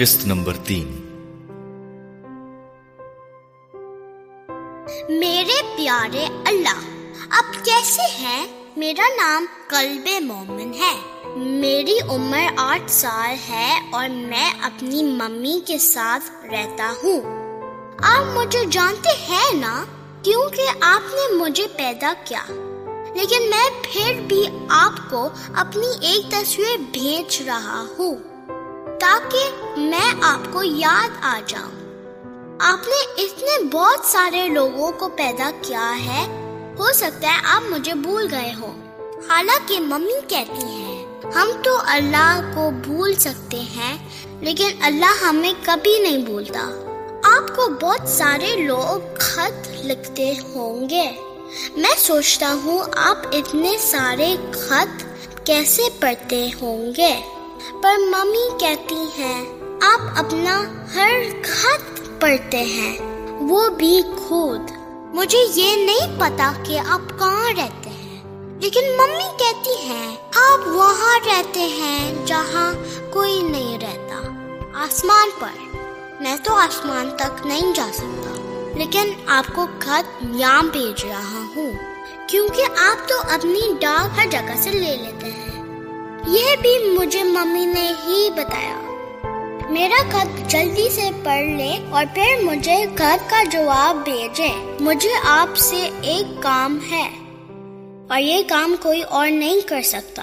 قسط نمبر تین۔ میرے پیارے اللہ اب کیسے ہیں؟ میرا نام قلب مومن ہے۔ میری عمر آٹھ سال ہے اور میں اپنی ممی کے ساتھ رہتا ہوں۔ آپ مجھے جانتے ہیں نا؟ کیونکہ آپ نے مجھے پیدا کیا۔ لیکن میں پھر بھی آپ کو اپنی ایک تصویر بھیج رہا ہوں۔ تاکہ میں آپ کو یاد آ جاؤں۔ آپ نے اتنے بہت سارے لوگوں کو پیدا کیا ہے۔ ہو سکتا ہے آپ مجھے بھول گئے ہو حالانکہ ممی کہتی ہیں، ہم تو اللہ کو بھول سکتے ہیں، لیکن اللہ ہمیں کبھی نہیں بھولتا۔ آپ کو بہت سارے لوگ خط لکھتے ہوں گے۔ میں سوچتا ہوں آپ اتنے سارے خط کیسے پڑھتے ہوں گے۔ پر ممی کہتی ہیں، آپ اپنا ہر خط پڑھتے ہیں۔ وہ بھی خود مجھے یہ نہیں پتا کہ آپ کہاں رہتے ہیں۔ لیکن ممی کہتی ہیں، آپ وہاں رہتے ہیں جہاں کوئی نہیں رہتا۔ آسمان پر۔ میں تو آسمان تک نہیں جا سکتا، لیکن آپ کو خط یہاں بھیج رہا ہوں۔ کیونکہ آپ تو اپنی ڈاک ہر جگہ سے لے لیتے ہیں۔ یہ بھی مجھے ممی نے ہی بتایا۔ میرا خط جلدی سے پڑھ لے اور پھر مجھے خط کا جواب بھیجے مجھے آپ سے ایک کام ہے اور یہ کام کوئی اور نہیں کر سکتا۔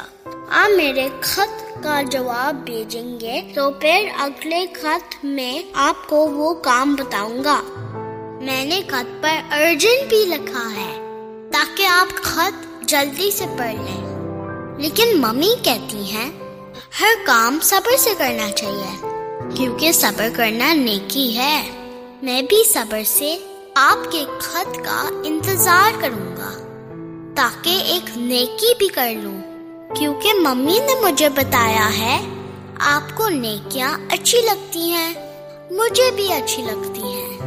آپ میرے خط کا جواب بھیجیں گے تو پھر اگلے خط میں آپ کو وہ کام بتاؤں گا۔ میں نے خط پر ارجنٹ بھی لکھا ہے تاکہ آپ خط جلدی سے پڑھ لیں۔ لیکن ممی کہتی ہیں، ہر کام صبر سے کرنا چاہیے، کیونکہ صبر کرنا نیکی ہے۔ میں بھی صبر سے آپ کے خط کا انتظار کروں گا، تاکہ ایک نیکی بھی کر لوں۔ کیونکہ ممی نے مجھے بتایا ہے، آپ کو نیکیاں اچھی لگتی ہیں، مجھے بھی اچھی لگتی ہیں۔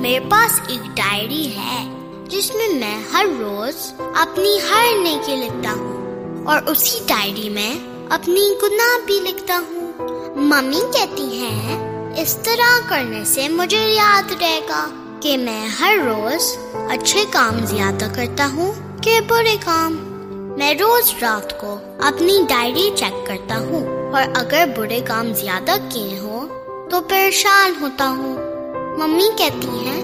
میرے پاس ایک ڈائری ہے، جس میں میں ہر روز اپنی ہر نیکی لکھتا ہوں۔ اور اسی ڈائری میں اپنی گناہ بھی لکھتا ہوں۔ ممی کہتی ہیں، اس طرح کرنے سے مجھے یاد رہے گا کہ میں ہر روز اچھے کام زیادہ کرتا ہوں کہ برے کام۔ میں روز رات کو اپنی ڈائری چیک کرتا ہوں اور اگر برے کام زیادہ کیے ہوں تو پریشان ہوتا ہوں۔ ممی کہتی ہیں،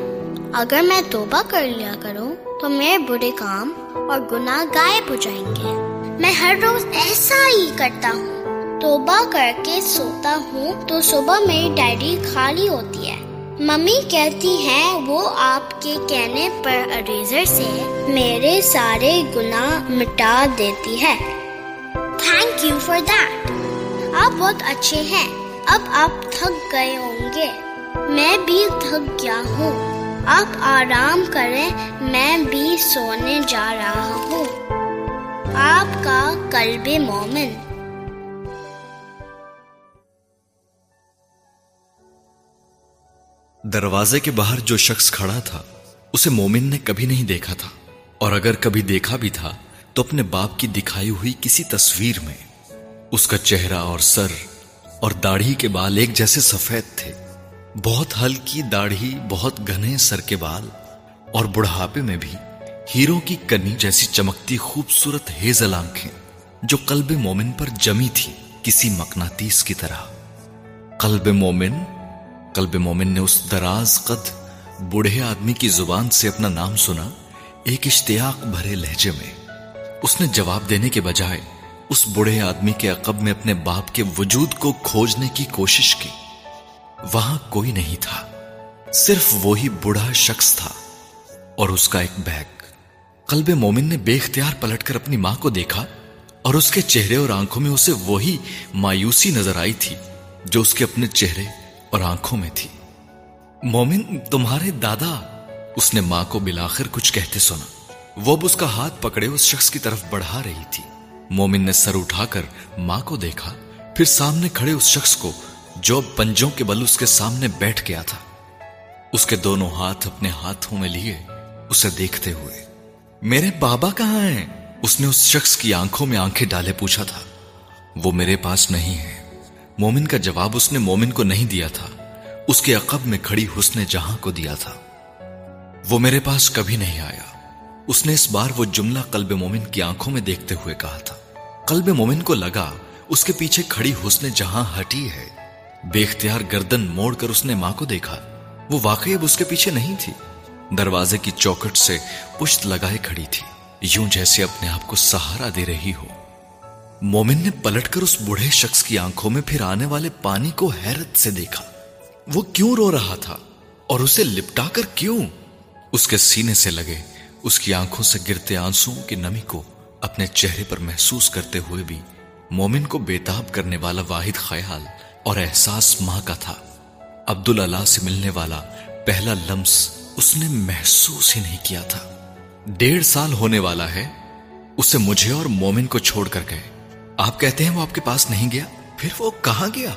اگر میں توبہ کر لیا کروں تو میرے برے کام اور گناہ غائب ہو جائیں گے۔ میں ہر روز ایسا ہی کرتا ہوں۔ توبہ کر کے سوتا ہوں تو صبح میری ڈائری خالی ہوتی ہے۔ ممی کہتی ہیں وہ آپ کے کہنے پر اریزر سے میرے سارے گناہ مٹا دیتی ہے۔ تھینک یو فار دیٹ آپ بہت اچھے ہیں۔ اب آپ تھک گئے ہوں گے۔ میں بھی تھک گیا ہوں۔ آپ آرام کریں، میں بھی سونے جا رہا ہوں۔ آپ کا قلب مومن دروازے کے باہر جو شخص کھڑا تھا اسے مومن نے کبھی نہیں دیکھا تھا اور اگر کبھی دیکھا بھی تھا تو اپنے باپ کی دکھائی ہوئی کسی تصویر میں اس کا چہرہ اور سر اور داڑھی کے بال ایک جیسے سفید تھے بہت ہلکی داڑھی بہت گھنے سر کے بال اور بڑھاپے میں بھی ہیرو کی کنی جیسی چمکتی خوبصورت ہیزل آنکھیں جو قلب مومن پر جمی تھی کسی مقناطیس کی طرح۔ قلب مومن قلب مومن نے اس دراز قد بوڑھے آدمی کی زبان سے اپنا نام سنا، ایک اشتیاق بھرے لہجے میں۔ اس نے جواب دینے کے بجائے اس بوڑھے آدمی کے عقب میں اپنے باپ کے وجود کو کھوجنے کی کوشش کی۔ وہاں کوئی نہیں تھا، صرف وہی بڑھا شخص تھا اور اس کا ایک بیگ۔ قلب مومن نے بے اختیار پلٹ کر اپنی ماں کو دیکھا اور اس کے چہرے اور آنکھوں میں اسے وہی مایوسی نظر آئی تھی جو اس کے اپنے چہرے اور آنکھوں میں تھی۔ مومن، تمہارے دادا، اس نے ماں کو بلاخر کچھ کہتے سنا۔ وہ اب اس کا ہاتھ پکڑے اس شخص کی طرف بڑھا رہی تھی۔ مومن نے سر اٹھا کر ماں کو دیکھا، پھر سامنے کھڑے اس شخص کو جو پنجوں کے بل اس کے سامنے بیٹھ گیا تھا۔ اس کے دونوں ہاتھ اپنے ہاتھوں میں لیے اسے دیکھتے ہوئے۔ میرے بابا کہاں ہیں؟ اس نے اس شخص کی آنکھوں میں آنکھیں ڈالے پوچھا تھا۔ وہ میرے پاس نہیں ہے۔ مومن کا جواب اس نے مومن کو نہیں دیا تھا۔ اس کے عقب میں کھڑی حسن جہاں کو دیا تھا۔ وہ میرے پاس کبھی نہیں آیا۔ اس نے اس بار وہ جملہ قلب مومن کی آنکھوں میں دیکھتے ہوئے کہا تھا۔ قلب مومن کو لگا، اس کے پیچھے کھڑی حسن جہاں ہٹی ہے۔ بے اختیار گردن موڑ کر اس نے ماں کو دیکھا۔ وہ واقعی اب اس کے پیچھے نہیں تھی۔ دروازے کی چوکٹ سے پشت لگائے کھڑی تھی۔ یوں جیسے اپنے آپ کو سہارا دے رہی ہو۔ مومن نے پلٹ کر اس بڑھے شخص کی آنکھوں میں پھر آنے والے پانی کو حیرت سے دیکھا۔ وہ کیوں رو رہا تھا؟ اور اسے لپٹا کر کیوں؟ اس کے سینے سے لگے، اس کی آنکھوں سے گرتے آنسو کی نمی کو اپنے چہرے پر محسوس کرتے ہوئے بھی مومن کو بےتاب کرنے والا واحد خیال اور احساس ماں کا تھا۔ عبد اللہ سے ملنے والا پہلا لمس اس نے محسوس ہی نہیں کیا تھا۔ ڈیڑھ سال ہونے والا ہے۔ اسے مجھے اور مومن کو چھوڑ کر گئے۔ آپ کہتے ہیں وہ آپ کے پاس نہیں گیا؟ پھر وہ کہاں گیا؟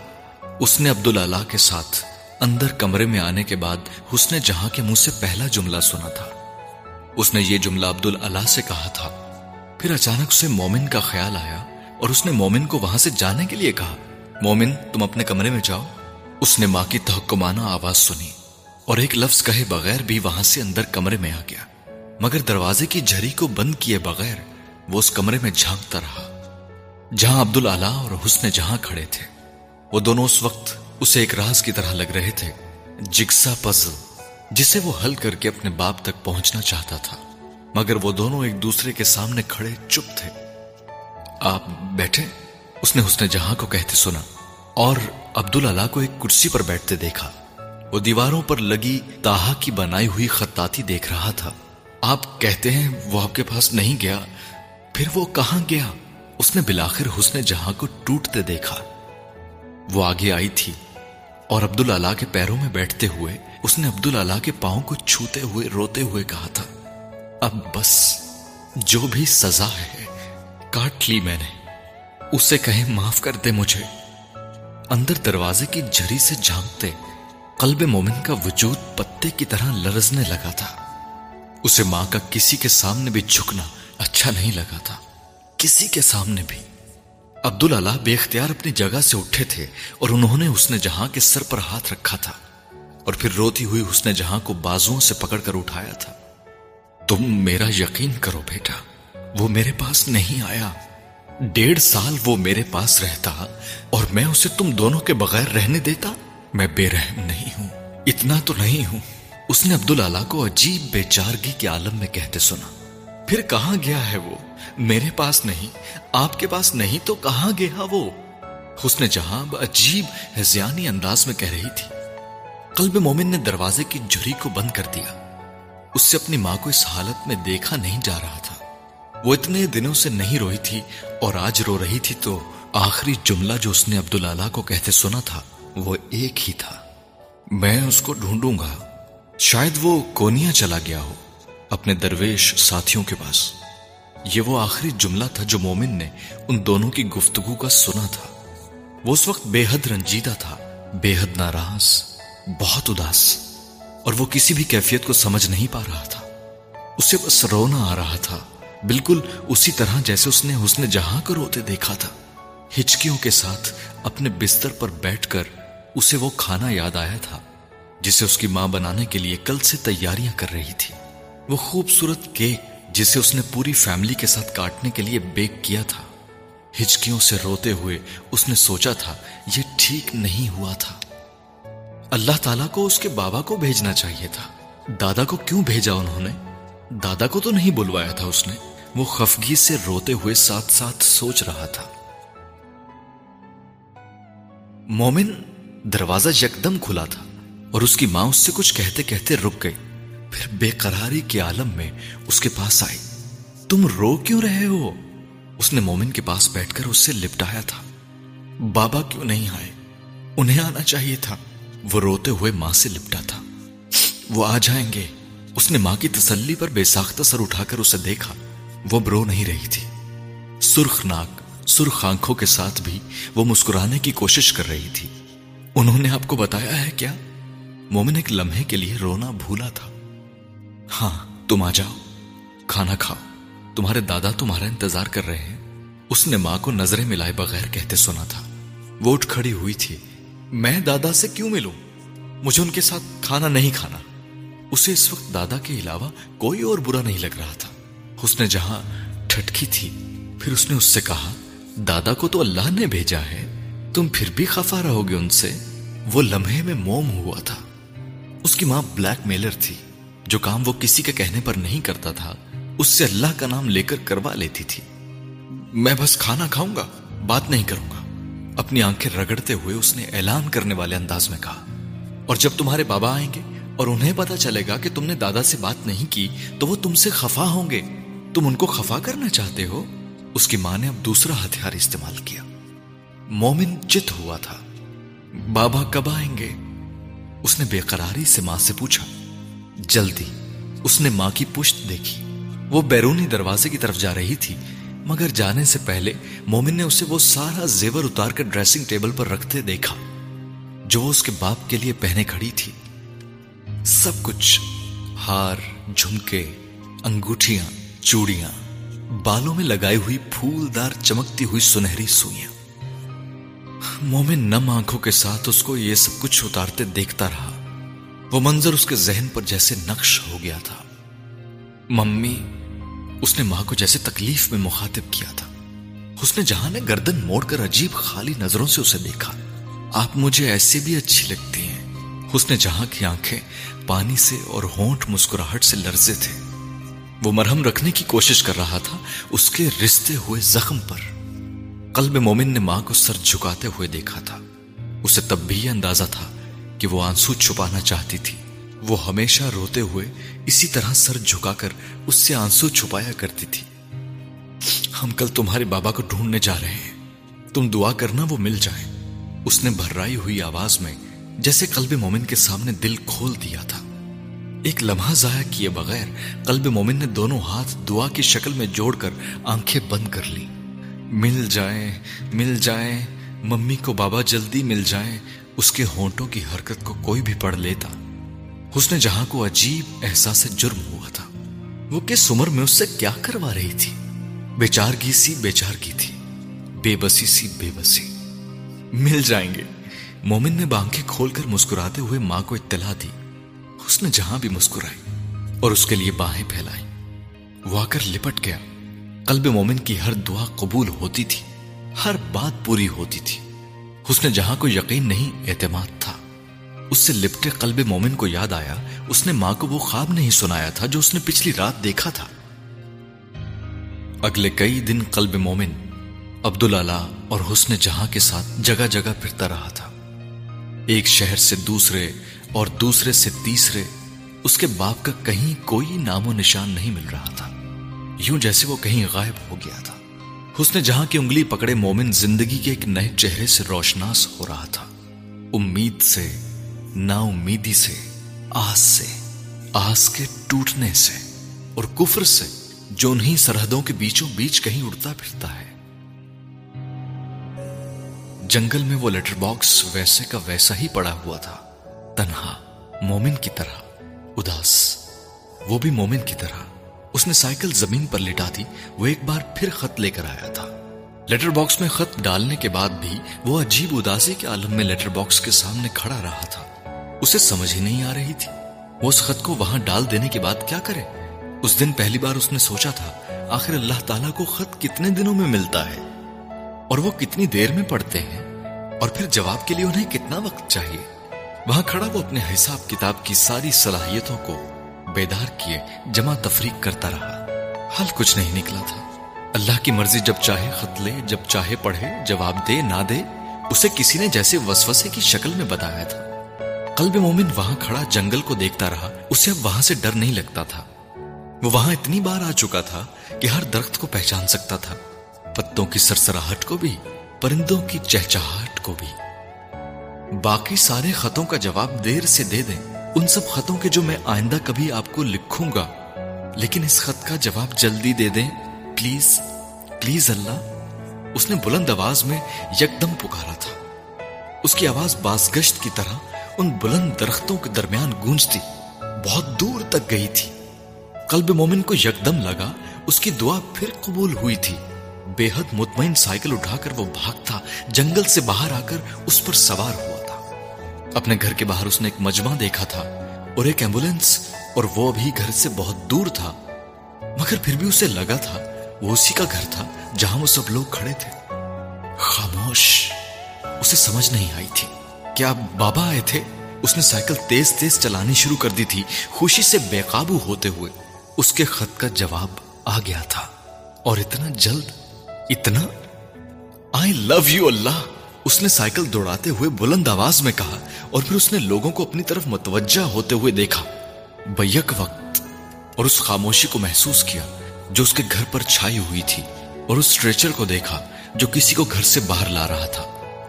اس نے عبد اللہ کے ساتھ اندر کمرے میں آنے کے بعد حسن جہاں کے منہ سے پہلا جملہ سنا تھا۔ اس نے یہ جملہ عبد اللہ سے کہا تھا۔ پھر اچانک اسے مومن کا خیال آیا اور اس نے مومن کو وہاں سے جانے کے لیے کہا، مومن، تم اپنے کمرے میں جاؤ اس نے ماں کی تحکمانہ آواز سنی۔ اور ایک لفظ کہے بغیر بھی وہاں سے اندر کمرے میں آ گیا۔ مگر دروازے کی جھری کو بند کیے بغیر وہ اس کمرے میں جھانکتا رہا۔ جہاں عبد اللہ اور حسن جہاں کھڑے تھے، وہ دونوں اس وقت اسے ایک راز کی طرح لگ رہے تھے، جگسا پزل، جسے وہ حل کر کے اپنے باپ تک پہنچنا چاہتا تھا۔ مگر وہ دونوں ایک دوسرے کے سامنے کھڑے چپ تھے۔ آپ بیٹھے؟ اس نے حسن جہاں کو کہتے سنا اور عبد اللہ کو ایک کرسی پر بیٹھتے دیکھا۔ وہ دیواروں پر لگی تاہا کی بنائی ہوئی خطاطی دیکھ رہا تھا۔ آپ کہتے ہیں وہ آپ کے پاس نہیں گیا، پھر وہ کہاں گیا؟ اس نے بلاخر حسن جہاں کو ٹوٹتے دیکھا۔ وہ آگے آئی تھی اور عبد کے پیروں میں بیٹھتے ہوئے اس نے عبد کے پاؤں کو چھوتے ہوئے، روتے ہوئے کہا تھا، اب بس جو بھی سزا ہے، کاٹ لی میں نے۔ اسے کہیں معاف کر دے مجھے۔ اندر دروازے کی جھری سے جھانکتے قلب مومن کا وجود پتے کی طرح لرزنے لگا تھا۔ اسے ماں کا کسی کے سامنے بھی جھکنا اچھا نہیں لگا تھا۔ کسی کے سامنے بھی۔ عبد اللہ بے اختیار اپنی جگہ سے اٹھے تھے اور انہوں نے حسن جہاں کے سر پر ہاتھ رکھا تھا اور پھر روتی ہوئی حسن جہاں کو بازوں سے پکڑ کر اٹھایا تھا۔ تم میرا یقین کرو بیٹا، وہ میرے پاس نہیں آیا۔ ڈیڑھ سال وہ میرے پاس رہتا اور میں اسے تم دونوں کے بغیر رہنے دیتا۔ میں بے رحم نہیں ہوں۔ اتنا تو نہیں ہوں۔ اس نے عبد اللہ کو عجیب بے چارگی کے عالم میں کہتے سنا۔ پھر کہاں گیا ہے وہ؟ میرے پاس نہیں، آپ کے پاس نہیں تو کہاں گیا وہ؟ حسن جہاں عجیب ہزیانی انداز میں کہہ رہی تھی۔ قلب مومن نے دروازے کی جھری کو بند کر دیا۔ اس سے اپنی ماں کو اس حالت میں دیکھا نہیں جا رہا تھا۔ وہ اتنے دنوں سے نہیں روئی تھی اور آج رو رہی تھی تو آخری جملہ جو اس نے عبد اللہ کو کہتے سنا تھا۔ وہ ایک ہی تھا۔ میں اس کو ڈھونڈوں گا۔ شاید وہ کونیا چلا گیا ہو۔ اپنے درویش ساتھیوں کے پاس۔ یہ وہ آخری جملہ تھا جو مومن نے ان دونوں کی گفتگو کا سنا تھا۔ وہ اس وقت بے حد رنجیدہ تھا، بے حد ناراض، بہت اداس۔ اور وہ کسی بھی کیفیت کو سمجھ نہیں پا رہا تھا۔ اسے بس رونا آ رہا تھا۔ بالکل اسی طرح جیسے اس نے حسن جہاں کو روتے دیکھا تھا۔ ہچکیوں کے ساتھ اپنے بستر پر بیٹھ کر اسے وہ کھانا یاد آیا تھا، جسے اس کی ماں بنانے کے لیے کل سے تیاریاں کر رہی تھی۔ وہ خوبصورت کیک جسے اس نے پوری فیملی کے ساتھ کاٹنے کے لیے بیک کیا تھا۔ ہچکیوں سے روتے ہوئے اس نے سوچا تھا، یہ ٹھیک نہیں ہوا تھا۔ اللہ تعالیٰ کو اس کے بابا کو بھیجنا چاہیے تھا۔ دادا کو کیوں بھیجا انہوں نے؟ دادا کو تو نہیں بلوایا تھا اس نے۔ وہ خفگی سے روتے ہوئے ساتھ ساتھ سوچ رہا تھا۔ مومن دروازہ یکدم کھلا تھا اور اس کی ماں اس سے کچھ کہتے کہتے رک گئی۔ پھر بے قراری کے عالم میں اس کے پاس آئی۔ تم رو کیوں رہے ہو؟ اس نے مومن کے پاس بیٹھ کر اس سے لپٹایا تھا۔ بابا کیوں نہیں آئے؟ انہیں آنا چاہیے تھا۔ وہ روتے ہوئے ماں سے لپٹا تھا۔ وہ آ جائیں گے۔ اس نے ماں کی تسلی پر بے ساختہ سر اٹھا کر اسے دیکھا۔ وہ برو نہیں رہی تھی۔ سرخ ناک، سرخ آنکھوں کے ساتھ بھی وہ مسکرانے کی کوشش کر رہی تھی۔ انہوں نے آپ کو بتایا ہے کیا؟ مومن ایک لمحے کے لیے رونا بھولا تھا۔ ہاں تم آ جاؤ، کھانا کھاؤ۔ تمہارے دادا تمہارا انتظار کر رہے ہیں۔ اس نے ماں کو نظریں ملائے بغیر کہتے سنا تھا۔ وہ اٹھ کھڑی ہوئی تھی۔ میں دادا سے کیوں ملوں؟ مجھے ان کے ساتھ کھانا نہیں کھانا۔ اسے اس وقت دادا کے علاوہ کوئی اور برا نہیں لگ رہا تھا۔ اس نے جہاں ٹھٹکی تھی، پھر اس نے اس سے کہا، دادا کو تو اللہ نے بھیجا ہے۔ تم پھر بھی خفا رہو گے ان سے۔ وہ لمحے میں موم ہوا تھا۔ اس کی ماں بلیک میلر تھی، جو کام وہ کسی کے کہنے پر نہیں کرتا تھا۔ اس سے اللہ کا نام لے کر کروا لیتی تھی۔ میں بس کھانا کھاؤں گا، بات نہیں کروں گا۔ اپنی آنکھیں رگڑتے ہوئے اس نے اعلان کرنے والے انداز میں کہا۔ اور جب تمہارے بابا آئیں گے اور انہیں پتا چلے گا کہ تم نے دادا سے بات نہیں کی، تو وہ تم سے خفا ہوں گے۔ تم ان کو خفا کرنا چاہتے ہو؟ اس کی ماں نے اب دوسرا ہتھیار استعمال کیا۔ مومن چت ہوا تھا۔ بابا کب آئیں گے؟ اس نے بے قراری سے ماں سے پوچھا۔ جلدی، اس نے ماں کی پشت دیکھی۔ وہ بیرونی دروازے کی طرف جا رہی تھی، مگر جانے سے پہلے مومن نے اسے وہ سارا زیور اتار کر ڈریسنگ ٹیبل پر رکھتے دیکھا۔ جو وہ اس کے باپ کے لیے پہنے کھڑی تھی۔ سب کچھ، ہار، جھمکے، انگوٹھیاں، چوڑیاں، بالوں میں لگائی ہوئی پھولدار چمکتی ہوئی سنہری سوئیاں۔ مومن نم آنکھوں کے ساتھ اس کو یہ سب کچھ اتارتے دیکھتا رہا۔ وہ منظر اس کے ذہن پر جیسے نقش ہو گیا تھا۔ ممی، اس نے ماں کو جیسے تکلیف میں مخاطب کیا تھا۔ اس نے جہاں نے گردن موڑ کر عجیب خالی نظروں سے اسے دیکھا۔ آپ مجھے ایسے بھی اچھی لگتی ہیں۔ اس نے جہاں کی آنکھیں پانی سے اور ہونٹ مسکراہٹ سے لرزے تھے۔ وہ مرہم رکھنے کی کوشش کر رہا تھا اس کے رشتے ہوئے زخم پر۔ قلب مومن نے ماں کو سر جھکاتے ہوئے دیکھا تھا۔ اسے تب بھی یہ اندازہ تھا کہ وہ آنسو چھپانا چاہتی تھی۔ وہ ہمیشہ روتے ہوئے اسی طرح سر جھکا کر اس سے آنسو چھپایا کرتی تھی۔ ہم کل تمہارے بابا کو ڈھونڈنے جا رہے ہیں۔ تم دعا کرنا وہ مل جائیں۔ اس نے بھرائی ہوئی آواز میں جیسے قلب مومن کے سامنے دل کھول دیا تھا۔ ایک لمحہ ضائع کیے بغیر قلب مومن نے دونوں ہاتھ دعا کی شکل میں جوڑ کر آنکھیں بند کر لی مل جائیں مل جائیں ممی کو بابا جلدی مل جائیں اس کے ہونٹوں کی حرکت کو کوئی بھی پڑھ لیتا۔ اس نے جہاں کو عجیب احساس جرم ہوا تھا۔ وہ کس عمر میں اس سے کیا کروا رہی تھی؟ بیچارگی سی بیچارگی تھی بے بسی سی بے بسی مل جائیں گے۔ مومن نے بانکیں کھول کر مسکراتے ہوئے ماں کو اطلاع دی۔ اس نے جہاں بھی مسکرائی اور اس کے لیے باہیں پھیلائی۔ وہ آ کر لپٹ گیا۔ قلب مومن کی ہر دعا قبول ہوتی تھی، ہر بات پوری ہوتی تھی۔ اس نے جہاں کو یقین نہیں، اعتماد تھا۔ اس سے لپٹے قلب مومن کو یاد آیا، اس نے ماں کو وہ خواب نہیں سنایا تھا جو اس نے پچھلی رات دیکھا تھا۔ اگلے کئی دن قلب مومن عبداللہ اور حسن جہاں کے ساتھ جگہ جگہ پھرتا رہا تھا۔ ایک شہر سے دوسرے اور دوسرے سے تیسرے، اس کے باپ کا کہیں کوئی نام و نشان نہیں مل رہا تھا۔ یوں جیسے وہ کہیں غائب ہو گیا تھا۔ حسن جہاں کی انگلی پکڑے مومن زندگی کے ایک نئے چہرے سے روشناس ہو رہا تھا۔ امید سے نا امیدی سے، آس سے، آس کے ٹوٹنے سے۔ اور کفر سے، جو انہیں سرحدوں کے بیچوں بیچ کہیں اڑتا پھرتا ہے۔ جنگل میں وہ لیٹر باکس ویسے کا ویسا ہی پڑا ہوا تھا۔ تنہا، مومن کی طرح، اداس۔ وہ بھی مومن کی طرح۔ اس نے سائیکل زمین پر لٹا دی، وہ ایک بار پھر خط لے کر آیا تھا۔ لیٹر باکس میں خط ڈالنے کے بعد بھی وہ عجیب اداسی کے عالم میں لیٹر باکس کے سامنے کھڑا رہا تھا۔ اسے سمجھ ہی نہیں آ رہی تھی۔ وہ اس خط کو وہاں ڈال دینے کے بعد کیا کرے؟ اس دن پہلی بار اس نے سوچا تھا، آخر اللہ تعالیٰ کو خط کتنے دنوں میں ملتا ہے؟ اور وہ کتنی دیر میں پڑھتے ہیں؟ اور پھر جواب کے لیے انہیں کتنا وقت چاہیے؟ وہاں کھڑا وہ اپنے حساب کتاب کی ساری صلاحیتوں کو بیدار کیے، جمع تفریق کرتا رہا۔ حل کچھ نہیں نکلا تھا۔ اللہ کی مرضی جب چاہے خط لے، جب چاہے پڑھے، جواب دے، نہ دے، اسے کسی نے جیسے وسوسے کی شکل میں بتایا تھا۔ قلب مومن وہاں کھڑا جنگل کو دیکھتا رہا، اسے اب وہاں سے ڈر نہیں لگتا تھا۔ وہ وہاں اتنی بار آ چکا تھا کہ ہر درخت کو پہچان سکتا تھا۔ پتوں کی سرسراہٹ کو بھی، پرندوں کی چہچہاہٹ کو بھی۔ باقی سارے خطوں کا جواب دیر سے دے دیں۔ ان سب خطوں کے جو میں آئندہ کبھی آپ کو لکھوں گا۔ لیکن اس خط کا جواب جلدی دے دیں۔ پلیز پلیز اللہ، اس نے بلند آواز میں یکدم پکارا تھا۔ اس کی آواز بازگشت کی طرح ان بلند درختوں کے درمیان گونجتی، بہت دور تک گئی تھی۔ قلب مومن کو یکدم لگا، اس کی دعا پھر قبول ہوئی تھی۔ بے حد مطمئن سائیکل اٹھا کر وہ بھاگتا جنگل سے باہر آ کر اس پر سوار ہوا۔ اپنے گھر کے باہر اس نے ایک مجمع دیکھا تھا اور ایک ایمبولینس، اور وہ ابھی گھر سے بہت دور تھا۔ مگر پھر بھی اسے لگا تھا وہ اسی کا گھر تھا جہاں وہ سب لوگ کھڑے تھے۔ خاموش، اسے سمجھ نہیں آئی تھی۔ کیا بابا آئے تھے؟ اس نے سائیکل تیز تیز چلانی شروع کر دی تھی، خوشی سے بے قابو ہوتے ہوئے۔ اس کے خط کا جواب آ گیا تھا۔ اور اتنا جلد، اتنا؟ آئی لو یو اللہ! اس نے سائیکل دوڑاتے ہوئے بلند آواز میں کہا اور پھر اس نے لوگوں کو اپنی طرف متوجہ ہوتے ہوئے دیکھا۔ بیک وقت۔ اور اس خاموشی کو محسوس کیا جو اس کے گھر پر چھائی ہوئی تھی اور اس اسٹریچر کو دیکھا جو کسی کو گھر سے باہر لا رہا تھا۔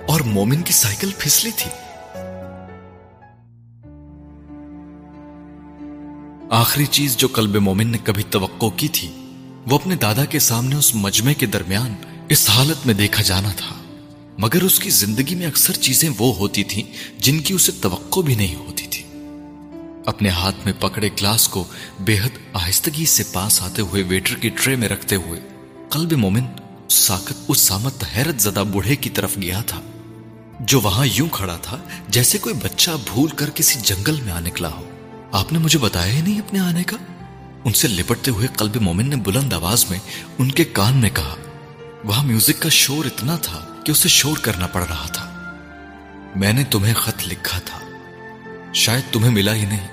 اور مومن کی سائیکل پھسلی تھی۔ آخری چیز جو قلب مومن نے کبھی توقع کی تھی وہ اپنے دادا کے سامنے اس مجمع کے درمیان اس حالت میں دیکھا جانا تھا۔ مگر اس کی زندگی میں اکثر چیزیں وہ ہوتی تھیں جن کی اسے توقع بھی نہیں ہوتی تھی۔ اپنے ہاتھ میں پکڑے گلاس کو بے حد آہستگی سے پاس آتے ہوئے ویٹر کی ٹرے میں رکھتے ہوئے قلب مومن ساکت اس سامت حیرت زدہ بوڑھے کی طرف گیا تھا۔ جو وہاں یوں کھڑا تھا جیسے کوئی بچہ بھول کر کسی جنگل میں آ نکلا ہو۔ آپ نے مجھے بتایا ہی نہیں اپنے آنے کا؟ ان سے لپٹتے ہوئے قلب مومن نے بلند آواز میں ان کے کان میں کہا، وہاں میوزک کا شور اتنا تھا کہ اسے شور کرنا پڑ رہا تھا۔ میں نے تمہیں خط لکھا تھا۔ شاید تمہیں ملا ہی نہیں۔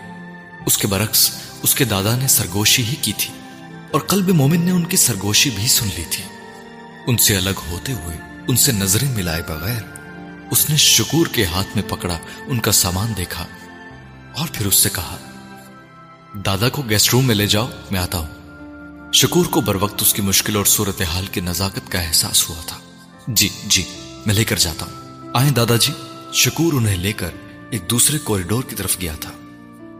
اس کے برعکس، اس کے دادا نے سرگوشی ہی کی تھی اور قلب مومن نے ان کی سرگوشی بھی سن لی تھی۔ ان سے الگ ہوتے ہوئے، ان سے نظریں ملائے بغیر، اس نے شکور کے ہاتھ میں پکڑا، ان کا سامان دیکھا اور پھر اس سے کہا، دادا کو گیسٹ روم میں لے جاؤ، میں آتا ہوں۔ شکور کو بر وقت اس کی مشکل اور صورتحال کی نزاکت کا احساس ہوا تھا۔ جی جی میں لے کر جاتا ہوں۔ آئیں دادا جی شکور انہیں لے کر ایک دوسرے کوریڈور کی طرف گیا تھا۔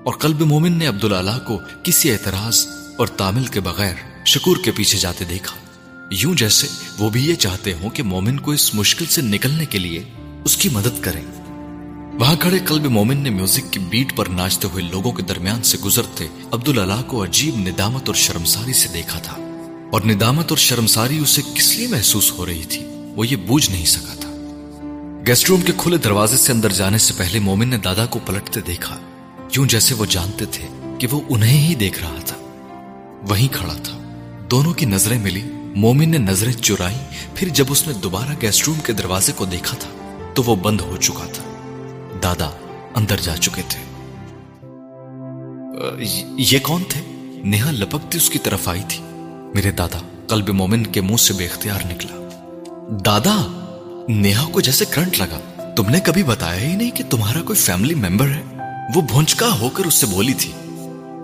اور قلب مومن نے عبداللہ کو کسی اعتراض اور تامل کے بغیر شکور کے پیچھے جاتے دیکھا۔ یوں جیسے وہ بھی یہ چاہتے ہوں کہ مومن کو اس مشکل سے نکلنے کے لیے اس کی مدد کریں۔ وہاں کھڑے قلب مومن نے میوزک کی بیٹ پر ناچتے ہوئے لوگوں کے درمیان سے گزرتے عبداللہ کو عجیب ندامت اور شرمساری سے دیکھا تھا۔ اور ندامت اور شرمساری اسے کس لیے محسوس ہو رہی تھی؟ وہ یہ بوجھ نہیں سکا تھا۔ گیسٹ روم کے کھلے دروازے سے اندر جانے سے پہلے مومن نے دادا کو پلٹتے دیکھا کیوں جیسے وہ جانتے تھے کہ وہ انہیں ہی دیکھ رہا تھا۔ وہیں کھڑا تھا۔ دونوں کی نظریں ملی۔ مومن نے نظریں چرائی، پھر جب اس نے دوبارہ گیسٹ روم کے دروازے کو دیکھا تھا، تو وہ بند ہو چکا تھا۔ دادا اندر جا چکے تھے۔ یہ کون تھے؟ نیہا لپکتی اس کی طرف آئی تھی۔ میرے دادا، قلب مومن کے منہ سے بے اختیار نکلا۔ دادا، نیہا کو جیسے کرنٹ لگا۔ تم نے کبھی بتایا ہی نہیں کہ تمہارا کوئی فیملی ممبر ہے۔ وہ بھونچکا ہو کر اس سے بولی تھی۔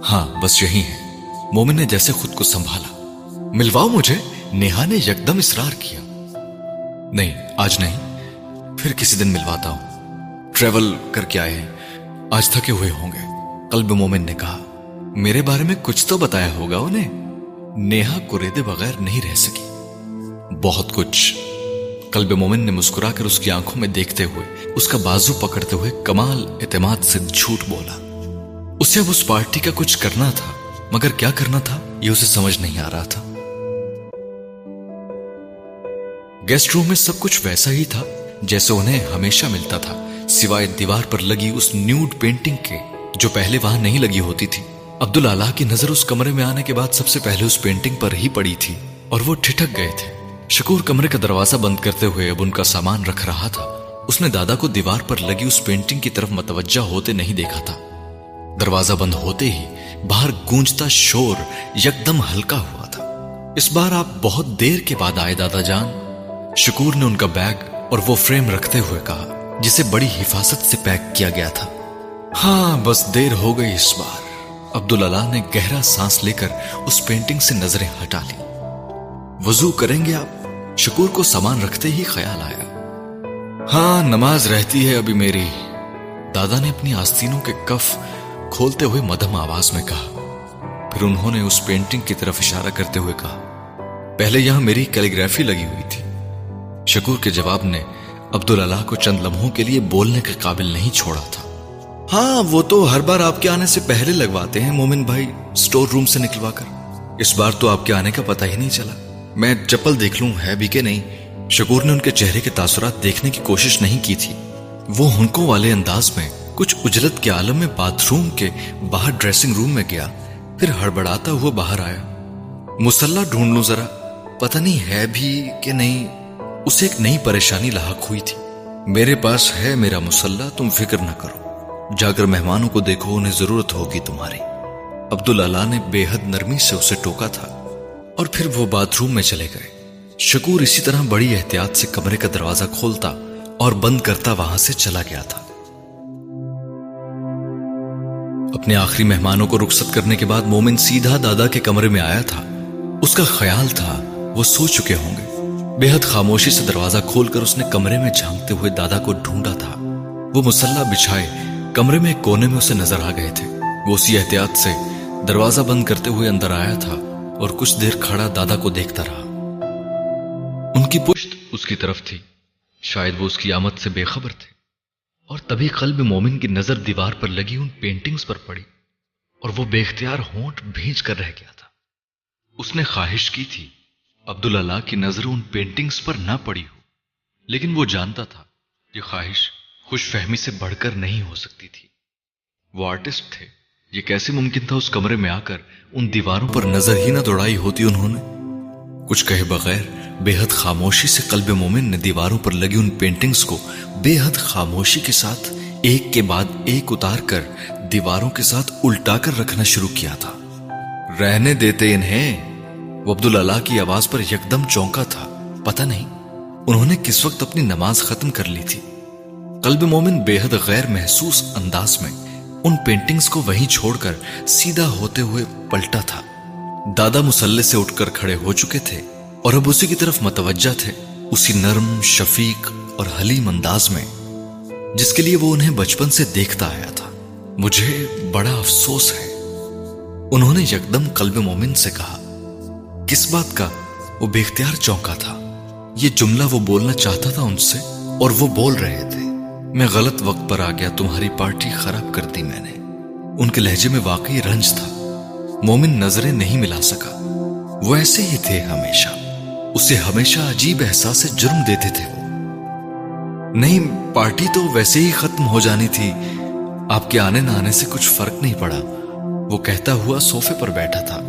ہاں بس یہی ہے مومن نے جیسے خود کو سنبھالا۔ ملواؤ مجھے۔ نیہا نے یکدم اصرار کیا۔ نہیں، آج نہیں۔ پھر کسی دن ملواتا ہوں۔ ٹریول کر کے آئے ہیں۔ آج تھکے ہوئے ہوں گے۔ قلب مومن نے کہا، میرے بارے میں کچھ تو بتایا ہوگا انہیں۔ نیہا کوریدے بغیر نہیں رہ سکی۔ بہت کچھ۔ قلب مومن نے مسکرا کر اس کی آنکھوں میں دیکھتے ہوئے اس کا بازو پکڑتے ہوئے کمال اعتماد سے جھوٹ بولا۔ اسے اب اس پارٹی کا کچھ کرنا تھا، مگر کیا کرنا تھا، یہ اسے سمجھ نہیں آ رہا تھا۔ گیسٹ روم میں سب کچھ ویسا ہی تھا، جیسے انہیں ہمیشہ ملتا تھا، سوائے دیوار پر لگی اس نیوڈ پینٹنگ کے، جو پہلے وہاں نہیں لگی ہوتی تھی۔ عبداللہ کی نظر اس کمرے میں آنے کے بعد سب سے پہلے اس پینٹنگ پر ہی پڑی تھی، اور وہ ٹھٹک گئے تھے۔ شکور کمرے کا دروازہ بند کرتے ہوئے اب ان کا سامان رکھ رہا تھا۔ اس نے دادا کو دیوار پر لگی اس پینٹنگ کی طرف متوجہ ہوتے نہیں دیکھا تھا۔ دروازہ بند ہوتے ہی باہر گونجتا شور یکدم ہلکا ہوا تھا۔ اس بار آپ بہت دیر کے بعد آئے دادا جان۔ شکور نے ان کا بیگ اور وہ فریم رکھتے ہوئے کہا، جسے بڑی حفاظت سے پیک کیا گیا تھا۔ ہاں بس دیر ہو گئی اس بار۔ عبداللہ نے گہرا سانس لے کر اس پینٹنگ سے نظریں ہٹا لی وضو کریں گے آپ؟ شکور کو سامان رکھتے ہی خیال آیا۔ ہاں نماز رہتی ہے ابھی میری۔ دادا نے اپنی آستینوں کے کف کھولتے ہوئے مدھم آواز میں کہا۔ پھر انہوں نے اس پینٹنگ کی طرف اشارہ کرتے ہوئے کہا۔ پہلے یہاں میری کیلیگرافی لگی ہوئی تھی۔ شکور کے جواب نے عبداللہ کو چند لمحوں کے لیے بولنے کے قابل نہیں چھوڑا تھا۔ ہاں وہ تو ہر بار آپ کے آنے سے پہلے لگواتے ہیں مومن بھائی سٹور روم سے نکلوا کر۔ اس بار تو آپ کے آنے کا پتہ ہی نہیں چلا۔ میں چپل دیکھ لوں، ہے بھی کہ نہیں؟ شکور نے ان کے چہرے کے تاثرات دیکھنے کی کوشش نہیں کی تھی۔ وہ ہنکوں والے انداز میں کچھ اجلت کے عالم میں باتھ روم کے باہر ڈریسنگ روم میں گیا، پھر ہڑبڑاتا ہوا باہر آیا۔ مسلح ڈھونڈ لوں ذرا، پتہ نہیں ہے بھی کہ نہیں، اسے ایک نئی پریشانی لاحق ہوئی تھی۔ میرے پاس ہے میرا مسلح، تم فکر نہ کرو۔ جا کر مہمانوں کو دیکھو، انہیں ضرورت ہوگی تمہاری۔ عبداللہ نے بے حد نرمی سے اسے ٹوکا تھا۔ اور پھر وہ باتھ روم میں چلے گئے۔ شکور اسی طرح بڑی احتیاط سے کمرے کا دروازہ کھولتا اور بند کرتا وہاں سے چلا گیا تھا۔ اپنے آخری مہمانوں کو رخصت کرنے کے بعد مومن سیدھا دادا کے کمرے میں آیا تھا۔ اس کا خیال تھا وہ سو چکے ہوں گے۔ بے حد خاموشی سے دروازہ کھول کر اس نے کمرے میں جھانکتے ہوئے دادا کو ڈھونڈا تھا۔ وہ مسلح بچھائے کمرے میں ایک کونے میں اسے نظر آ گئے تھے۔ وہ اسی احتیاط سے دروازہ بند کرتے ہوئے اندر آیا تھا۔ اور کچھ دیر کھڑا دادا کو دیکھتا رہا۔ ان کی پشت اس کی طرف تھی۔ شاید وہ اس کی آمد سے بے خبر تھے۔ اور تبھی قلب مومن کی نظر دیوار پر لگی ان پینٹنگز پر پڑی۔ اور وہ بے اختیار ہونٹ بھیج کر رہ گیا تھا۔ اس نے خواہش کی تھی۔ عبداللہ کی نظر ان پینٹنگز پر نہ پڑی ہو۔ لیکن وہ جانتا تھا یہ خواہش خوش فہمی سے بڑھ کر نہیں ہو سکتی تھی۔ وہ آرٹسٹ تھے۔ یہ کیسے ممکن تھا اس کمرے میں آ کر ان دیواروں پر نظر ہی نہ دوڑائی ہوتی انہوں نے۔ کچھ کہے بغیر بے حد خاموشی سے قلب مومن نے دیواروں پر لگی ان پینٹنگز کو بے حد خاموشی کے ساتھ ایک کے بعد ایک اتار کر دیواروں کے ساتھ الٹا کر رکھنا شروع کیا تھا۔ رہنے دیتے انہیں۔ وہ عبداللہ کی آواز پر یکدم چونکا تھا۔ پتہ نہیں انہوں نے کس وقت اپنی نماز ختم کر لی تھی۔ قلب مومن بے حد غیر محسوس انداز میں ان پینٹنگز کو وہیں چھوڑ کر سیدھا ہوتے ہوئے پلٹا تھا۔ دادا مسلح سے اٹھ کر کھڑے ہو چکے تھے اور اب اسی کی طرف متوجہ تھے، اسی نرم، شفیق اور حلیم انداز میں، جس کے لیے وہ انہیں بچپن سے دیکھتا آیا تھا۔ مجھے بڑا افسوس ہے۔ انہوں نے یکدم قلب مومن سے کہا، کس بات کا؟ وہ بے اختیار چونکا تھا۔ یہ جملہ وہ بولنا چاہتا تھا ان سے اور وہ بول رہے تھے۔ میں غلط وقت پر آ گیا، تمہاری پارٹی خراب کر دی میں نے۔ ان کے لہجے میں واقعی رنج تھا۔ مومن نظریں نہیں ملا سکا۔ وہ ایسے ہی تھے ہمیشہ۔ اسے ہمیشہ عجیب احساس جرم دیتے تھے وہ۔ نہیں، پارٹی تو ویسے ہی ختم ہو جانی تھی۔ آپ کے آنے نہ آنے سے کچھ فرق نہیں پڑا۔ وہ کہتا ہوا صوفے پر بیٹھا تھا۔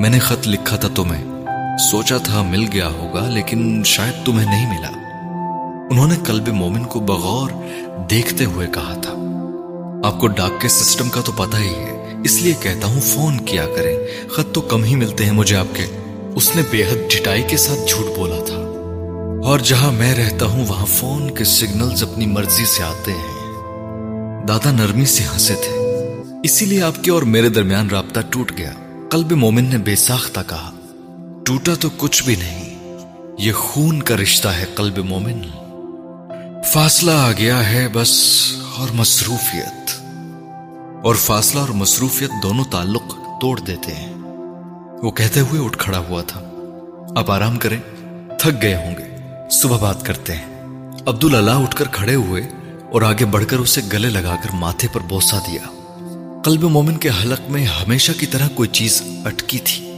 میں نے خط لکھا تھا تمہیں۔ سوچا تھا مل گیا ہوگا، لیکن شاید تمہیں نہیں ملا۔ انہوں نے قلب مومن کو بغور دیکھتے ہوئے کہا تھا۔ آپ کو ڈاک کے سسٹم کا تو پتہ ہی ہے۔ اس لیے کہتا ہوں فون کیا کریں۔ خط تو کم ہی ملتے ہیں مجھے آپ کے۔ اس نے بے حد ڈٹائی کے ساتھ جھوٹ بولا تھا۔ اور جہاں میں رہتا ہوں، وہاں فون کے سگنلز اپنی مرضی سے آتے ہیں۔ دادا نرمی سے ہنسے تھے۔ اسی لیے آپ کے اور میرے درمیان رابطہ ٹوٹ گیا۔ قلب مومن نے بے ساختہ کہا، ٹوٹا تو کچھ بھی نہیں، یہ خون کا رشتہ ہے قلب مومن۔ فاصلہ آ گیا ہے بس اور مصروفیت۔ اور فاصلہ اور مصروفیت دونوں تعلق توڑ دیتے ہیں۔ وہ کہتے ہوئے اٹھ کھڑا ہوا تھا۔ اب آرام کریں، تھک گئے ہوں گے۔ صبح بات کرتے ہیں۔ عبداللہ اٹھ کر کھڑے ہوئے اور آگے بڑھ کر اسے گلے لگا کر ماتھے پر بوسا دیا۔ قلب مومن کے حلق میں ہمیشہ کی طرح کوئی چیز اٹکی تھی۔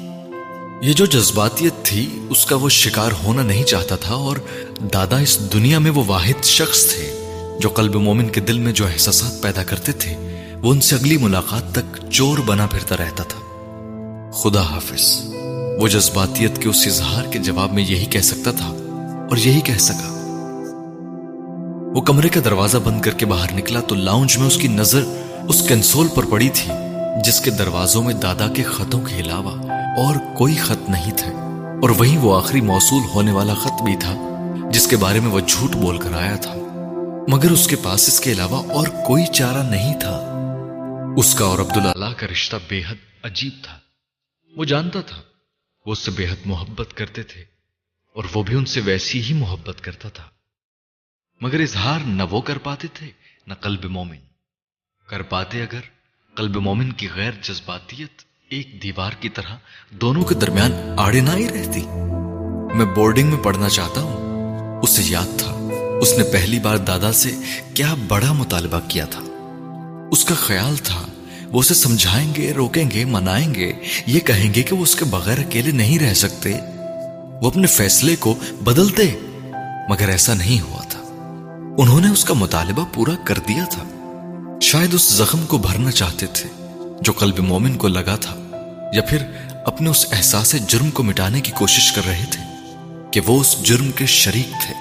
یہ جو جذباتیت تھی، اس کا وہ شکار ہونا نہیں چاہتا تھا اور دادا اس دنیا میں وہ واحد شخص تھے جو قلب مومن کے دل میں جو احساسات پیدا کرتے تھے، وہ ان سے اگلی ملاقات تک چور بنا پھرتا رہتا تھا۔ خدا حافظ، وہ جذباتیت کے اس اظہار کے جواب میں یہی کہہ سکتا تھا اور یہی کہہ سکا۔ وہ کمرے کا دروازہ بند کر کے باہر نکلا تو لاؤنج میں اس کی نظر اس کنسول پر پڑی تھی۔ جس کے دروازوں میں دادا کے خطوں کے علاوہ اور کوئی خط نہیں تھے۔ اور وہی وہ آخری موصول ہونے والا خط بھی تھا جس کے بارے میں وہ جھوٹ بول کر آیا تھا۔ مگر اس کے پاس اس کے علاوہ اور کوئی چارہ نہیں تھا۔ اس کا اور عبداللہ کا رشتہ بے حد عجیب تھا۔ وہ جانتا تھا، وہ اس سے بے حد محبت کرتے تھے اور وہ بھی ان سے ویسی ہی محبت کرتا تھا۔ مگر اظہار نہ وہ کر پاتے تھے، نہ قلب مومن کر پاتے اگر قلب مومن کی غیر جذباتیت ایک دیوار کی طرح دونوں کے درمیان آڑے نہ ہی رہتی۔ میں بورڈنگ میں پڑھنا چاہتا ہوں۔ اسے یاد تھا۔ اس نے پہلی بار دادا سے کیا بڑا مطالبہ کیا تھا۔ اس کا خیال تھا، وہ اسے سمجھائیں گے، روکیں گے، منائیں گے۔ یہ کہیں گے کہ وہ اس کے بغیر اکیلے نہیں رہ سکتے۔ وہ اپنے فیصلے کو بدل دے مگر ایسا نہیں ہوا تھا۔ انہوں نے اس کا مطالبہ پورا کر دیا تھا۔ شاید اس زخم کو بھرنا چاہتے تھے جو قلب مومن کو لگا تھا، یا پھر اپنے اس احساس جرم کو مٹانے کی کوشش کر رہے تھے کہ وہ اس جرم کے شریک تھے۔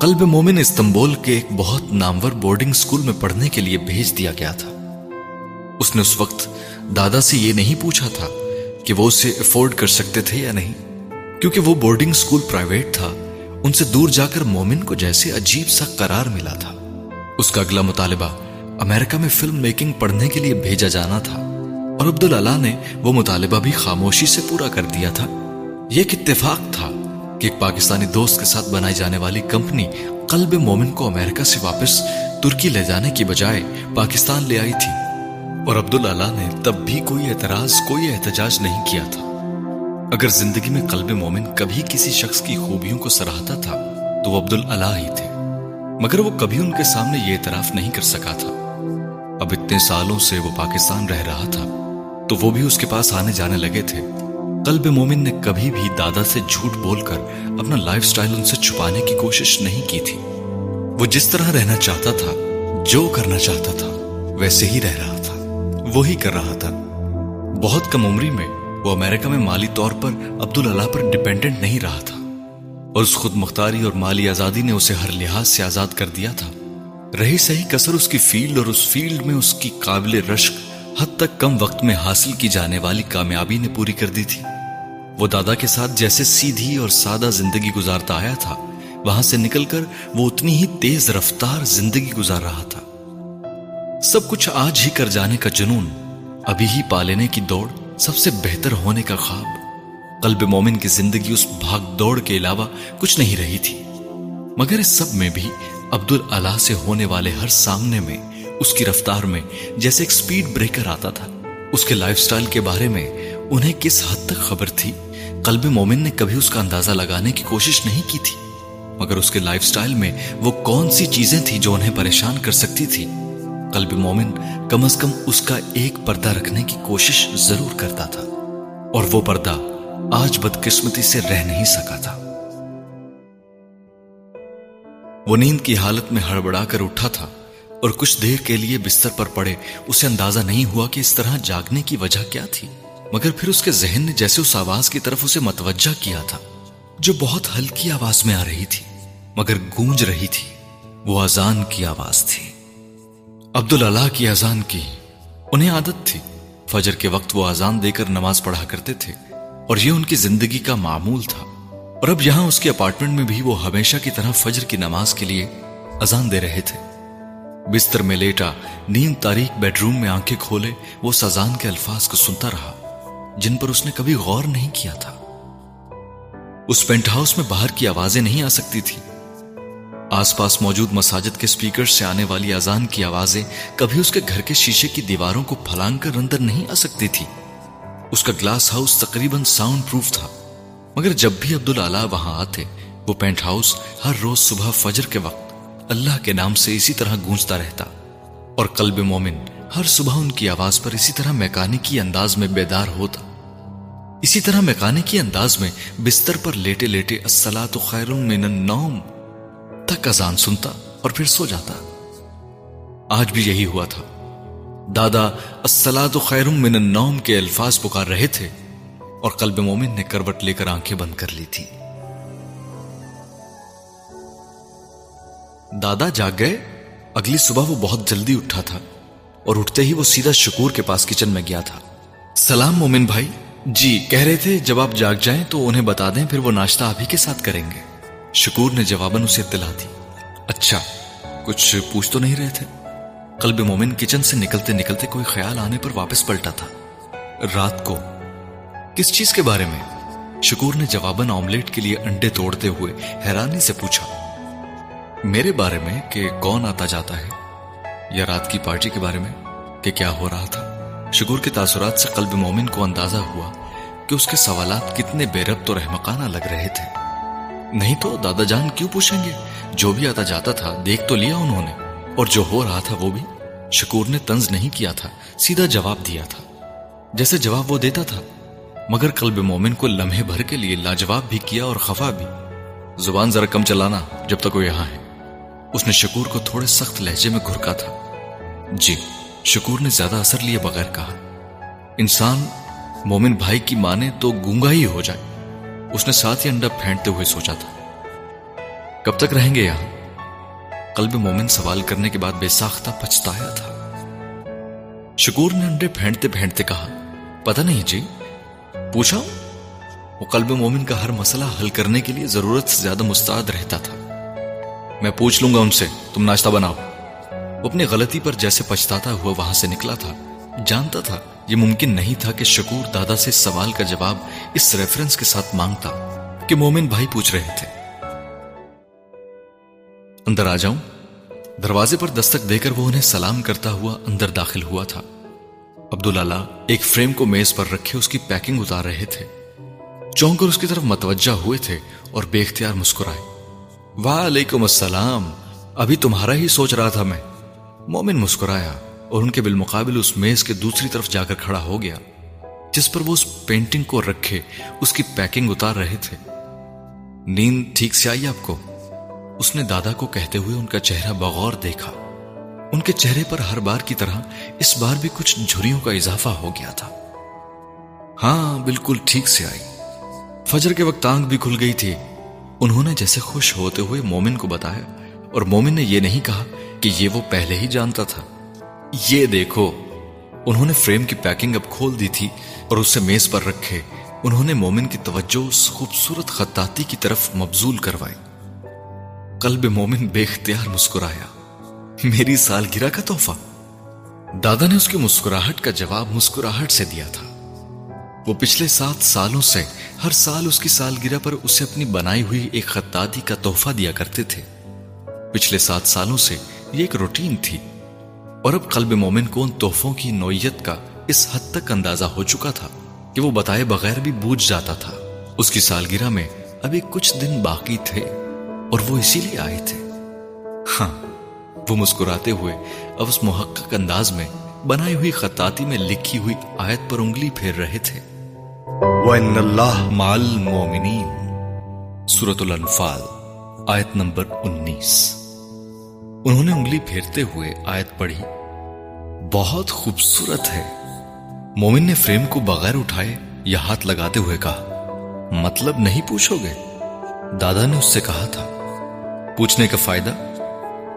قلب مومن استنبول کے ایک بہت نامور بورڈنگ سکول میں پڑھنے کے لیے بھیج دیا گیا تھا۔ اس نے اس وقت دادا سے یہ نہیں پوچھا تھا کہ وہ اسے افورڈ کر سکتے تھے یا نہیں، کیونکہ وہ بورڈنگ سکول پرائیویٹ تھا۔ ان سے دور جا کر مومن کو جیسے عجیب سا قرار ملا تھا۔ اس کا اگلا مطالبہ امریکہ میں فلم میکنگ پڑھنے کے لیے بھیجا جانا تھا اور عبداللہ نے وہ مطالبہ بھی خاموشی سے پورا کر دیا تھا۔ یہ ایک اتفاق تھا کہ ایک پاکستانی دوست کے ساتھ بنائی جانے والی کمپنی قلب مومن کو امریکہ سے واپس ترکی لے جانے کی بجائے پاکستان لے آئی تھی اور عبداللہ نے تب بھی کوئی اعتراض، کوئی احتجاج نہیں کیا تھا۔ اگر زندگی میں قلب مومن کبھی کسی شخص کی خوبیوں کو سراہتا تھا، تو وہ عبداللہ ہی تھے۔ مگر وہ کبھی ان کے سامنے یہ اعتراف نہیں کر سکا تھا۔ اب اتنے سالوں سے وہ پاکستان رہ رہا تھا، تو وہ بھی اس کے پاس آنے جانے لگے تھے۔ قلب مومن نے کبھی بھی دادا سے جھوٹ بول کر اپنا لائف سٹائل ان سے چھپانے کی کوشش نہیں کی تھی۔ وہ جس طرح رہنا چاہتا تھا، جو کرنا چاہتا تھا، ویسے ہی رہ رہا تھا۔ وہی کر رہا تھا۔ بہت کم عمری میں وہ امریکہ میں مالی طور پر عبداللہ پر ڈیپینڈنٹ نہیں رہا تھا۔ اور اس خود مختاری اور مالی آزادی نے اسے ہر لحاظ سے آزاد کر دیا تھا۔ رہی صحیح کسر اس کی فیلڈ اور اس فیلڈ میں اس کی قابل رشک حد تک کم وقت میں حاصل کی جانے والی کامیابی نے پوری کر دی تھی۔ وہ دادا کے ساتھ جیسے سیدھی اور سادہ زندگی گزارتا آیا تھا، وہاں سے نکل کر وہ اتنی ہی تیز رفتار زندگی گزار رہا تھا۔ سب کچھ آج ہی کر جانے کا جنون، ابھی ہی پالنے کی دوڑ سب سے بہتر ہونے کا خواب۔ قلب مومن کی زندگی اس بھاگ دوڑ کے علاوہ کچھ نہیں رہی تھی۔ مگر اس سب میں بھی عبد اللہ سے ہونے والے ہر سامنے میں، اس کی رفتار میں جیسے ایک سپیڈ بریکر آتا تھا۔ اس کے لائف سٹائل کے بارے میں انہیں کس حد تک خبر تھی؟ قلب مومن نے کبھی اس کا اندازہ لگانے کی کوشش نہیں کی تھی۔ مگر اس کے لائف سٹائل میں وہ کون سی چیزیں تھی جو انہیں پریشان کر سکتی تھی؟ قلب مومن کم از کم اس کا ایک پردہ رکھنے کی کوشش ضرور کرتا تھا، اور وہ پردہ آج بدقسمتی سے رہ نہیں سکا تھا۔ وہ نیند کی حالت میں ہڑبڑا کر اٹھا تھا اور کچھ دیر کے لیے بستر پر پڑے، اسے اندازہ نہیں ہوا کہ اس طرح جاگنے کی وجہ کیا تھی۔ مگر پھر اس کے ذہن نے جیسے اس آواز کی طرف اسے متوجہ کیا تھا، جو بہت ہلکی آواز میں آ رہی تھی، مگر گونج رہی تھی۔ وہ اذان کی آواز تھی۔ عبداللہ کی اذان کی انہیں عادت تھی۔ فجر کے وقت وہ اذان دے کر نماز پڑھا کرتے تھے اور یہ ان کی زندگی کا معمول تھا۔ اور اب یہاں اس کے اپارٹمنٹ میں بھی وہ ہمیشہ کی طرح فجر کی نماز کے لیے اذان دے رہے تھے۔ بستر میں لیٹا نیند تاریخ بیڈ روم میں آنکھیں کھولے، وہ سزان کے الفاظ کو سنتا رہا، جن پر اس نے کبھی غور نہیں کیا تھا۔ اس پینٹ ہاؤس میں باہر کی آوازیں نہیں آ سکتی تھی آس پاس موجود مساجد کے سپیکر سے آنے والی اذان کی آوازیں کبھی اس کے گھر کے شیشے کی دیواروں کو پھلانگ کر اندر نہیں آ سکتی تھی اس کا گلاس ہاؤس تقریباً ساؤنڈ پروف تھا۔ مگر جب بھی عبداللہ وہاں آتے، وہ پینٹ ہاؤس ہر روز صبح فجر کے وقت اللہ کے نام سے اسی طرح گونجتا رہتا۔ اور قلب مومن ہر صبح ان کی آواز پر اسی طرح میکانکی انداز میں بیدار ہوتا۔ اسی طرح میکانکی انداز میں بستر پر لیٹے لیٹے السلام تو خیر من النوم تک اذان سنتا اور پھر سو جاتا۔ آج بھی یہی ہوا تھا۔ دادا السلاد خیر من النوم کے الفاظ پکار رہے تھے۔ اور قلب مومن نے کروٹ لے کر آنکھیں بند کر لی تھی۔ دادا جاگ گئے۔ اگلی صبح وہ بہت جلدی اٹھا تھا اور اٹھتے ہی وہ سیدھا شکور کے پاس کچن میں گیا تھا۔ سلام مومن بھائی۔ جی کہہ رہے تھے جب آپ جاگ جائیں تو انہیں بتا دیں، پھر وہ ناشتہ آپ ہی کے ساتھ کریں گے۔ شکور نے جواباً اسے اطلاع دی۔ اچھا کچھ پوچھ تو نہیں رہے تھے۔ قلب مومن کچن سے نکلتے نکلتے کوئی خیال آنے پر واپس پلٹا تھا۔ رات کو کس چیز کے بارے میں؟ شکور نے جواباً آملیٹ کے لیے انڈے توڑتے ہوئے حیرانی سے پوچھا، میرے بارے میں کہ کون آتا جاتا ہے؟ یا رات کی پارٹی کے بارے میں کہ کیا ہو رہا تھا؟ شکور کے تاثرات سے قلب مومن کو اندازہ ہوا کہ اس کے سوالات کتنے بے ربط اور احمقانہ لگ رہے تھے۔ نہیں تو دادا جان کیوں پوچھیں گے؟ جو بھی آتا جاتا تھا، دیکھ تو لیا انہوں نے۔ اور جو ہو رہا تھا وہ بھی۔ شکور نے تنز نہیں کیا تھا، سیدھا جواب دیا تھا۔ جیسے جواب وہ دیتا تھا مگر قلب مومن کو لمحے بھر کے لیے لاجواب بھی کیا اور خفا بھی۔ زبان ذرا کم چلانا جب تک وہ یہاں ہے۔ اس نے شکور کو تھوڑے سخت لہجے میں گھرکا تھا۔ جی شکور نے زیادہ اثر لیے بغیر کہا۔ انسان، مومن بھائی کی مانے تو گونگا ہی ہو جائے۔ اس نے ساتھ ہی انڈا پھینٹتے ہوئے سوچا تھا۔ کب تک رہیں گے یہاں؟ قلب مومن سوال کرنے کے بعد بے ساختہ پچھتایا تھا۔ شکور نے انڈے پھینٹتے پھینٹتے کہا۔ پتہ نہیں جی پوچھا وہ قلب مومن کا ہر مسئلہ حل کرنے کے لیے ضرورت سے زیادہ مستعد رہتا تھا۔ میں پوچھ لوں گا ان سے، تم ناشتہ بناؤ۔ وہ اپنی غلطی پر جیسے پچھتاتا ہوا وہاں سے نکلا تھا۔ جانتا تھا، یہ ممکن نہیں تھا کہ شکور دادا سے سوال کا جواب اس ریفرنس کے ساتھ مانگتا کہ مومن بھائی پوچھ رہے تھے۔ اندر آ جاؤں۔ دروازے پر دستک دے کر وہ انہیں سلام کرتا ہوا اندر داخل ہوا تھا۔ عبداللہ ایک فریم کو میز پر رکھے اس کی پیکنگ اتار رہے تھے۔ چونک کر اس کی طرف متوجہ ہوئے تھے اور بے اختیار مسکرائے۔ وعلیکم السلام، ابھی تمہارا ہی سوچ رہا تھا میں۔ مومن مسکرایا اور ان کے بالمقابل اس میز کے دوسری طرف جا کر کھڑا ہو گیا، جس پر وہ اس پینٹنگ کو رکھے، اس کی پیکنگ اتار رہے تھے۔ نیند ٹھیک سے آئی آپ کو؟ اس نے دادا کو کہتے ہوئے ان کا چہرہ بغور دیکھا۔ ان کے چہرے پر ہر بار کی طرح اس بار بھی کچھ جھریوں کا اضافہ ہو گیا تھا۔ ہاں بالکل ٹھیک سے آئی۔ فجر کے وقت آنکھ بھی کھل گئی تھی۔ انہوں نے جیسے خوش ہوتے ہوئے مومن کو بتایا اور مومن نے یہ نہیں کہا کہ یہ وہ پہلے ہی جانتا تھا۔ یہ دیکھو، انہوں نے فریم کی پیکنگ اب کھول دی تھی اور اسے میز پر رکھے۔ انہوں نے مومن کی توجہ اس خوبصورت خطاطی کی طرف مبزول کروائی۔ قلب مومن بے اختیار مسکرایا۔ میری سالگرہ کا تحفہ۔ دادا نے اس کی مسکراہٹ کا جواب مسکراہٹ سے دیا تھا۔ وہ پچھلے سات سالوں سے ہر سال اس کی سالگرہ پر اسے اپنی بنائی ہوئی ایک خطاطی کا تحفہ دیا کرتے تھے۔ پچھلے سات سالوں سے یہ ایک روٹین تھی۔ اور اب قلب مومن کو ان تحفوں کی نوعیت کا اس حد تک اندازہ ہو چکا تھا کہ وہ بتائے بغیر بھی بوجھ جاتا تھا۔ اس کی سالگرہ میں ابھی کچھ دن باقی تھے اور وہ اسی لیے آئے تھے۔ ہاں وہ مسکراتے ہوئے اب اس محقق انداز میں بنائی ہوئی خطاطی میں لکھی ہوئی آیت پر انگلی پھیر رہے تھے۔ وَإِنَّ اللَّهَ مَعَ الْمُؤْمِنِينَ۔ سورة الانفال آیت نمبر انیس۔ انہوں نے انگلی پھیرتے ہوئے آیت پڑھی۔ بہت خوبصورت ہے۔ مومن نے فریم کو بغیر اٹھائے یا ہاتھ لگاتے ہوئے کہا مطلب نہیں پوچھو گے؟ دادا نے اس سے کہا تھا پوچھنے کا فائدہ؟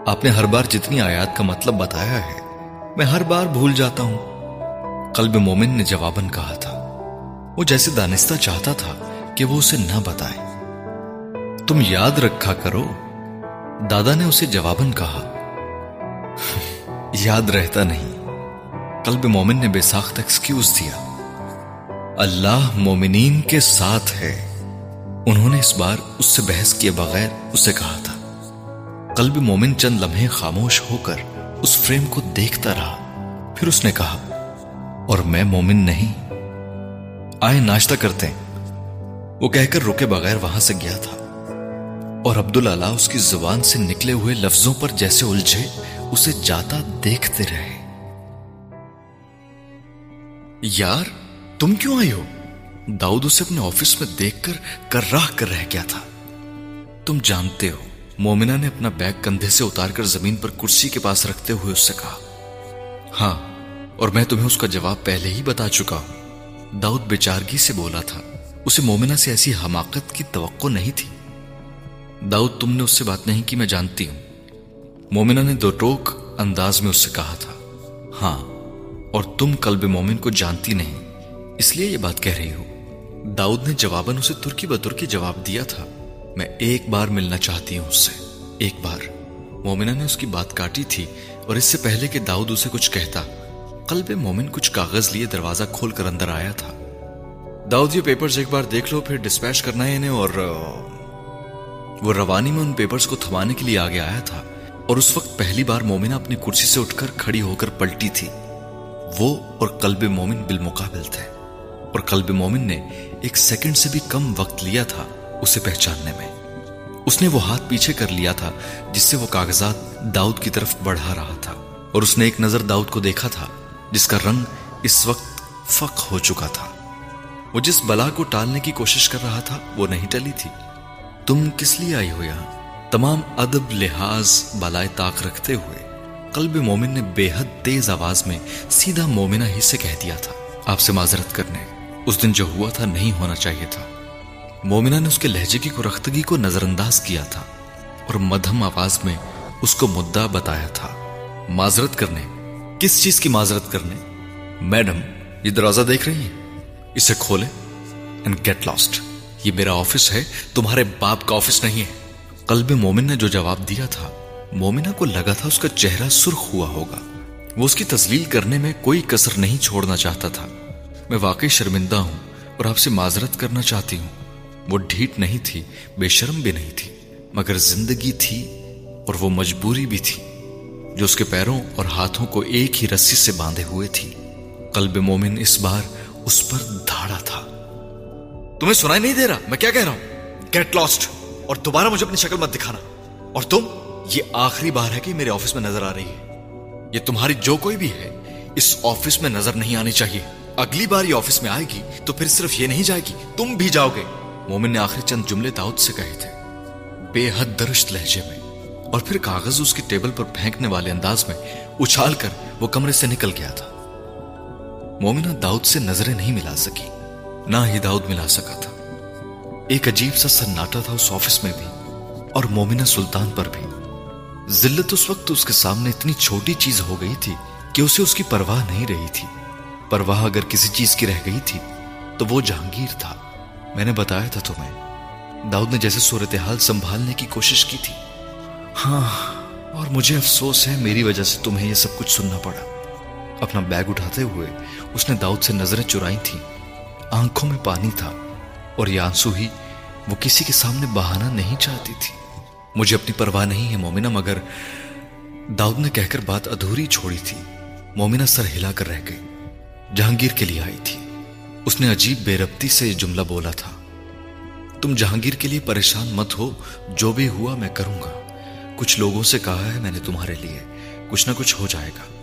آپ نے ہر بار جتنی آیات کا مطلب بتایا ہے، میں ہر بار بھول جاتا ہوں۔ قلب مومن نے جواباً کہا تھا، وہ جیسے دانستہ چاہتا تھا کہ وہ اسے نہ بتائے۔ تم یاد رکھا کرو، دادا نے اسے جواباً کہا۔ یاد رہتا نہیں، قلب مومن نے بے ساخت ایکسکیوز دیا۔ اللہ مومنین کے ساتھ ہے، انہوں نے اس بار اس سے بحث کیے بغیر اسے کہا تھا۔ قلب مومن چند لمحے خاموش ہو کر اس فریم کو دیکھتا رہا۔ پھر اس نے کہا، اور میں مومن نہیں۔ آئے ناشتہ کرتے ہیں۔ وہ کہہ کر رکے بغیر وہاں سے گیا تھا۔ اور عبداللہ اس کی زبان سے نکلے ہوئے لفظوں پر جیسے الجھے، اسے جاتا دیکھتے رہے۔ یار، تم کیوں آئی ہو؟ داؤد اسے اپنے آفس میں دیکھ کر کر راہ کر رہ گیا تھا۔ تم جانتے ہو۔ مومنہ نے اپنا بیگ کندھے سے اتار کر زمین پر کرسی کے پاس رکھتے ہوئے اس سے کہا ہاں اور میں تمہیں اس کا جواب پہلے ہی بتا چکا ہوں۔ داؤد بیچارگی سے بولا تھا، اسے مومنہ سے ایسی حماقت کی توقع نہیں تھی۔ داؤد، تم نے اس سے بات نہیں کی، میں جانتی ہوں۔ مومنہ نے دو ٹوک انداز میں اس سے کہا تھا ہاں اور تم قلب مومن کو جانتی نہیں، اس لیے یہ بات کہہ رہی ہو۔ داؤد نے جواباً اسے ترکی بترکی جواب دیا تھا۔ میں ایک بار ملنا چاہتی ہوں اس سے۔ ایک بار۔ مومنہ نے اس کی بات کاٹی تھی اور اس سے پہلے کہ داؤد اسے کچھ کہتا، قلب مومن کچھ کاغذ لیے دروازہ کھول کر اندر آیا تھا۔ داؤد، یہ پیپرز ایک بار دیکھ لو، پھر ڈسپیچ کرنا ہے انہیں اور، وہ روانی میں ان پیپرز کو تھمانے کے لیے آگے آیا تھا۔ اور اس وقت پہلی بار مومنہ اپنی کرسی سے اٹھ کر کھڑی ہو کر پلٹی تھی۔ وہ اور قلب مومن بالمقابل تھے۔ اور قلب مومن نے ایک سیکنڈ سے بھی کم وقت لیا تھا۔ اسے پہچاننے میں۔ اس نے وہ ہاتھ پیچھے کر لیا تھا، جس سے وہ کاغذات داؤد کی طرف بڑھا رہا تھا۔ اور اس نے ایک نظر داؤد کو دیکھا تھا، جس کا رنگ اس وقت فق ہو چکا تھا۔ وہ جس بلا کو ٹالنے کی کوشش کر رہا تھا، وہ نہیں ٹلی تھی۔ تم کس لیے آئی ہو یہاں؟ تمام ادب لحاظ بالائے طاق رکھتے ہوئے، قلب مومن نے بے حد تیز آواز میں سیدھا مومنہ ہی سے کہہ دیا تھا، آپ سے معذرت کرنے، اس دن جو ہوا تھا نہیں ہونا چاہیے تھا۔ مومنہ نے اس کے لہجے کی کو رختگی کو نظر انداز کیا تھا اور مدھم آواز میں اس کو مدعا بتایا تھا، معذرت کرنے۔ کس چیز کی معذرت کرنے؟ میڈم، یہ دروازہ دیکھ رہی ہیں؟ اسے کھولے اینڈ گیٹ لاسٹ یہ میرا آفس ہے، تمہارے باپ کا آفس نہیں ہے۔ قلب مومن نے جو جواب دیا تھا، مومنہ کو لگا تھا اس کا چہرہ سرخ ہوا ہوگا۔ وہ اس کی تسلیل کرنے میں کوئی کسر نہیں چھوڑنا چاہتا تھا۔ میں واقعی شرمندہ ہوں اور آپ سے معذرت کرنا چاہتی ہوں۔ وہ ڈھیٹ نہیں تھی، بے شرم بھی نہیں تھی، مگر زندگی تھی اور وہ مجبوری بھی تھی جو اس کے پیروں اور ہاتھوں کو ایک ہی رسی سے باندھے ہوئے تھی۔ قلب مومن اس بار اس پر دھاڑا تھا۔ تمہیں سنائی نہیں دے رہا، میں کیا کہہ رہا ہوں؟ گیٹ لاسٹ اور دوبارہ مجھے اپنی شکل مت دکھانا۔ اور تم، یہ آخری بار ہے کہ میرے آفس میں نظر آ رہی ہے۔ یہ تمہاری جو کوئی بھی ہے، اس آفس میں نظر نہیں آنی چاہیے۔ اگلی بار یہ آفس میں آئے گی تو پھر صرف یہ نہیں جائے گی، تم بھی جاؤ گے۔ مومن نے آخری چند جملے داؤد سے کہے تھے۔ بے حد درشت لہجے میں۔ اور پھر کاغذ اس کی ٹیبل پر پھینکنے والے انداز میں اچھال کر وہ کمرے سے نکل گیا تھا۔ مومنہ داؤد سے نظریں نہیں ملا سکی، نہ ہی داؤد ملا سکا تھا۔ ایک عجیب سا سناٹا تھا اس آفس میں بھی، اور مومنہ سلطان پر بھی۔ ذلت اس وقت اس کے سامنے اتنی چھوٹی چیز ہو گئی تھی کہ اسے اس کی پرواہ نہیں رہی تھی۔ پرواہ اگر کسی چیز کی رہ گئی تھی تو وہ جہانگیر تھا۔ میں نے بتایا تھا تمہیں، داؤد نے جیسے صورتحال سنبھالنے کی کوشش کی تھی۔ ہاں اور مجھے افسوس ہے، میری وجہ سے تمہیں یہ سب کچھ سننا پڑا۔ اپنا بیگ اٹھاتے ہوئے اس نے داؤد سے نظریں چرائی تھی آنکھوں میں پانی تھا، اور یہ آنسو ہی وہ کسی کے سامنے بہانا نہیں چاہتی تھی۔ مجھے اپنی پرواہ نہیں ہے مومنہ، مگر داؤد نے کہہ کر بات ادھوری چھوڑی تھی۔ مومنہ سر ہلا کر رہ گئی جہانگیر کے لیے آئی تھی۔ اس نے عجیب بے ربتی سے یہ جملہ بولا تھا۔ تم جہانگیر کے لیے پریشان مت ہو، جو بھی ہوا میں کروں گا۔ کچھ لوگوں سے کہا ہے میں نے تمہارے لیے، کچھ نہ کچھ ہو جائے گا۔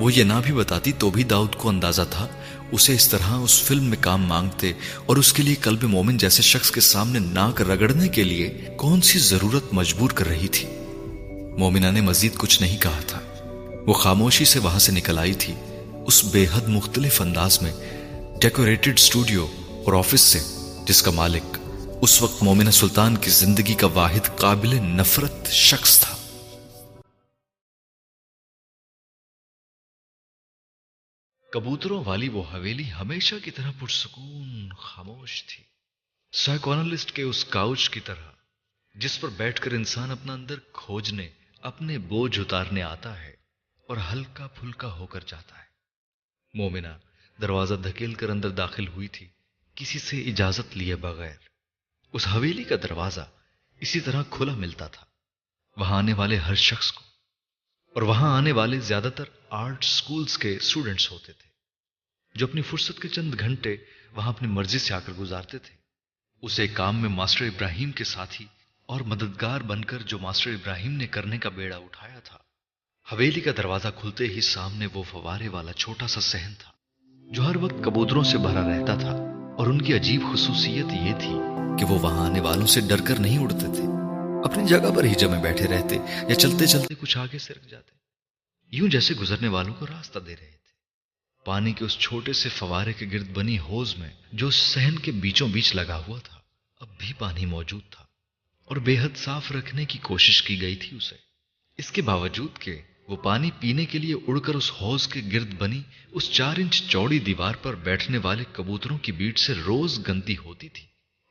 وہ یہ نہ بھی بتاتی تو بھی داؤد کو اندازہ تھا، اسے اس طرح اس فلم میں کام مانگتے اور اس کے لیے قلب مومن جیسے شخص کے سامنے ناک رگڑنے کے لیے کون سی ضرورت مجبور کر رہی تھی۔ مومنہ نے مزید کچھ نہیں کہا تھا۔ وہ خاموشی سے وہاں سے نکل آئی تھی، اس بے حد مختلف انداز میں۔ ڈیکوریٹڈ اسٹوڈیو اور آفس سے جس کا مالک اس وقت مومنہ سلطان کی زندگی کا واحد قابل نفرت شخص تھا۔ کبوتروں والی وہ حویلی ہمیشہ کی طرح پرسکون خاموش تھی۔ سائیکونلسٹ کے اس کاؤچ کی طرح، جس پر بیٹھ کر انسان اپنا اندر کھوجنے، اپنے بوجھ اتارنے آتا ہے اور ہلکا پھلکا ہو کر جاتا ہے۔ مومنہ دروازہ دھکیل کر اندر داخل ہوئی تھی۔ کسی سے اجازت لیے بغیر اس حویلی کا دروازہ اسی طرح کھلا ملتا تھا۔ وہاں آنے والے ہر شخص کو اور وہاں آنے والے زیادہ تر آرٹ سکولز کے اسٹوڈنٹس ہوتے تھے۔ جو اپنی فرصت کے چند گھنٹے وہاں اپنی مرضی سے آ کر گزارتے تھے۔ اسے کام میں ماسٹر ابراہیم کے ساتھی اور مددگار بن کر جو ماسٹر ابراہیم نے کرنے کا بیڑا اٹھایا تھا، حویلی کا دروازہ کھلتے ہی سامنے وہ فوارے والا چھوٹا سا سہن تھا۔ جو ہر وقت کبوتروں سے بھرا رہتا تھا اور ان کی عجیب خصوصیت یہ تھی کہ وہ وہاں آنے والوں سے ڈر کر نہیں اڑتے تھے۔ اپنی جگہ پر ہی جمے بیٹھے رہتے یا چلتے چلتے کچھ آگے سرک جاتے۔ یوں جیسے گزرنے والوں کو راستہ دے رہے تھے۔ پانی کے اس چھوٹے سے فوارے کے گرد بنی ہوز میں جو سہن کے بیچوں بیچ لگا ہوا تھا، اب بھی پانی موجود تھا اور بے حد صاف رکھنے کی کوشش کی گئی تھی اسے۔ اس کے باوجود کہ وہ پانی پینے کے لیے اڑ کر اس حوض کے گرد بنی، اس چار انچ چوڑی دیوار پر بیٹھنے والے کبوتروں کی بیٹ سے روز گندی ہوتی تھی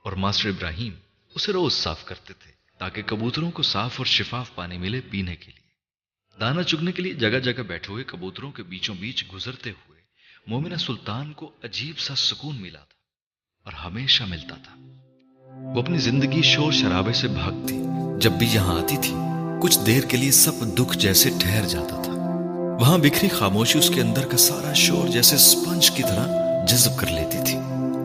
اور ماسٹر ابراہیم اسے روز صاف کرتے تھے تاکہ کبوتروں کو صاف اور شفاف پانی ملے پینے کے لیے۔ دانا چگنے کے لیے جگہ جگہ بیٹھے ہوئے کبوتروں کے بیچوں بیچ گزرتے ہوئے مومنہ سلطان کو عجیب سا سکون ملا تھا اور ہمیشہ ملتا تھا۔ وہ اپنی زندگی شور شرابے سے بھاگتی جب بھی یہاں آتی تھی۔ کچھ دیر کے لیے سب دکھ جیسے ٹھہر جاتا تھا۔ وہاں بکھری خاموشی اس کے اندر کا سارا شور جیسے سپنج کی طرح جذب کر لیتی تھی۔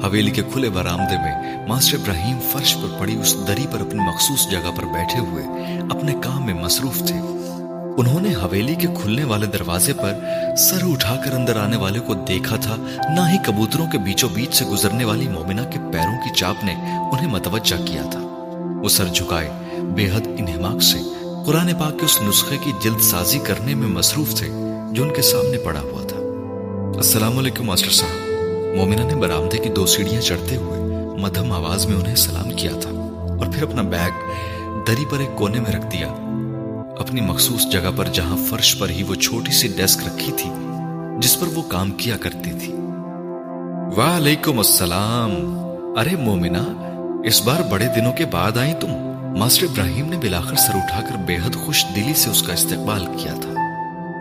حویلی کے کھلے برامدے میں ماسٹر ابراہیم فرش پر پڑی اس دری پر اپنی مخصوص جگہ پر بیٹھے ہوئے اپنے کام میں مصروف تھے۔ انہوں نے حویلی کے کھلنے والے دروازے پر سر اٹھا کر اندر آنے والے کو دیکھا تھا، نہ ہی کبوتروں کے بیچوں بیچ سے گزرنے والی مومنہ کے پیروں کی چاپ نے انہیں متوجہ کیا تھا۔ وہ سر جھکائے، بے حد انہماک سے قرآن پاک کے اس نسخے کی جلد سازی کرنے میں مصروف تھے جو ان کے سامنے پڑا ہوا تھا۔ السلام علیکم ماسٹر صاحب۔ مومنہ نے برامدے کی دو سیڑھیاں چڑھتے ہوئے مدھم آواز میں انہیں سلام کیا تھا اور پھر اپنا بیگ دری پر ایک کونے میں رکھ دیا۔ اپنی مخصوص جگہ پر جہاں فرش پر ہی وہ چھوٹی سی ڈیسک رکھی تھی، جس پر وہ کام کیا کرتی تھی۔ وعلیکم السلام۔ ارے مومنہ، اس بار بڑے دنوں کے بعد آئی تم؟ ماسٹر ابراہیم نے بلاخر سر اٹھا کر بے حد خوش دلی سے اس کا استقبال کیا تھا۔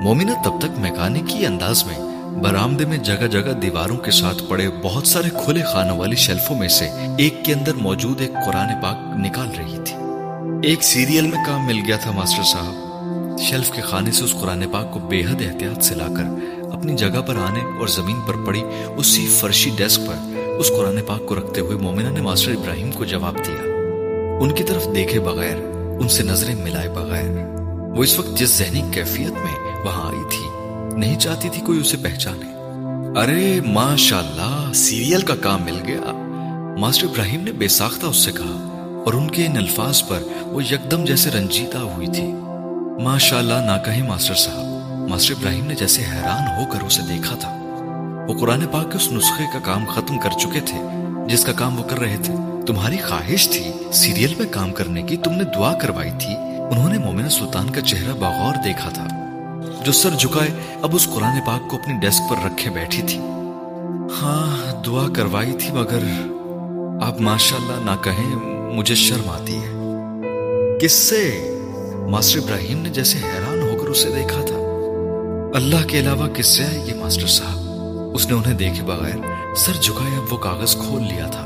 مومنہ تب تک میکانکی انداز میں برامدے میں جگہ جگہ دیواروں کے ساتھ پڑے بہت سارے کھلے خانوں والی شیلفوں میں سے ایک کے اندر موجود ایک قرآن پاک نکال رہی تھی۔ ایک سیریل میں کام مل گیا تھا ماسٹر صاحب۔ شیلف کے خانے سے اس قرآن پاک کو بے حد احتیاط سے لا کر اپنی جگہ پر آنے اور زمین پر پڑی اسی فرشی ڈیسک پر اس قرآن پاک کو رکھتے ہوئے مومنہ نے ماسٹر ابراہیم کو جواب دیا۔ ان کی طرف دیکھے بغیر، ان سے نظریں ملائے بغیر۔ وہ اس وقت جس ذہنی کیفیت میں وہاں آئی تھی، نہیں چاہتی تھی کوئی اسے پہچانے۔ ارے ماشاء اللہ سیریل کا کام مل گیا۔ ماسٹر ابراہیم نے بے ساختہ اس سے کہا، اور ان کے ان الفاظ پر وہ یکدم جیسے رنجیدہ ہوئی تھی۔ ماشاء اللہ نہ کہیں ماسٹر صاحب، ماسٹر ابراہیم نے جیسے حیران ہو کر اسے دیکھا تھا۔ وہ قرآن پاک کے اس نسخے کا کام ختم کر چکے تھے، جس کا کام وہ کر رہے تھے۔ تمہاری خواہش تھی سیریل میں کام کرنے کی تم نے دعا کروائی تھی۔ انہوں نے مومنہ سلطان کا چہرہ بغور دیکھا تھا، جو سر جھکائے اب اس قرآن پاک کو اپنی ڈیسک پر رکھے بیٹھی تھی۔ ہاں دعا کروائی تھی، مگر آپ ماشاء اللہ نہ کہیں مجھے شرم آتی ہے۔ کس سے ماسٹر ابراہیم نے جیسے حیران ہو کر اسے دیکھا تھا۔ اللہ کے علاوہ کس سے آئے گی ماسٹر صاحب۔ اس نے انہیں دیکھے بغیر سر جھکائے اب وہ کاغذ کھول لیا تھا۔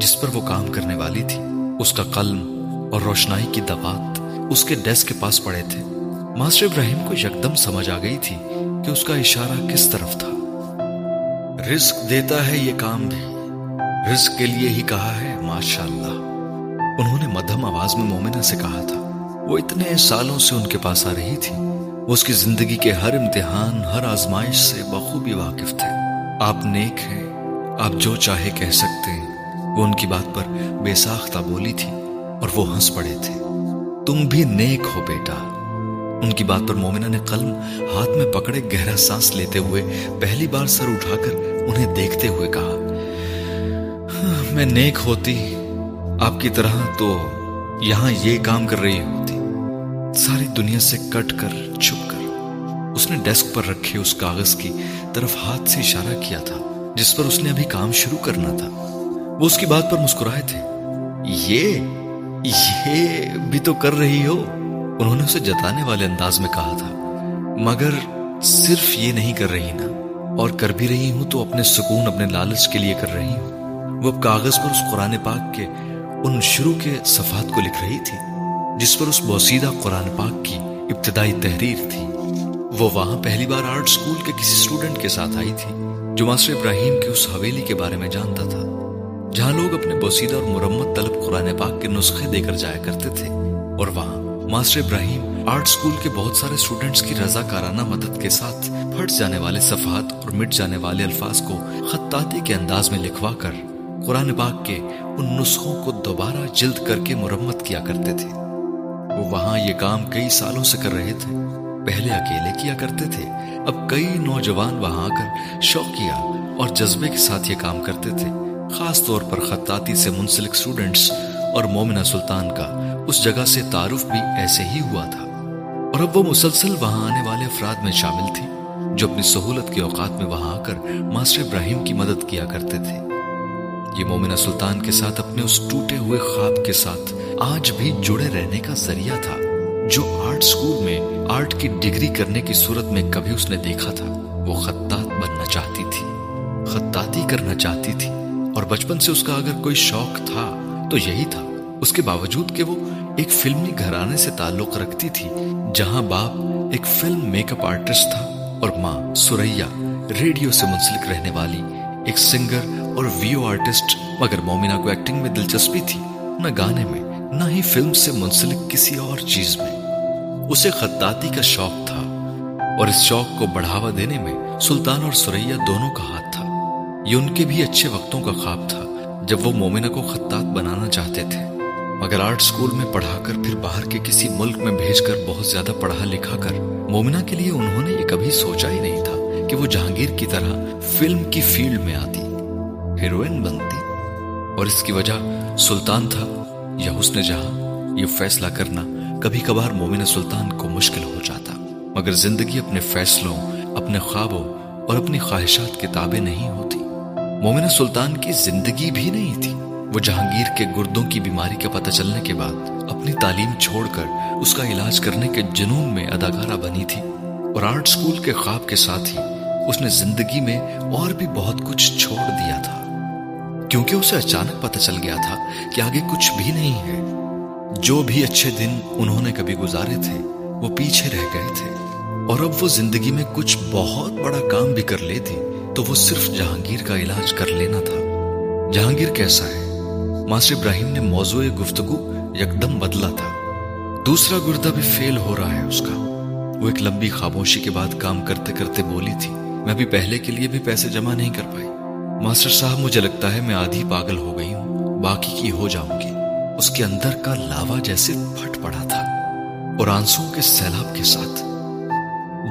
جس پر وہ کام کرنے والی تھی، اس کا قلم اور روشنائی کی دبات اس کے ڈیسک کے پاس پڑے تھے۔ ماسٹر ابراہیم کو یکدم سمجھ آ گئی تھی کہ اس کا اشارہ کس طرف تھا۔ رزق دیتا ہے یہ کام بھی۔ رزق کے لیے ہی کہا ہے ماشاء اللہ انہوں نے مدھم آواز میں مومنہ سے کہا تھا، وہ اتنے سالوں سے ان کے پاس آ رہی تھی۔ وہ اس کی زندگی کے ہر امتحان، ہر آزمائش سے بخوبی واقف تھے۔ آپ نیک ہیں، آپ جو چاہے کہہ سکتے ہیں۔ وہ ان کی بات پر بے ساختہ بولی تھی اور وہ ہنس پڑے تھے۔ تم بھی نیک ہو بیٹا۔ ان کی بات پر مومنہ نے قلم ہاتھ میں پکڑے گہرا سانس لیتے ہوئے پہلی بار سر اٹھا کر انہیں دیکھتے ہوئے کہا، میں نیک ہوتی، آپ کی طرح تو یہاں یہ کام کر رہی ہوتی۔ ساری دنیا سے کٹ کر، چھپ کر۔ اس نے ڈیسک پر رکھے اس کاغذ کی طرف ہاتھ سے اشارہ کیا تھا، جس پر اس نے ابھی کام شروع کرنا تھا۔ وہ اس کی بات پر مسکرائے تھے۔ یہ یہ بھی تو کر رہی ہو؟ انہوں نے اسے جتانے والے انداز میں کہا تھا۔ مگر صرف یہ نہیں کر رہی نا، اور کر بھی رہی ہوں تو اپنے سکون، اپنے لالچ کے لیے کر رہی ہوں۔ وہ کاغذ پر اس قرآن پاک کے ان شروع کے صفحات کو لکھ رہی تھی، جس پر اس بوسیدہ قرآن پاک کی ابتدائی تحریر تھی۔ وہ وہاں پہلی بار آرٹ سکول کے کسی اسٹوڈنٹ کے ساتھ آئی تھی، جو ماسٹر ابراہیم کی اس حویلی کے بارے میں جانتا تھا۔ جہاں لوگ اپنے بوسیدہ اور مرمت طلب قرآن پاک کے نسخے دے کر جایا کرتے تھے، اور وہاں ماسٹر ابراہیم آرٹ سکول کے بہت سارے اسٹوڈنٹس کی رضا کارانہ مدد کے ساتھ پھٹ جانے والے صفحات اور مٹ جانے والے الفاظ کو خطاطی کے انداز میں لکھوا کر قرآن پاک کے ان نسخوں کو دوبارہ جلد کر کے مرمت کیا کرتے تھے۔ وہ وہاں یہ کام کئی سالوں سے کر رہے تھے، پہلے اکیلے کیا کرتے تھے، اب کئی نوجوان وہاں آ کر شوقیہ اور جذبے کے ساتھ یہ کام کرتے تھے۔ خاص طور پر خطاطی سے منسلک اسٹوڈنٹس اور مومنہ سلطان کا اس جگہ سے تعارف بھی ایسے ہی ہوا تھا۔ اور اب وہ مسلسل وہاں آنے والے افراد میں شامل تھی جو اپنی سہولت کے اوقات میں وہاں آ کر ماسٹر ابراہیم کی مدد کیا کرتے تھے۔ یہ مومنہ سلطان کے ساتھ اپنے اس ٹوٹے ہوئے خواب کے ساتھ آج بھی جڑے رہنے کا ذریعہ تھا جو آرٹ سکول میں آرٹ کی ڈگری کرنے کی صورت میں کبھی اس نے دیکھا تھا۔ وہ خطاط بننا چاہتی تھی۔ خطاطی کرنا چاہتی تھی۔ اور بچپن سے اس کا اگر کوئی شوق تھا، تو یہی تھا۔ اس کے باوجود کہ وہ ایک فلمی گھرانے سے تعلق رکھتی تھی، جہاں باپ ایک فلم میک اپ آرٹسٹ تھا اور ماں سوریا ریڈیو سے منسلک رہنے والی ایک سنگر اور ویو آرٹسٹ، مگر مومنہ کو ایکٹنگ میں دلچسپی تھی، نہ گانے میں، نہ ہی فلم سے منسلک کسی اور چیز میں۔ اسے خطاطی کا شوق تھا اور اس شوق کو بڑھاوا دینے میں سلطان اور سریا دونوں کا ہاتھ تھا۔ یہ ان کے بھی اچھے وقتوں کا خواب تھا، جب وہ مومنہ کو خطاط بنانا چاہتے تھے۔ مگر آرٹ سکول میں پڑھا کر پھر باہر کے کسی ملک میں بھیج کر بہت زیادہ پڑھا لکھا کر، مومنہ کے لیے انہوں نے یہ کبھی سوچا ہی نہیں تھا کہ وہ جہانگیر کی طرح فلم کی فیلڈ میں آتی، ہیروئن بنتی۔ اور اس کی وجہ سلطان تھا یا حسن جہاں، یہ فیصلہ کرنا کبھی کبھار مومن سلطان کو مشکل ہو جاتا۔ مگر زندگی اپنے فیصلوں، اپنے خوابوں اور اپنی خواہشات کے تابع نہیں ہوتی۔ مومن سلطان کی زندگی بھی نہیں تھی۔ وہ جہانگیر کے گردوں کی بیماری کا پتہ چلنے کے بعد اپنی تعلیم چھوڑ کر اس کا علاج کرنے کے جنون میں اداکارہ بنی تھی اور آرٹ سکول کے خواب کے ساتھ ہی اس نے زندگی میں اور بھی بہت کچھ چھوڑ دیا تھا۔ کیونکہ اسے اچانک پتہ چل گیا تھا کہ آگے کچھ بھی نہیں ہے۔ جو بھی اچھے دن انہوں نے کبھی گزارے تھے، وہ پیچھے رہ گئے تھے۔ اور اب وہ زندگی میں کچھ بہت بڑا کام بھی کر لیتی۔ تو وہ صرف جہانگیر کا علاج کر لینا تھا۔ جہانگیر کیسا ہے؟ ماسٹر ابراہیم نے موضوع گفتگو یکدم بدلا تھا۔ دوسرا گردہ بھی فیل ہو رہا ہے اس کا۔ وہ ایک لمبی خاموشی کے بعد کام کرتے کرتے بولی تھی، میں بھی پہلے کے لیے بھی پیسے جمع نہیں کر پائی۔ ماسٹر صاحب، مجھے لگتا ہے میں آدھی پاگل ہو گئی ہوں، باقی کی ہو جاؤں گی۔ اس کے اندر کا لاوا جیسے پھٹ پڑا تھا۔ اور آنسو کے سیلاب کے ساتھ۔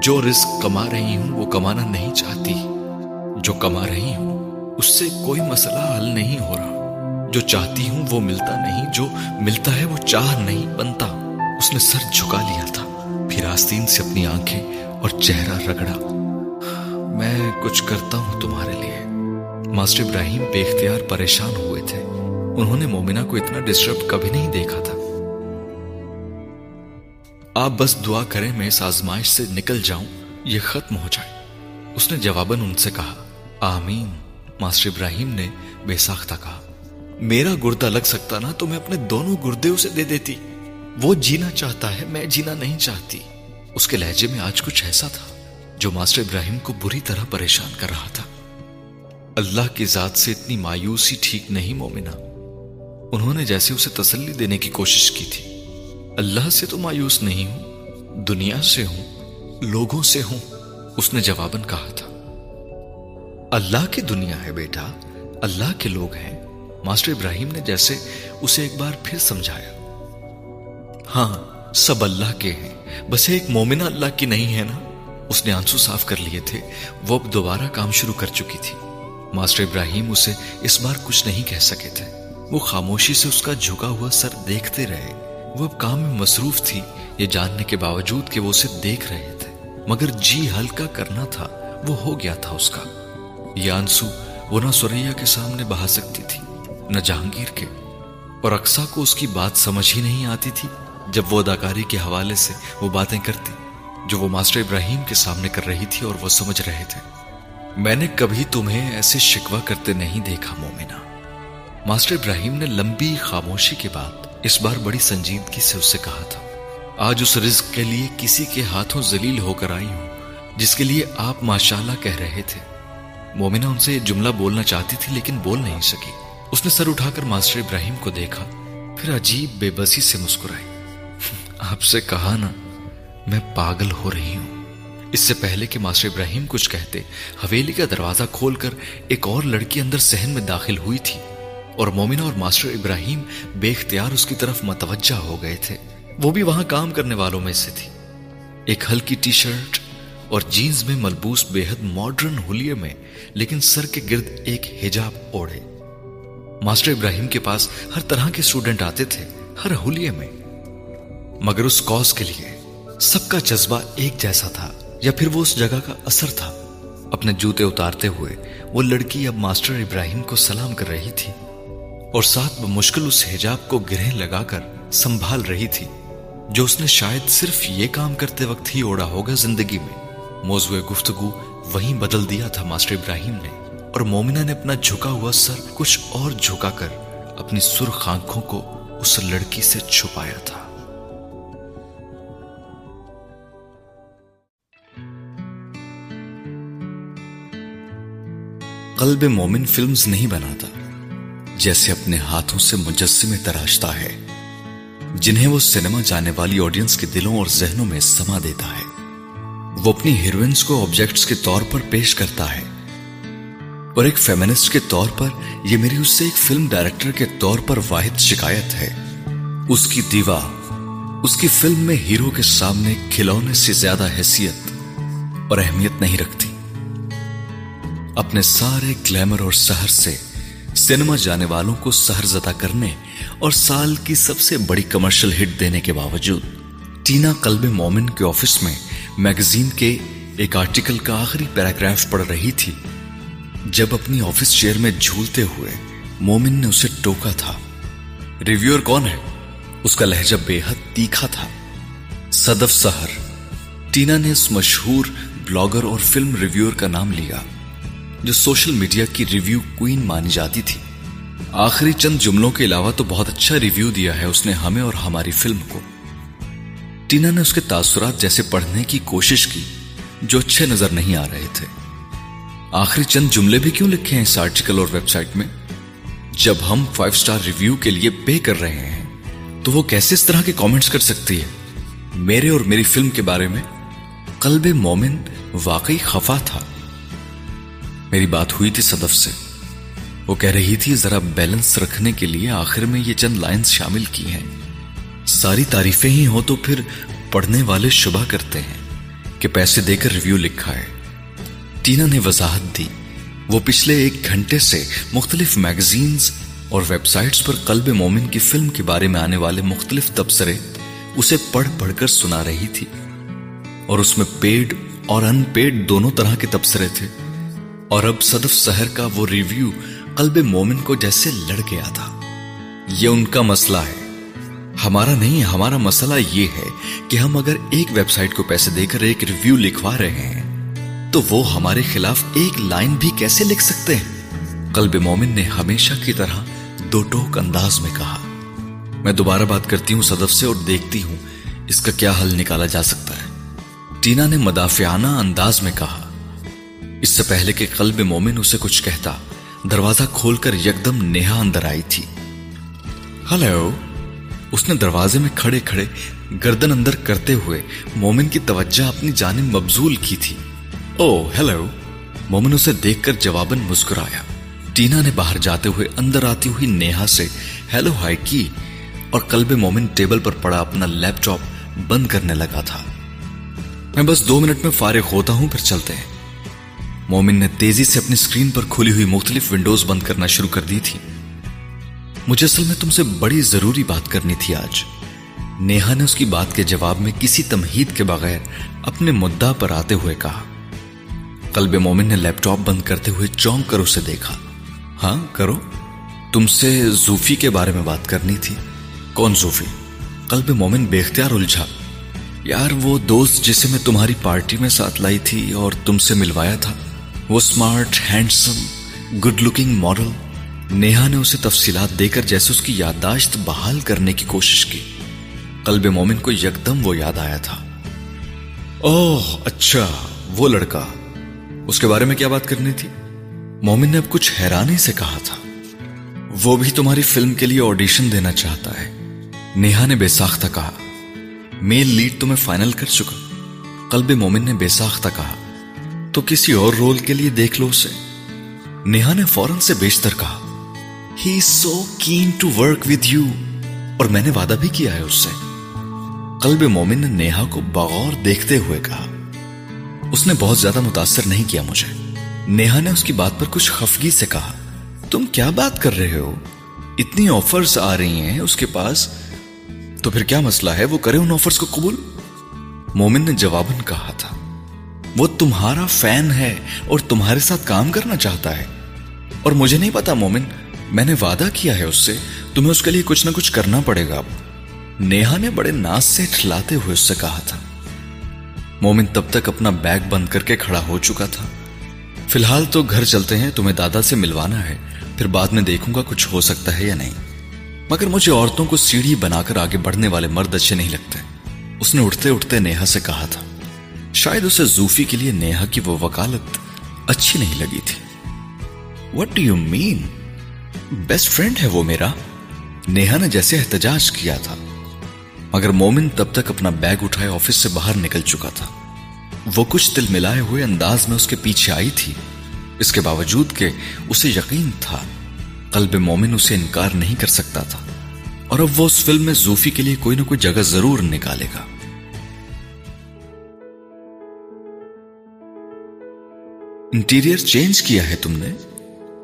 جو رزق کما رہی ہوں، وہ کمانا نہیں چاہتی۔ جو کما رہی ہوں، اس سے کوئی مسئلہ حل نہیں ہو رہا۔ جو چاہتی ہوں وہ ملتا نہیں، جو ملتا ہے وہ چاہ نہیں بنتا۔ اس نے سر جھکا لیا تھا پھر آستین سے اپنی آنکھیں اور چہرہ رگڑا۔ میں کچھ کرتا ہوں تمہارے لیے۔ ماسٹر ابراہیم بے اختیار پریشان ہوئے تھے۔ انہوں نے مومنہ کو اتنا ڈسٹرب کبھی نہیں دیکھا تھا۔ آپ بس دعا کریں، میں اس آزمائش سے نکل جاؤں، یہ ختم ہو جائے۔ اس نے جواباً ان سے کہا آمین۔ ماسٹر ابراہیم نے بے ساختہ کہا، میرا گردہ لگ سکتا نا تو میں اپنے دونوں گردے اسے دے دیتی۔ وہ جینا چاہتا ہے، میں جینا نہیں چاہتی۔ اس کے لہجے میں آج کچھ ایسا تھا جو ماسٹر ابراہیم کو بری طرح پریشان کر رہا تھا۔ اللہ کی ذات سے اتنی مایوسی ٹھیک نہیں مومنہ۔ انہوں نے جیسے اسے تسلی دینے کی کوشش کی تھی۔ اللہ سے تو مایوس نہیں ہوں، دنیا سے ہوں، لوگوں سے ہوں، اس نے جواباً کہا تھا۔ اللہ کی دنیا ہے بیٹا، اللہ کے لوگ ہیں۔ ماسٹر ابراہیم نے جیسے اسے ایک بار پھر سمجھایا۔ ہاں سب اللہ کے ہیں۔ بس ایک مومنہ اللہ کی نہیں ہے نا؟ اس نے آنسو صاف کر لیے تھے۔ وہ اب دوبارہ کام شروع کر چکی تھی۔ ماسٹر ابراہیم اسے اس بار کچھ نہیں کہہ سکے تھے۔ وہ خاموشی سے اس کا جھکا ہوا سر دیکھتے رہے۔ وہ اب کام میں مصروف تھی۔ یہ جاننے کے باوجود کہ وہ اسے دیکھ رہے تھے۔ مگر جی ہلکا کرنا تھا، وہ ہو گیا تھا اس کا۔ یہ آنسو وہ نہ سوریا کے سامنے بہا سکتی تھی، نہ جہانگیر کے۔ اور اکسا کو اس کی بات سمجھ ہی نہیں آتی تھی جب وہ اداکاری کے حوالے سے وہ باتیں کرتی، جو وہ ماسٹر ابراہیم کے سامنے کر رہی تھی اور وہ سمجھ رہے تھے۔ میں نے کبھی تمہیں ایسے شکوا کرتے نہیں دیکھا، مومنہ۔ ماسٹر ابراہیم نے لمبی خاموشی کے بعد اس بار بڑی سنجیدگی سے اس سے کہا تھا، آج اس رزق کے لیے کسی کے ہاتھوں ذلیل ہو کر آئی ہوں، جس کے لیے آپ ماشاءاللہ کہہ رہے تھے۔ مومنہ ان سے یہ جملہ بولنا چاہتی تھی لیکن بول نہیں سکی۔ اس نے سر اٹھا کر ماسٹر ابراہیم کو دیکھا۔ پھر عجیب بے بسی سے مسکرائی آپ سے کہا نا، میں پاگل ہو رہی ہوں۔ اس سے پہلے کہ ماسٹر ابراہیم کچھ کہتے، حویلی کا دروازہ کھول کر ایک اور لڑکی اندر سہن میں داخل ہوئی تھی۔ اور مومنہ اور ماسٹر ابراہیم بے اختیار اس کی طرف متوجہ ہو گئے تھے۔ وہ بھی وہاں کام کرنے والوں میں سے تھی۔ ایک ہلکی ٹی شرٹ اور جینز میں ملبوس بے حد ماڈرن ہولیے میں، لیکن سر کے گرد ایک حجاب اوڑھے۔ ماسٹر ابراہیم کے پاس ہر طرح کے اسٹوڈنٹ آتے تھے، ہر ہولیے میں۔ مگر اس کوز کے لیے سب کا جذبہ ایک جیسا تھا، یا پھر وہ اس جگہ کا اثر تھا۔ اپنے جوتے اتارتے ہوئے وہ لڑکی اب ماسٹر ابراہیم کو سلام کر رہی تھی، اور ساتھ بمشکل اس حجاب کو گرہ لگا کر سنبھال رہی تھی، جو اس نے شاید صرف یہ کام کرتے وقت ہی اوڑا ہوگا زندگی میں۔ موضوع گفتگو وہیں بدل دیا تھا ماسٹر ابراہیم نے اور مومنہ نے اپنا جھکا ہوا سر کچھ اور جھکا کر اپنی سرخ آنکھوں کو اس لڑکی سے چھپایا تھا۔ قلب مومن فلمز نہیں بناتا، جیسے اپنے ہاتھوں سے مجسمے تراشتا ہے، جنہیں وہ سینما جانے والی آڈینس کے دلوں اور ذہنوں میں سما دیتا ہے۔ وہ اپنی ہیروئنس کو آبجیکٹس کے طور پر پیش کرتا ہے۔ اور ایک فیمنسٹ کے طور پر یہ میری اس سے ایک فلم ڈائریکٹر کے طور پر واحد شکایت ہے۔ اس کی دیوا اس کی فلم میں ہیرو کے سامنے کھلونے سے زیادہ حیثیت اور اہمیت نہیں رکھتی۔ اپنے سارے گلیمر اور سہر سے سینما جانے والوں کو سہر زدہ کرنے اور سال کی سب سے بڑی کمرشل ہٹ دینے کے باوجود، ٹینا قلب مومن کے آفس میں میگزین کے ایک آرٹیکل کا آخری پیراگراف پڑھ رہی تھی۔ جب اپنی آفس چیئر میں جھولتے ہوئے مومن نے اسے ٹوکا تھا۔ ریویور کون ہے؟ اس کا لہجہ بے حد تیکھا تھا۔ صدف سہر۔ ٹینا نے اس مشہور بلاگر اور فلم ریویور کا نام لیا، جو سوشل میڈیا کی ریویو کوئین مانی جاتی تھی۔ آخری چند جملوں کے علاوہ تو بہت اچھا ریویو دیا ہے اس نے ہمیں اور ہماری فلم کو۔ ٹینا نے اس کے تاثرات جیسے پڑھنے کی کوشش کی جو اچھے نظر نہیں آ رہے تھے۔ آخری چند جملے بھی کیوں لکھے ہیں اس آرٹیکل اور ویب سائٹ میں؟ جب ہم فائیو سٹار ریویو کے لیے پے کر رہے ہیں، تو وہ کیسے اس طرح کے کامنٹس کر سکتی ہے؟ میرے اور میری فلم کے بارے میں قلب مومن واقعی خفا تھا۔ میری بات ہوئی تھی صدف سے۔ وہ کہہ رہی تھی، ذرا بیلنس رکھنے کے لیے آخر میں یہ چند لائنز شامل کی ہیں۔ ساری تعریفیں ہی ہو تو پھر پڑھنے والے شبہ کرتے ہیں کہ پیسے دے کر ریویو لکھا ہے۔ ٹینا نے وضاحت دی۔ وہ پچھلے ایک گھنٹے سے مختلف میگزینز اور ویب سائٹس پر قلب مومن کی فلم کے بارے میں آنے والے مختلف تبصرے اسے پڑھ پڑھ کر سنا رہی تھی۔ اور اس میں پیڈ اور ان پیڈ دونوں طرح کے تبصرے تھے۔ اور اب صدف سہر کا وہ ریویو قلب مومن کو جیسے لڑ گیا تھا۔ یہ ان کا مسئلہ ہے۔ ہمارا نہیں، ہمارا مسئلہ یہ ہے کہ ہم اگر ایک ویب سائٹ کو پیسے دے کر ایک ریویو لکھوا رہے ہیں، تو وہ ہمارے خلاف ایک لائن بھی کیسے لکھ سکتے ہیں؟ قلب مومن نے ہمیشہ کی طرح دو ٹوک انداز میں کہا۔ میں دوبارہ بات کرتی ہوں صدف سے اور دیکھتی ہوں اس کا کیا حل نکالا جا سکتا ہے۔ ٹینا نے مدافعانہ انداز میں کہا۔ اس سے پہلے کہ قلب مومن اسے کچھ کہتا، دروازہ کھول کر یکدم نیہا اندر آئی تھی۔ ہلو؟ اس نے دروازے میں کھڑے کھڑے گردن اندر کرتے ہوئے مومن کی توجہ اپنی جانب مبزول کی تھی۔ oh, او ہیلو مومن اسے دیکھ کر جواباً مسکرایا۔ ٹینا نے باہر جاتے ہوئے اندر آتی ہوئی نیہا سے ہیلو ہائی کی اور قلب مومن ٹیبل پر پڑا اپنا لیپ ٹاپ بند کرنے لگا تھا۔ میں بس دو منٹ میں فارغ ہوتا ہوں، پھر چلتے ہیں. مومن نے تیزی سے اپنی سکرین پر کھلی ہوئی مختلف ونڈوز بند کرنا شروع کر دی تھی۔ مجھے اصل میں تم سے بڑی ضروری بات کرنی تھی آج۔ نیہا نے اس کی بات کے جواب میں کسی تمہید کے بغیر اپنے مدعا پر آتے ہوئے کہا۔ قلب مومن نے لیپ ٹاپ بند کرتے ہوئے چونک کر اسے دیکھا۔ ہاں کرو۔ تم سے زوفی کے بارے میں بات کرنی تھی۔ کون زوفی؟ قلب مومن بے اختیار الجھا۔ یار، وہ دوست جسے میں تمہاری پارٹی میں ساتھ لائی تھی اور تم سے ملوایا تھا۔ وہ smart handsome good looking model Neha نے اسے تفصیلات دے کر جیسے اس کی یادداشت بحال کرنے کی کوشش کی۔ قلب مومن کو یکدم وہ یاد آیا تھا۔ اوہ اچھا وہ لڑکا۔ اس کے بارے میں کیا بات کرنی تھی؟ مومن نے اب کچھ حیرانی سے کہا تھا۔ وہ بھی تمہاری فلم کے لیے آڈیشن دینا چاہتا ہے۔ نیہا نے بے ساختہ کہا۔ میل لیڈ تو میں فائنل کر چکا۔ قلب مومن نے بے ساختہ کہا۔ تو کسی اور رول کے لیے دیکھ لو اسے۔ نیہا نے فوراً سے بیشتر کہا۔ He so can to work with you اور میں نے وعدہ بھی کیا ہے اس سے۔ قلب مومن نے نیہا کو بغور دیکھتے ہوئے کہا، اس نے بہت زیادہ متاثر نہیں کیا مجھے۔ نیہا نے اس کی بات پر کچھ خفگی سے کہا، تم کیا بات کر رہے ہو؟ اتنی آفرز آ رہی ہیں اس کے پاس۔ تو پھر کیا مسئلہ ہے؟ وہ کرے ان آفرز کو قبول؟ مومن نے جواباً کہا تھا، وہ تمہارا فین ہے اور تمہارے ساتھ کام کرنا چاہتا ہے۔ اور مجھے نہیں پتا مومن میں نے وعدہ کیا ہے اس سے، تمہیں اس کے لیے کچھ نہ کچھ کرنا پڑے گا۔ اب نیہا نے بڑے ناز سے ٹھلاتے ہوئے اس سے کہا تھا۔ مومن تب تک اپنا بیگ بند کر کے کھڑا ہو چکا تھا۔ فی الحال تو گھر چلتے ہیں، تمہیں دادا سے ملوانا ہے۔ پھر بعد میں دیکھوں گا کچھ ہو سکتا ہے یا نہیں۔ مگر مجھے عورتوں کو سیڑھی بنا کر آگے بڑھنے والے مرد اچھے نہیں لگتے۔ اس نے اٹھتے اٹھتے نیہا سے کہا تھا۔ شاید اسے زوفی کے لیے نیہا کی وہ وکالت اچھی نہیں لگی تھی۔ What do you mean best friend ہے وہ میرا۔ نیہا نے جیسے احتجاج کیا تھا، مگر مومن تب تک اپنا بیگ اٹھائے آفس سے باہر نکل چکا تھا۔ وہ کچھ دل ملائے ہوئے انداز میں اس کے پیچھے آئی تھی۔ اس کے باوجود کہ اسے یقین تھا، قلب مومن اسے انکار نہیں کر سکتا تھا۔ اور اب وہ اس فلم میں زوفی کے لیے کوئی نہ کوئی جگہ ضرور نکالے گا۔ انٹیریئر چینج کیا ہے تم نے؟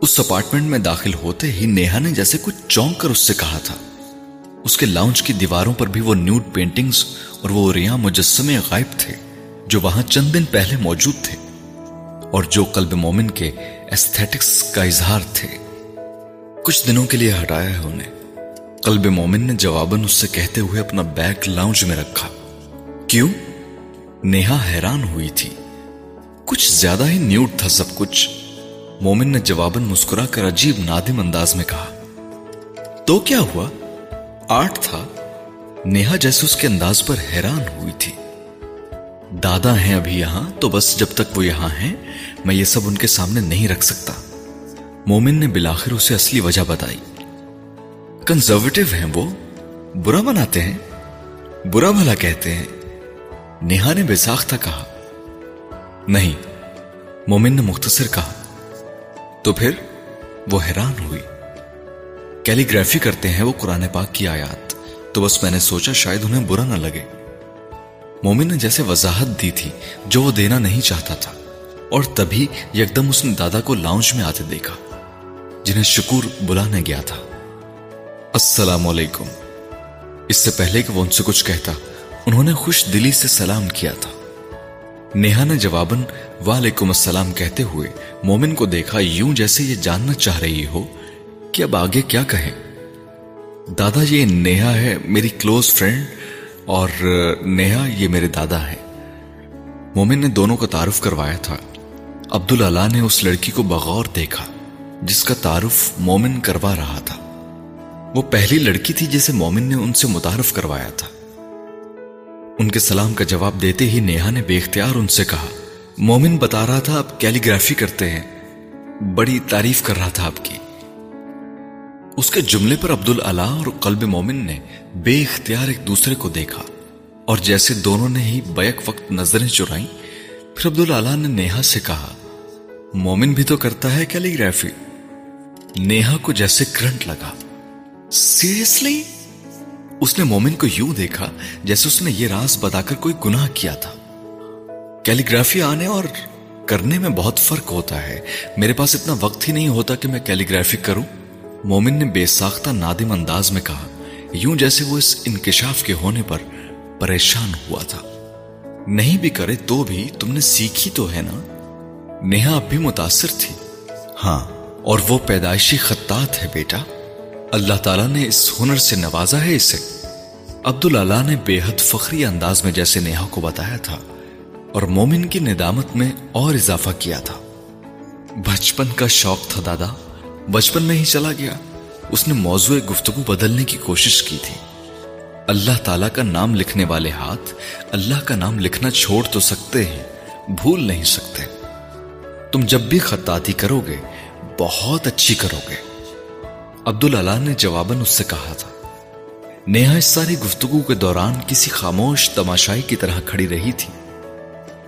اس اپارٹمنٹ میں داخل ہوتے ہی نیہا نے جیسے کچھ چونک کر اس سے کہا تھا۔ اس کے لاؤنج کی دیواروں پر بھی وہ نیوڈ پینٹنگز اور وہ ریاں مجسمے غائب تھے جو وہاں چند دن پہلے موجود تھے اور جو قلب مومن کے ایستھیٹکس کا اظہار تھے۔ کچھ دنوں کے لیے ہٹایا ہے انہیں۔ قلب مومن نے جواباً اس سے کہتے ہوئے اپنا بیگ لاؤنج میں رکھا۔ کیوں؟ نیہا حیران ہوئی تھی۔ کچھ زیادہ ہی نیوٹ تھا سب کچھ۔ مومن نے جواباً مسکرا کر عجیب نادم انداز میں کہا، تو کیا ہوا؟ آرٹ تھا۔ نیہا جیسے اس کے انداز پر حیران ہوئی تھی۔ دادا ہیں ابھی یہاں، تو بس جب تک وہ یہاں ہیں، میں یہ سب ان کے سامنے نہیں رکھ سکتا۔ مومن نے بلاخر اسے اصلی وجہ بتائی۔ کنزرویٹو ہیں وہ۔ برا بناتے ہیں۔ برا بھلا کہتے ہیں۔ نیہا نے بے ساختہ کہا، نہیں۔ مومن نے مختصر کہا تو پھر وہ حیران ہوئی۔ کیلی گرافی کرتے ہیں وہ قرآن پاک کی آیات۔ تو بس میں نے سوچا شاید انہیں برا نہ لگے۔ مومن نے جیسے وضاحت دی تھی جو وہ دینا نہیں چاہتا تھا۔ اور تبھی یکدم اس نے دادا کو لاؤنج میں آتے دیکھا، جنہیں شکور بلانے گیا تھا۔ السلام علیکم۔ اس سے پہلے کہ وہ ان سے کچھ کہتا، انہوں نے خوش دلی سے سلام کیا تھا۔ نیہا نے جواباً، وعلیکم السلام کہتے ہوئے مومن کو دیکھا، یوں جیسے یہ جاننا چاہ رہی ہو کہ اب آگے کیا کہیں؟ دادا، یہ نیہا ہے میری کلوز فرینڈ اور نیہا یہ میرے دادا ہے مومن نے دونوں کا تعارف کروایا تھا۔ عبداللہ نے اس لڑکی کو بغور دیکھا، جس کا تعارف مومن کروا رہا تھا۔ وہ پہلی لڑکی تھی جسے مومن نے ان سے متعارف کروایا تھا۔ ان کے سلام کا جواب دیتے ہی نیہا نے بے اختیار ان سے کہا، مومن بتا رہا تھا آپ کیلی گرافی کرتے ہیں۔ بڑی تعریف کر رہا تھا آپ کی۔ اس کے جملے پر عبد اور قلب مومن نے بے اختیار ایک دوسرے کو دیکھا اور جیسے دونوں نے ہی بیک وقت نظریں چرائیں، پھر عبد اللہ نے نیہا سے کہا، مومن بھی تو کرتا ہے کیلی گرافی نیہا کو جیسے کرنٹ لگا۔ سیریسلی؟ اس نے مومن کو یوں دیکھا جیسے اس نے یہ راز بتا کر کوئی گناہ کیا تھا۔ کیلی گرافی آنے اور کرنے میں بہت فرق ہوتا ہے۔ میرے پاس اتنا وقت ہی نہیں ہوتا کہ میں کیلی گرافی کروں۔ مومن نے بے ساختہ نادم انداز میں کہا، یوں جیسے وہ اس انکشاف کے ہونے پر پریشان ہوا تھا۔ نہیں بھی کرے تو بھی تم نے سیکھی تو ہے نا؟ نیہا اب بھی متاثر تھی۔ ہاں اور وہ پیدائشی خطات ہے بیٹا۔ اللہ تعالیٰ نے اس ہنر سے نوازا ہے اسے۔ عبداللہ نے بے حد فخری انداز میں جیسے نیہا کو بتایا تھا اور مومن کی ندامت میں اور اضافہ کیا تھا۔ بچپن کا شوق تھا دادا۔ بچپن میں ہی چلا گیا۔ اس نے موضوع گفتگو بدلنے کی کوشش کی تھی۔ اللہ تعالیٰ کا نام لکھنے والے ہاتھ اللہ کا نام لکھنا چھوڑ تو سکتے ہیں، بھول نہیں سکتے۔ تم جب بھی خطاطی کرو گے، بہت اچھی کرو گے۔ عبداللہ نے جواباً اس سے کہا تھا نیہا اس ساری گفتگو کے دوران کسی خاموش تماشائی کی طرح کھڑی رہی تھی۔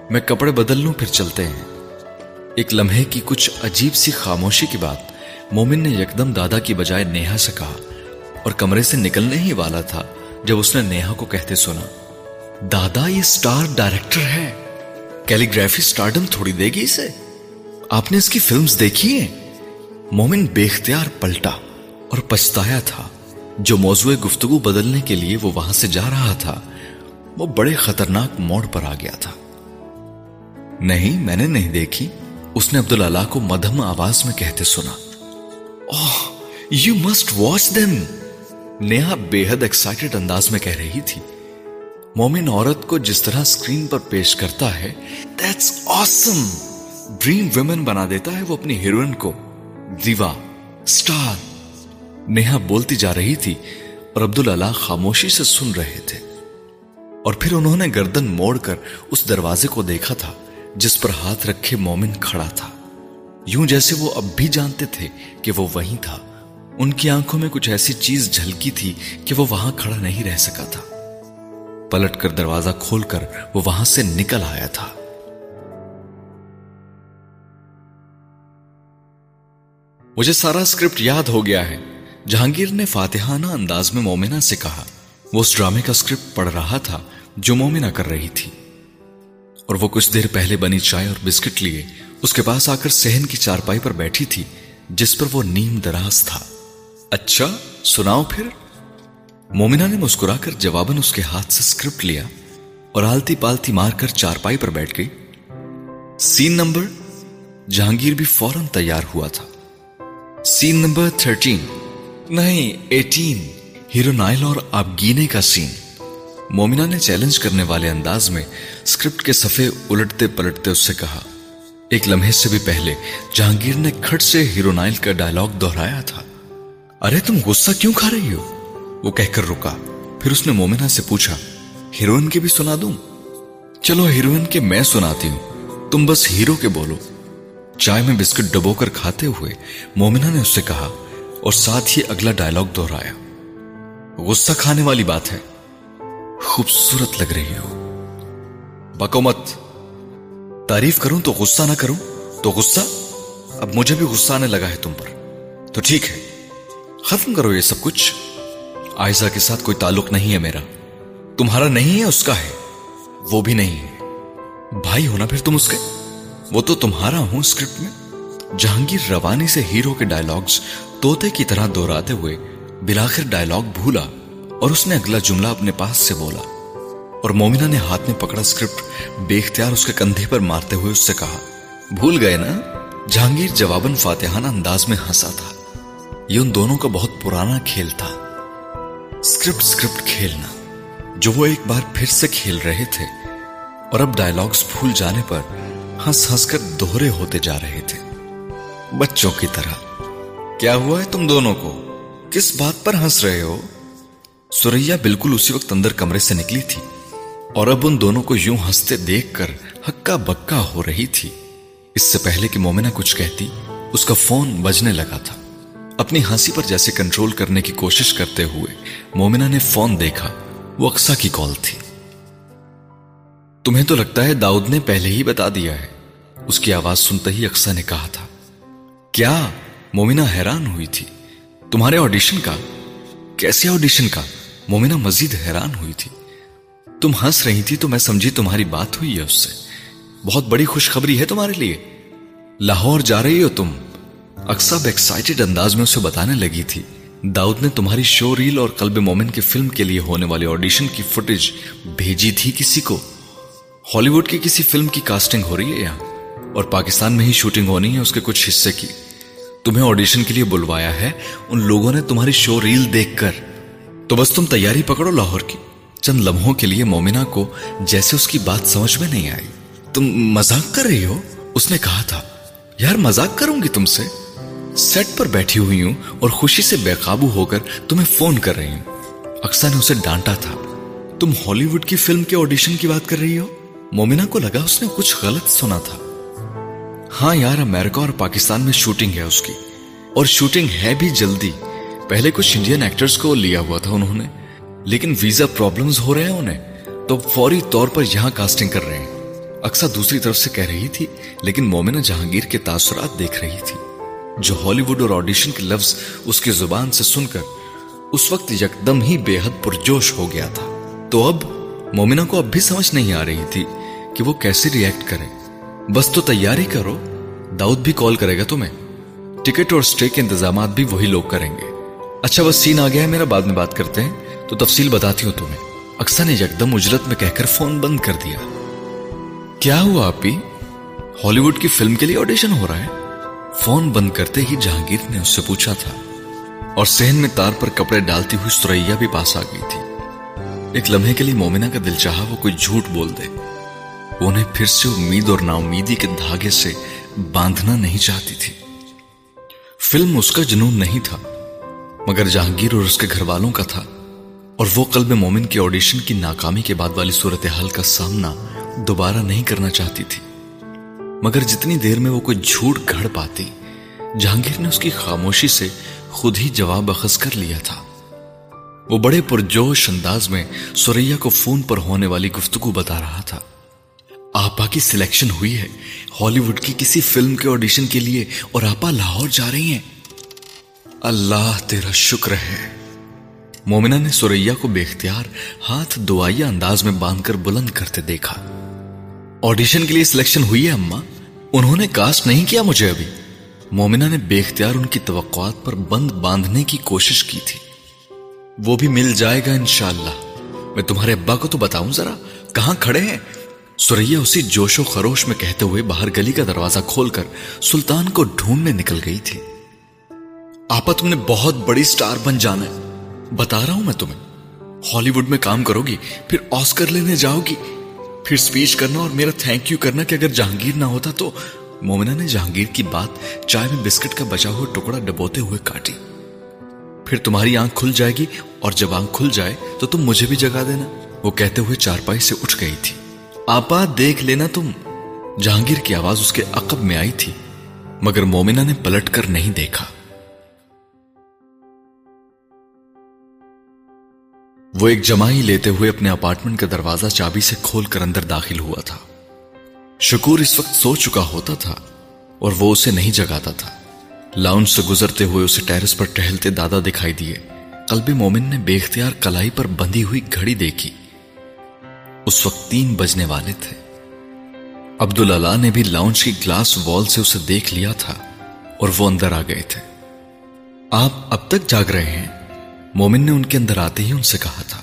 میں کپڑے بدل لوں، پھر چلتے ہیں۔ ایک لمحے کی کچھ عجیب سی خاموشی کی بات مومن نے یکدم دادا کی بجائے نیہا سے کہا اور کمرے سے نکلنے ہی والا تھا جب اس نے نیہا کو کہتے سنا، دادا، یہ سٹار ڈائریکٹر ہے۔ کیلی گرافی سٹارڈم تھوڑی دے گی اسے؟ آپ نے اس کی فلمز دیکھی ہیں؟ مومن بے اختیار پلٹا۔ اور پچھتایا تھا۔ جو موضوع گفتگو بدلنے کے لیے وہ وہاں سے جا رہا تھا، وہ بڑے خطرناک موڑ پر آ گیا تھا۔ نہیں، میں نے نہیں دیکھی۔ اس نے عبداللہ کو مدھم آواز میں کہتے سنا۔ یو مسٹ واچ دم نیہا بے حد ایکسائٹیڈ انداز میں کہہ رہی تھی۔ مومن عورت کو جس طرح اسکرین پر پیش کرتا ہے دیٹس آسم ڈریم ویمن بنا دیتا ہے وہ اپنی ہیروئن کو۔ دیوا سٹار نیہا بولتی جا رہی تھی اور عبداللہ خاموشی سے سن رہے تھے۔ اور پھر انہوں نے گردن موڑ کر اس دروازے کو دیکھا تھا، جس پر ہاتھ رکھے مومن کھڑا تھا۔ یوں جیسے وہ اب بھی جانتے تھے کہ وہ وہیں تھا۔ ان کی آنکھوں میں کچھ ایسی چیز جھلکی تھی کہ وہ وہاں کھڑا نہیں رہ سکا تھا۔ پلٹ کر دروازہ کھول کر وہ وہاں سے نکل آیا تھا۔ مجھے سارا اسکرپٹ یاد ہو گیا ہے۔ جہانگیر نے فاتحانہ انداز میں مومنہ سے کہا، وہ اس ڈرامے کا اسکرپٹ پڑھ رہا تھا جو مومنہ کر رہی تھی۔ اور وہ کچھ دیر پہلے بنی چائے اور بسکٹ لیے اس کے پاس آ کر سہن کی چارپائی پر بیٹھی تھی، جس پر وہ نیم دراز تھا۔ اچھا سناؤ پھر۔ مومنہ نے مسکرا کر جواباً اس کے ہاتھ سے اسکرپٹ لیا اور آلتی پالتی مار کر چارپائی پر بیٹھ گئی۔ سین نمبر، جہانگیر بھی فوراً تیار ہوا تھا۔ سین نمبر تھرٹین نہیں ایٹین ہیرو نائل اور آبگینے کا سین۔ مومنہ نے چیلنج کرنے والے انداز میں اسکرپٹ کے صفحے الٹتے پلٹتے اس سے کہا، ایک لمحے سے بھی پہلے جہانگیر نے کھٹ سے ہیرو نائل کا ڈائلگ دہرایا تھا۔ ارے، تم غصہ کیوں کھا رہی ہو؟ وہ کہہ کر رکا۔ پھر اس نے مومنہ سے پوچھا، ہیروئن کے بھی سنا دوں؟ چلو، ہیروئن کے میں سناتی ہوں۔ تم بس ہیرو کے بولو۔ چائے میں بسکٹ ڈبو کر کھاتے ہوئے مومنہ نے اس سے کہا اور ساتھ ہی اگلا ڈائلگ دہرایا۔ غصہ کھانے والی بات ہے۔ خوبصورت لگ رہی ہو۔ بکو مت تعریف کروں تو غصہ نہ کروں؟ تو غصہ؟ اب مجھے بھی غصہ آنے لگا ہے تم پر۔ تو ٹھیک ہے۔ ختم کرو یہ سب کچھ۔ آئزہ کے ساتھ کوئی تعلق نہیں ہے میرا۔ تمہارا نہیں ہے، اس کا ہے۔ وہ بھی نہیں ہے۔ بھائی ہونا پھر تم اس کے؟ وہ تو تمہارا ہوں اسکرپٹ میں۔ جہانگیر روانی سے ہیرو کے ڈائلگز توتے کی طرح دوہراتے ہوئے بلاخر ڈائلگ بھولا اور اس نے اگلا جملہ اپنے پاس سے بولا اور مومنہ نے ہاتھ میں پکڑا اسکرپٹ بے اختیار اس کے کندھے پر مارتے ہوئے اس سے کہا، بھول گئے نا؟ جہانگیر جواباً فاتحانہ انداز میں ہنسا تھا۔ یہ ان دونوں کا بہت پرانا کھیل تھا۔ اسکرپٹ اسکرپٹ کھیلنا۔ جو وہ ایک بار پھر سے کھیل رہے تھے اور اب ڈائلگس بھول جانے پر ہنس ہنس کر دوہرے ہوتے جا رہے تھے۔ بچوں کی طرح۔ کیا ہوا ہے تم دونوں کو؟ کس بات پر ہنس رہے ہو؟ سوریا بالکل اسی وقت اندر کمرے سے نکلی تھی اور اب ان دونوں کو یوں ہنستے دیکھ کر ہکا بکا ہو رہی تھی۔ اس سے پہلے کہ مومنہ کچھ کہتی، اس کا فون بجنے لگا تھا۔ اپنی ہنسی پر جیسے کنٹرول کرنے کی کوشش کرتے ہوئے مومنہ نے فون دیکھا۔ وہ اکسا کی کال تھی۔ تمہیں تو لگتا ہے داؤد نے پہلے ہی بتا دیا ہے؟ اس کی آواز سنتے ہی اکسا نے کہا تھا۔ کیا؟ مومنہ حیران ہوئی تھی۔ تمہارے آڈیشن کا، کیسے آڈیشن کا؟ مومنہ مزید حیران ہوئی تھی۔ تم ہنس رہی تھی تو میں سمجھی تمہاری بات ہوئی ہے اس سے۔ بہت بڑی خوشخبری ہے تمہارے لیے۔ لاہور جا رہی ہو تم۔ اکسب ایکسائٹڈ انداز میں اسے بتانے لگی تھی۔ داؤد نے تمہاری شو ریل اور قلب مومن کی فلم کے لیے ہونے والے آڈیشن کی فوٹیج بھیجی تھی کسی کو۔ ہالی ووڈ کی کسی فلم کی کاسٹنگ ہو رہی ہے یہاں۔ اور پاکستان میں ہی شوٹنگ ہونی ہے، اس کے کچھ حصے کی۔ تمہیں آڈیشن کے لیے بلوایا ہے، ان لوگوں نے تمہاری شو ریل دیکھ کر۔ تو بس تم تیاری پکڑو لاہور کی۔ چند لمحوں کے لیے مومنہ کو جیسے اس کی بات سمجھ میں نہیں آئی۔ تم مزاق کر رہی ہو؟ اس نے کہا تھا، یار مزاق کروں گی تم سے؟ سیٹ پر بیٹھی ہوئی ہوں اور خوشی سے بے قابو ہو کر تمہیں فون کر رہی ہوں۔ اکثر نے اسے ڈانٹا تھا۔ تم ہالی ووڈ کی فلم کے آڈیشن کی بات کر رہی ہو؟ مومنہ کو لگا اس نے کچھ غلط سنا تھا۔ ہاں یار، امریکہ اور پاکستان میں شوٹنگ ہے اس کی۔ اور شوٹنگ ہے بھی جلدی۔ پہلے کچھ انڈین ایکٹرز کو لیا ہوا تھا انہوں نے۔ لیکن ویزا پرابلمز ہو رہے ہیں انہیں۔ تو فوری طور پر یہاں کاسٹنگ کر رہے ہیں۔ اکثر دوسری طرف سے کہہ رہی تھی، لیکن مومنہ جہانگیر کے تاثرات دیکھ رہی تھی۔ جو ہالی ووڈ اور آڈیشن کے لفظ اس کی زبان سے سن کر اس وقت یکدم ہی بے حد پرجوش ہو گیا تھا۔ تو اب مومنہ کو اب بھی سمجھ نہیں آ رہی تھی کہ وہ کیسے ریئیکٹ کرے بس تو تیاری کرو داؤد بھی کال کرے گا تمہیں ٹکٹ اور سٹے کے انتظامات بھی وہی لوگ کریں گے اچھا بس سین آ گیا ہے میرا بعد میں بات کرتے ہیں تو تفصیل بتاتی ہوں تمہیں اکثر نے یکدم اجلت میں کہہ کر فون بند کر دیا کیا ہوا آپ بھی ہالی ووڈ کی فلم کے لیے آڈیشن ہو رہا ہے فون بند کرتے ہی جہانگیر نے اس سے پوچھا تھا اور سہن میں تار پر کپڑے ڈالتی ہوئی سریا بھی پاس آ گئی تھی ایک لمحے کے لیے مومنہ کا دل چاہا وہ کوئی جھوٹ بول دے انہیں پھر سے امید اور نا امیدی کے دھاگے سے باندھنا نہیں چاہتی تھی۔ فلم اس کا جنون نہیں تھا، مگر جہانگیر اور اس کے گھر والوں کا تھا۔ اور وہ قلب مومن کی آڈیشن کی ناکامی کے بعد والی صورتحال کا سامنا دوبارہ نہیں کرنا چاہتی تھی۔ مگر جتنی دیر میں وہ کوئی جھوٹ گھڑ پاتی، جہانگیر نے اس کی خاموشی سے خود ہی جواب اخذ کر لیا تھا۔ وہ بڑے پرجوش انداز میں سوریا کو فون پر ہونے والی گفتگو بتا رہا تھا۔ آپا کی سلیکشن ہوئی ہے۔ ہالی ووڈ کی کسی فلم کے آڈیشن کے لیے اور آپا لاہور جا رہی ہیں۔ اللہ تیرا شکر ہے۔ مومنہ نے سوریا کو بے اختیار ہاتھ دعائیا انداز میں باندھ کر بلند کرتے دیکھا۔ آڈیشن کے لیے سلیکشن ہوئی ہے اما انہوں نے کاسٹ نہیں کیا مجھے ابھی۔ مومنہ نے بے اختیار ان کی توقعات پر بند باندھنے کی کوشش کی تھی۔ وہ بھی مل جائے گا انشاءاللہ۔ میں تمہارے ابا کو تو بتاؤں ذرا۔ کہاں کھڑے ہیں؟ سوریا اسی جوش و خروش میں کہتے ہوئے باہر گلی کا دروازہ کھول کر سلطان کو ڈھونڈنے نکل گئی تھی۔ آپا تم نے بہت بڑی سٹار بن جانا ہے۔ بتا رہا ہوں میں تمہیں۔ ہالی ووڈ میں کام کرو گی، پھر آسکر لینے جاؤ گی۔ پھر سپیچ کرنا اور میرا تھینک یو کرنا کہ اگر جہانگیر نہ ہوتا تو مومنہ نے جہانگیر کی بات چائے میں بسکٹ کا بچا ہوا ٹکڑا ڈبوتے ہوئے کاٹی۔ پھر تمہاری آنکھ کھل جائے گی اور جب آنکھ کھل جائے تو تم مجھے بھی جگا دینا۔ وہ کہتے ہوئے چارپائی سے اٹھ گئی تھی۔ آپا دیکھ لینا تم۔ جہانگیر کی آواز اس کے عقب میں آئی تھی، مگر مومنہ نے پلٹ کر نہیں دیکھا۔ وہ ایک جمائی لیتے ہوئے اپنے اپارٹمنٹ کا دروازہ چابی سے کھول کر اندر داخل ہوا تھا۔ شکور اس وقت سو چکا ہوتا تھا اور وہ اسے نہیں جگاتا تھا۔ لاؤنج سے گزرتے ہوئے اسے ٹیرس پر ٹہلتے دادا دکھائی دیے۔ قلب مومن نے بے اختیار کلائی پر بندھی ہوئی گھڑی دیکھی۔ اس وقت تین بجنے والے تھے۔ عبد اللہ نے بھی لاؤنج کی گلاس وال سے اسے دیکھ لیا تھا اور وہ اندر آ گئے تھے۔ آپ اب تک جاگ رہے ہیں؟ مومن نے ان کے اندر آتے ہی ان سے کہا تھا۔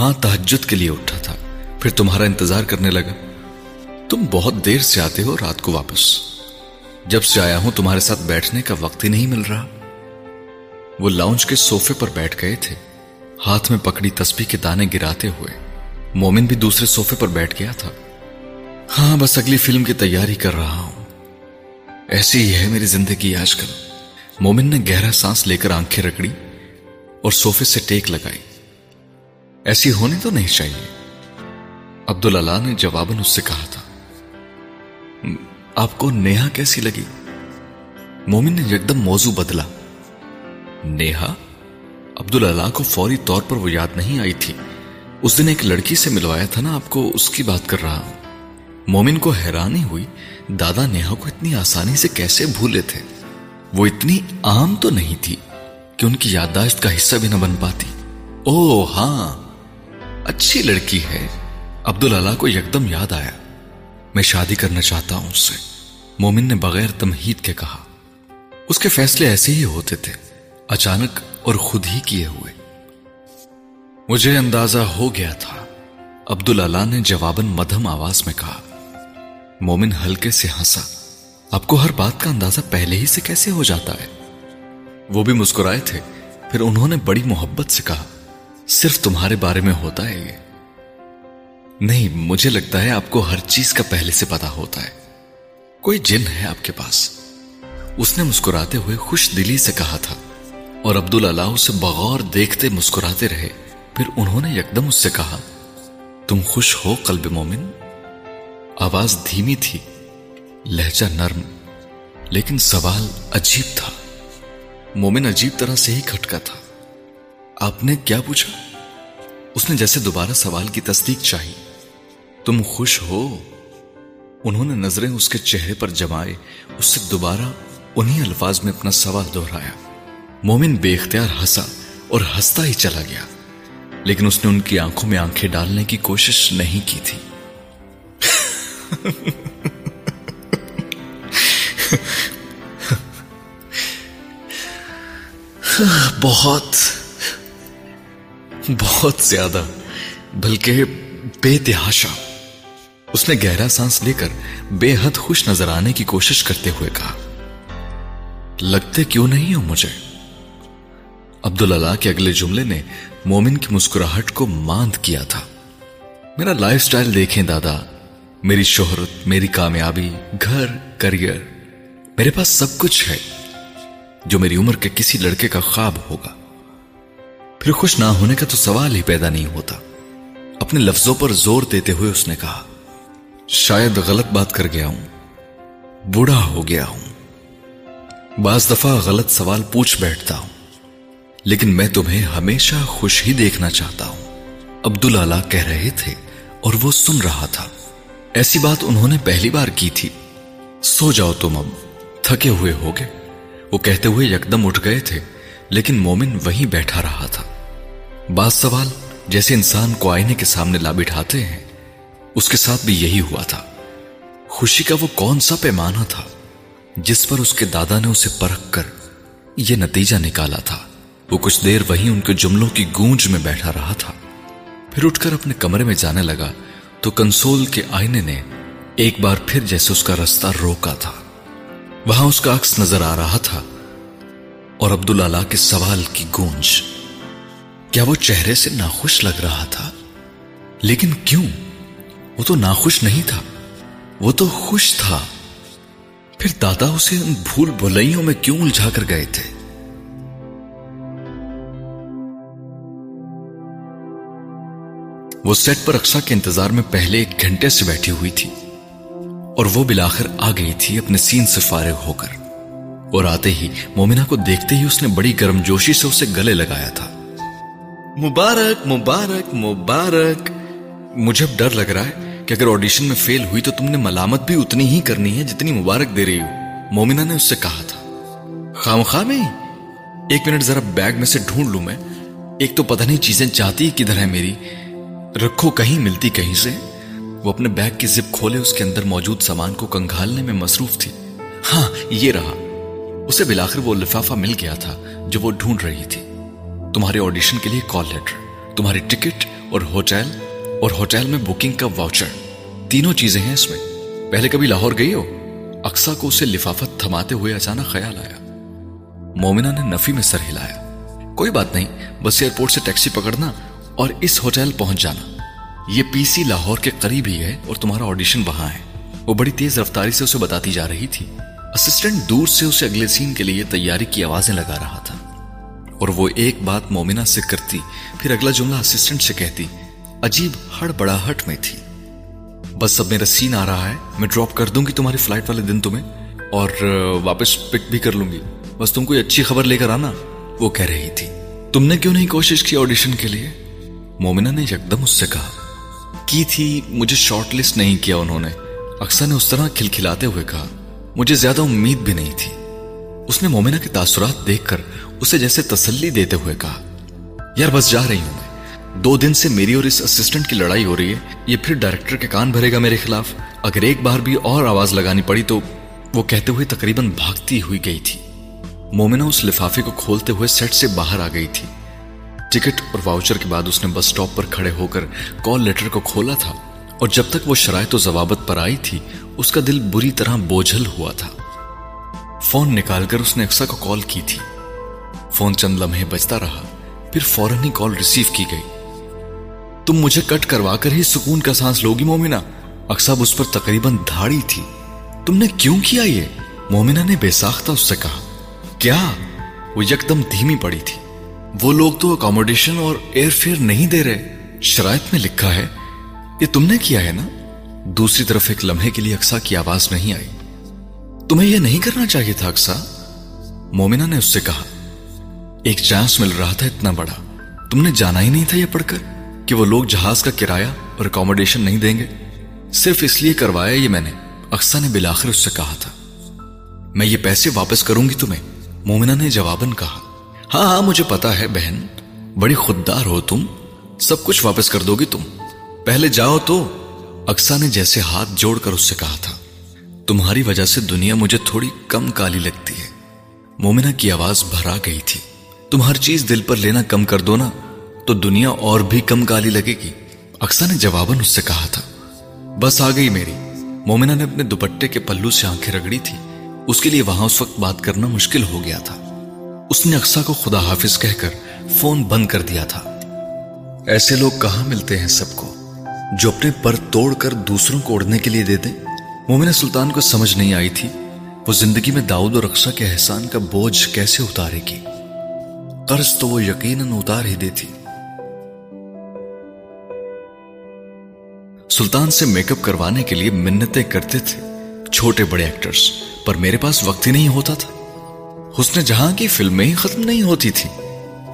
ہاں تحجد کے لیے اٹھا تھا۔ پھر تمہارا انتظار کرنے لگا۔ تم بہت دیر سے آتے ہو رات کو واپس۔ جب سے آیا ہوں، تمہارے ساتھ بیٹھنے کا وقت ہی نہیں مل رہا۔ وہ لاؤنج کے سوفے پر بیٹھ گئے تھے۔ ہاتھ میں پکڑی تسبیح کے دانے گراتے ہوئے۔ مومن بھی دوسرے سوفے پر بیٹھ گیا تھا۔ ہاں بس اگلی فلم کی تیاری کر رہا ہوں۔ ایسی ہی ہے میری زندگی آج کل۔ مومن نے گہرا سانس لے کر آنکھیں رکڑی اور سوفے سے ٹیک لگائی۔ ایسی ہونی تو نہیں چاہیے۔ عبد اللہ نے جواباً اس سے کہا تھا۔ آپ کو نیہا کیسی لگی؟ مومن نے یکدم موضوع بدلا۔ نیہا؟ عبد اللہ کو فوری طور پر وہ یاد نہیں آئی تھی۔ اس دن ایک لڑکی سے ملوایا تھا نا، آپ کو اس کی بات کر رہا ہوں۔ مومن کو حیرانی ہوئی، دادا نیہا کو اتنی آسانی سے کیسے بھولے تھے؟ وہ اتنی عام تو نہیں تھی کہ ان کی یادداشت کا حصہ بھی نہ بن پاتی۔ او ہاں اچھی لڑکی ہے۔ عبد اللہ کو یکدم یاد آیا۔ میں شادی کرنا چاہتا ہوں اس سے۔ مومن نے بغیر تمہید کے کہا۔ اس کے فیصلے ایسے ہی ہوتے تھے، اچانک اور خود ہی کیے ہوئے۔ مجھے اندازہ ہو گیا تھا۔ عبد اللہ نے جواباً مدھم آواز میں کہا، مومن ہلکے سے ہنسا۔ آپ کو ہر بات کا اندازہ پہلے ہی سے کیسے ہو جاتا ہے؟ وہ بھی مسکرائے تھے۔ پھر انہوں نے بڑی محبت سے کہا، صرف تمہارے بارے میں ہوتا ہے یہ۔ نہیں، مجھے لگتا ہے آپ کو ہر چیز کا پہلے سے پتا ہوتا ہے۔ کوئی جن ہے آپ کے پاس۔ اس نے مسکراتے ہوئے خوش دلی سے کہا تھا اور عبد اللہ اسے بغور دیکھتے مسکراتے رہے۔ پھر انہوں نے یکدم اس سے کہا، تم خوش ہو قلب مومن؟ آواز دھیمی تھی، لہجہ نرم، لیکن سوال عجیب تھا۔ مومن عجیب طرح سے ہی کھٹکا تھا۔ آپ نے کیا پوچھا؟ اس نے جیسے دوبارہ سوال کی تصدیق چاہی، تم خوش ہو؟ انہوں نے نظریں اس کے چہرے پر جمائے، اس سے دوبارہ انہی الفاظ میں اپنا سوال دہرایا۔ مومن بے اختیار ہسا اور ہستا ہی چلا گیا۔ لیکن اس نے ان کی آنکھوں میں آنکھیں ڈالنے کی کوشش نہیں کی تھی۔ بہت بہت زیادہ، بلکہ بے تحاشا۔ اس نے گہرا سانس لے کر بے حد خوش نظر آنے کی کوشش کرتے ہوئے کہا، لگتے کیوں نہیں ہو مجھے؟ عبد اللہ کے اگلے جملے نے مومن کی مسکراہٹ کو ماند کیا تھا۔ میرا لائف سٹائل دیکھیں دادا، میری شہرت، میری کامیابی، گھر، کریئر، میرے پاس سب کچھ ہے۔ جو میری عمر کے کسی لڑکے کا خواب ہوگا۔ پھر خوش نہ ہونے کا تو سوال ہی پیدا نہیں ہوتا۔ اپنے لفظوں پر زور دیتے ہوئے اس نے کہا، شاید غلط بات کر گیا ہوں، بوڑھا ہو گیا ہوں۔ بعض دفعہ غلط سوال پوچھ بیٹھتا ہوں۔ لیکن میں تمہیں ہمیشہ خوش ہی دیکھنا چاہتا ہوں۔ عبد اللہ کہہ رہے تھے اور وہ سن رہا تھا۔ ایسی بات انہوں نے پہلی بار کی تھی۔ سو جاؤ تم اب۔ تھکے ہوئے ہوگے وہ کہتے ہوئے یکدم اٹھ گئے تھے، لیکن مومن وہیں بیٹھا رہا تھا۔ بعض سوال جیسے انسان کو آئینے کے سامنے لا بٹھاتے ہیں، اس کے ساتھ بھی یہی ہوا تھا۔ خوشی کا وہ کون سا پیمانہ تھا، جس پر اس کے دادا نے اسے پرکھ کر یہ نتیجہ نکالا تھا۔ وہ کچھ دیر وہیں ان کے جملوں کی گونج میں بیٹھا رہا تھا۔ پھر اٹھ کر اپنے کمرے میں جانے لگا تو کنسول کے آئینے نے ایک بار پھر جیسے اس کا رستہ روکا تھا۔ وہاں اس کا عکس نظر آ رہا تھا اور عبداللہ کے سوال کی گونج۔ کیا وہ چہرے سے ناخوش لگ رہا تھا؟ لیکن کیوں؟ وہ تو ناخوش نہیں تھا۔ وہ تو خوش تھا۔ پھر دادا اسے ان بھول بھلائیوں میں کیوں الجھا کر گئے تھے؟ وہ سیٹ پر اکسا کے انتظار میں پہلے ایک گھنٹے سے بیٹھی ہوئی تھی اور وہ بلاخر آ گئی تھی اپنے سین سے فارغ ہو کر اور آتے ہی مومنہ کو دیکھتے ہی اس نے بڑی گرم جوشی سے اسے گلے لگایا تھا۔ مبارک مبارک مبارک۔ مجھے اب ڈر لگ رہا ہے کہ اگر آڈیشن میں فیل ہوئی تو تم نے ملامت بھی اتنی ہی کرنی ہے جتنی مبارک دے رہی ہو، مومنہ نے اس سے کہا تھا۔ خام خواہ میں، ایک منٹ ذرا بیگ میں سے ڈھونڈ لوں میں۔ ایک تو پتہ نہیں چیزیں چاہتی کدھر ہے میری۔ رکھو، کہیں ملتی کہیں سے۔ وہ اپنے بیگ کی زپ کھولے، اس کے اندر موجود سامان کو کنگھالنے میں مصروف تھی۔ ہاں یہ رہا۔ اسے بلاخر وہ لفافہ مل گیا تھا جو وہ ڈھونڈ رہی تھی۔ تمہارے آڈیشن کے لیے کال لیٹر، تمہاری ٹکٹ اور ہوٹل اور ہوٹل میں بکنگ کا واؤچر۔ تینوں چیزیں ہیں اس میں۔ پہلے کبھی لاہور گئی ہو؟ اکسا کو اسے لفافت تھماتے ہوئے اچانک خیال آیا۔ مومنہ نے نفی میں سر ہلایا۔ کوئی بات نہیں، بس ایئرپورٹ سے ٹیکسی پکڑنا۔ اور اس ہوٹل پہنچ جانا۔ یہ پی سی لاہور کے قریب ہی ہے اور تمہارا آڈیشن وہاں ہے۔ وہ بڑی تیز رفتاری سے اسے بتاتی جا رہی تھی۔ اسسٹنٹ دور سے اسے اگلے سین کے لیے تیاری کی آوازیں لگا رہا تھا۔ اور وہ ایک بات مومنہ سے کرتی، پھر اگلا جملہ اسسٹنٹ سے کہتی، عجیب ہڑ بڑا ہٹ میں تھی۔ بس اب میرا سین آ رہا ہے، میں ڈراپ کر دوں گی تمہاری فلائٹ والے دن تمہیں، اور واپس پک بھی کر لوں گی۔ بس تم کوئی اچھی خبر لے کر آنا، وہ کہہ رہی تھی۔ تم نے کیوں نہیں کوشش کی آڈیشن کے لیے؟ مومنہ نے یکدم اس سے کہا، کی تھی؟ مجھے شارٹ لسٹ نہیں کیا انہوں نے۔ اکثر نے اس طرح کھلکھلاتے ہوئے کہا، مجھے زیادہ امید بھی نہیں تھی۔ اس نے مومنہ کے تاثرات دیکھ کر اسے جیسے تسلی دیتے ہوئے کہا، یار بس جا رہی ہوں میں۔ دو دن سے میری اور اس اسسٹنٹ کی لڑائی ہو رہی ہے۔ یہ پھر ڈائریکٹر کے کان بھرے گا میرے خلاف۔ اگر ایک بار بھی اور آواز لگانی پڑی تو وہ کہتے ہوئے تقریباً بھاگتی ہوئی گئی تھی۔ مومنہ اس لفافے کو کھولتے ہوئے سیٹ سے باہر آ گئی تھی۔ ٹکٹ اور واؤچر کے بعد اس نے بس سٹاپ پر کھڑے ہو کر کال لیٹر کو کھولا تھا اور جب تک وہ شرائط و ضوابط پر آئی تھی، اس کا دل بری طرح بوجھل ہوا تھا۔ فون نکال کر اس نے اکسا کو کال کی تھی۔ فون چند لمحے بجتا رہا، پھر فوراً ہی کال ریسیو کی گئی۔ تم مجھے کٹ کروا کر ہی سکون کا سانس لوگی مومنہ؟ اکسب اس پر تقریباً دھاڑی تھی۔ تم نے کیوں کیا یہ؟ مومنہ نے بے ساختہ اس سے کہا۔ کیا؟ وہ یکدم دھیمی پڑی تھی۔ وہ لوگ تو اکاموڈیشن اور ایئر فیئر نہیں دے رہے۔ شرائط میں لکھا ہے، یہ تم نے کیا ہے نا؟ دوسری طرف ایک لمحے کے لیے اکسا کی آواز نہیں آئی۔ تمہیں یہ نہیں کرنا چاہیے تھا اکسا مومنہ نے اس سے کہا، ایک چانس مل رہا تھا اتنا بڑا۔ تم نے جانا ہی نہیں تھا یہ پڑھ کر کہ وہ لوگ جہاز کا کرایہ اور اکاموڈیشن نہیں دیں گے۔ صرف اس لیے کروایا یہ میں نے۔ اکسا نے بلاخر اس سے کہا تھا، میں یہ پیسے واپس کروں گی تمہیں۔ مومنہ نے جواباً کہا ہاں ہاں مجھے پتا ہے بہن۔ بڑی خوددار ہو تم۔ سب کچھ واپس کر دو گی تم۔ پہلے جاؤ تو۔ اکسا نے جیسے ہاتھ جوڑ کر اس سے کہا تھا۔ تمہاری وجہ سے دنیا مجھے تھوڑی کم کالی لگتی ہے۔ مومنہ کی آواز بھرا گئی تھی۔ تم ہر چیز دل پر لینا کم کر دو نا، تو دنیا اور بھی کم کالی لگے گی۔ اکسا نے جواباً اس سے کہا تھا۔ بس آ گئی میری۔ مومنہ نے اپنے دوپٹے کے پلو سے آنکھیں رگڑی تھی۔ اس کے لیے وہاں اس وقت بات کرنا مشکل ہو گیا تھا۔ اس نے اکسا کو خدا حافظ کہہ کر فون بند کر دیا تھا۔ ایسے لوگ کہاں ملتے ہیں سب کو؟ جو اپنے پر توڑ کر دوسروں کو اڑنے کے لیے دے دیں مومن سلطان کو سمجھ نہیں آئی تھی۔ وہ زندگی میں داؤد اور اکسا کے احسان کا بوجھ کیسے اتارے گی؟ قرض تو وہ یقیناً اتار ہی دیتی۔ سلطان سے میک اپ کروانے کے لیے منتیں کرتے تھے چھوٹے بڑے ایکٹرز، پر میرے پاس وقت ہی نہیں ہوتا تھا۔ حسن جہاں کی فلمیں ہی ختم نہیں ہوتی تھی۔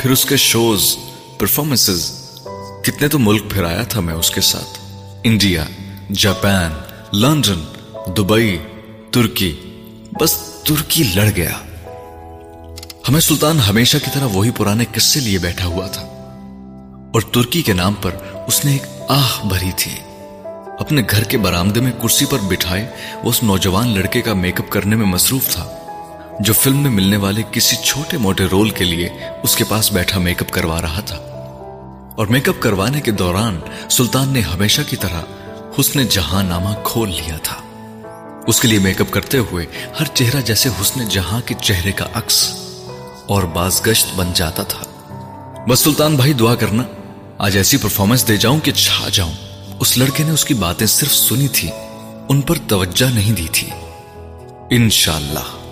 پھر اس کے شوز پرفارمنسز کتنے تو ملک پھر آیا تھا میں اس کے ساتھ۔ انڈیا، جاپان، لندن، دبئی، ترکی، بس ترکی لڑ گیا۔ ہمیں سلطان ہمیشہ کی طرح وہی پرانے قصے لیے بیٹھا ہوا تھا۔ اور ترکی کے نام پر اس نے ایک آہ بھری تھی۔ اپنے گھر کے برامدے میں کرسی پر بٹھائے وہ اس نوجوان لڑکے کا میک اپ کرنے میں مصروف تھا۔ جو فلم میں ملنے والے کسی چھوٹے موٹے رول کے لیے اس کے پاس بیٹھا میک اپ کروا رہا تھا۔ اور میک اپ کروانے کے دوران سلطان نے ہمیشہ کی طرح حسن جہاں نامہ کھول لیا تھا۔ اس کے لیے میک اپ کرتے ہوئے ہر چہرہ جیسے حسن جہاں کے چہرے کا عکس اور باز گشت بن جاتا تھا۔ بس سلطان بھائی دعا کرنا، آج ایسی پرفارمنس دے جاؤں کہ چھا جاؤں۔ اس لڑکے نے اس کی باتیں صرف سنی تھی، ان پر توجہ نہیں دی تھی۔ انشاءاللہ۔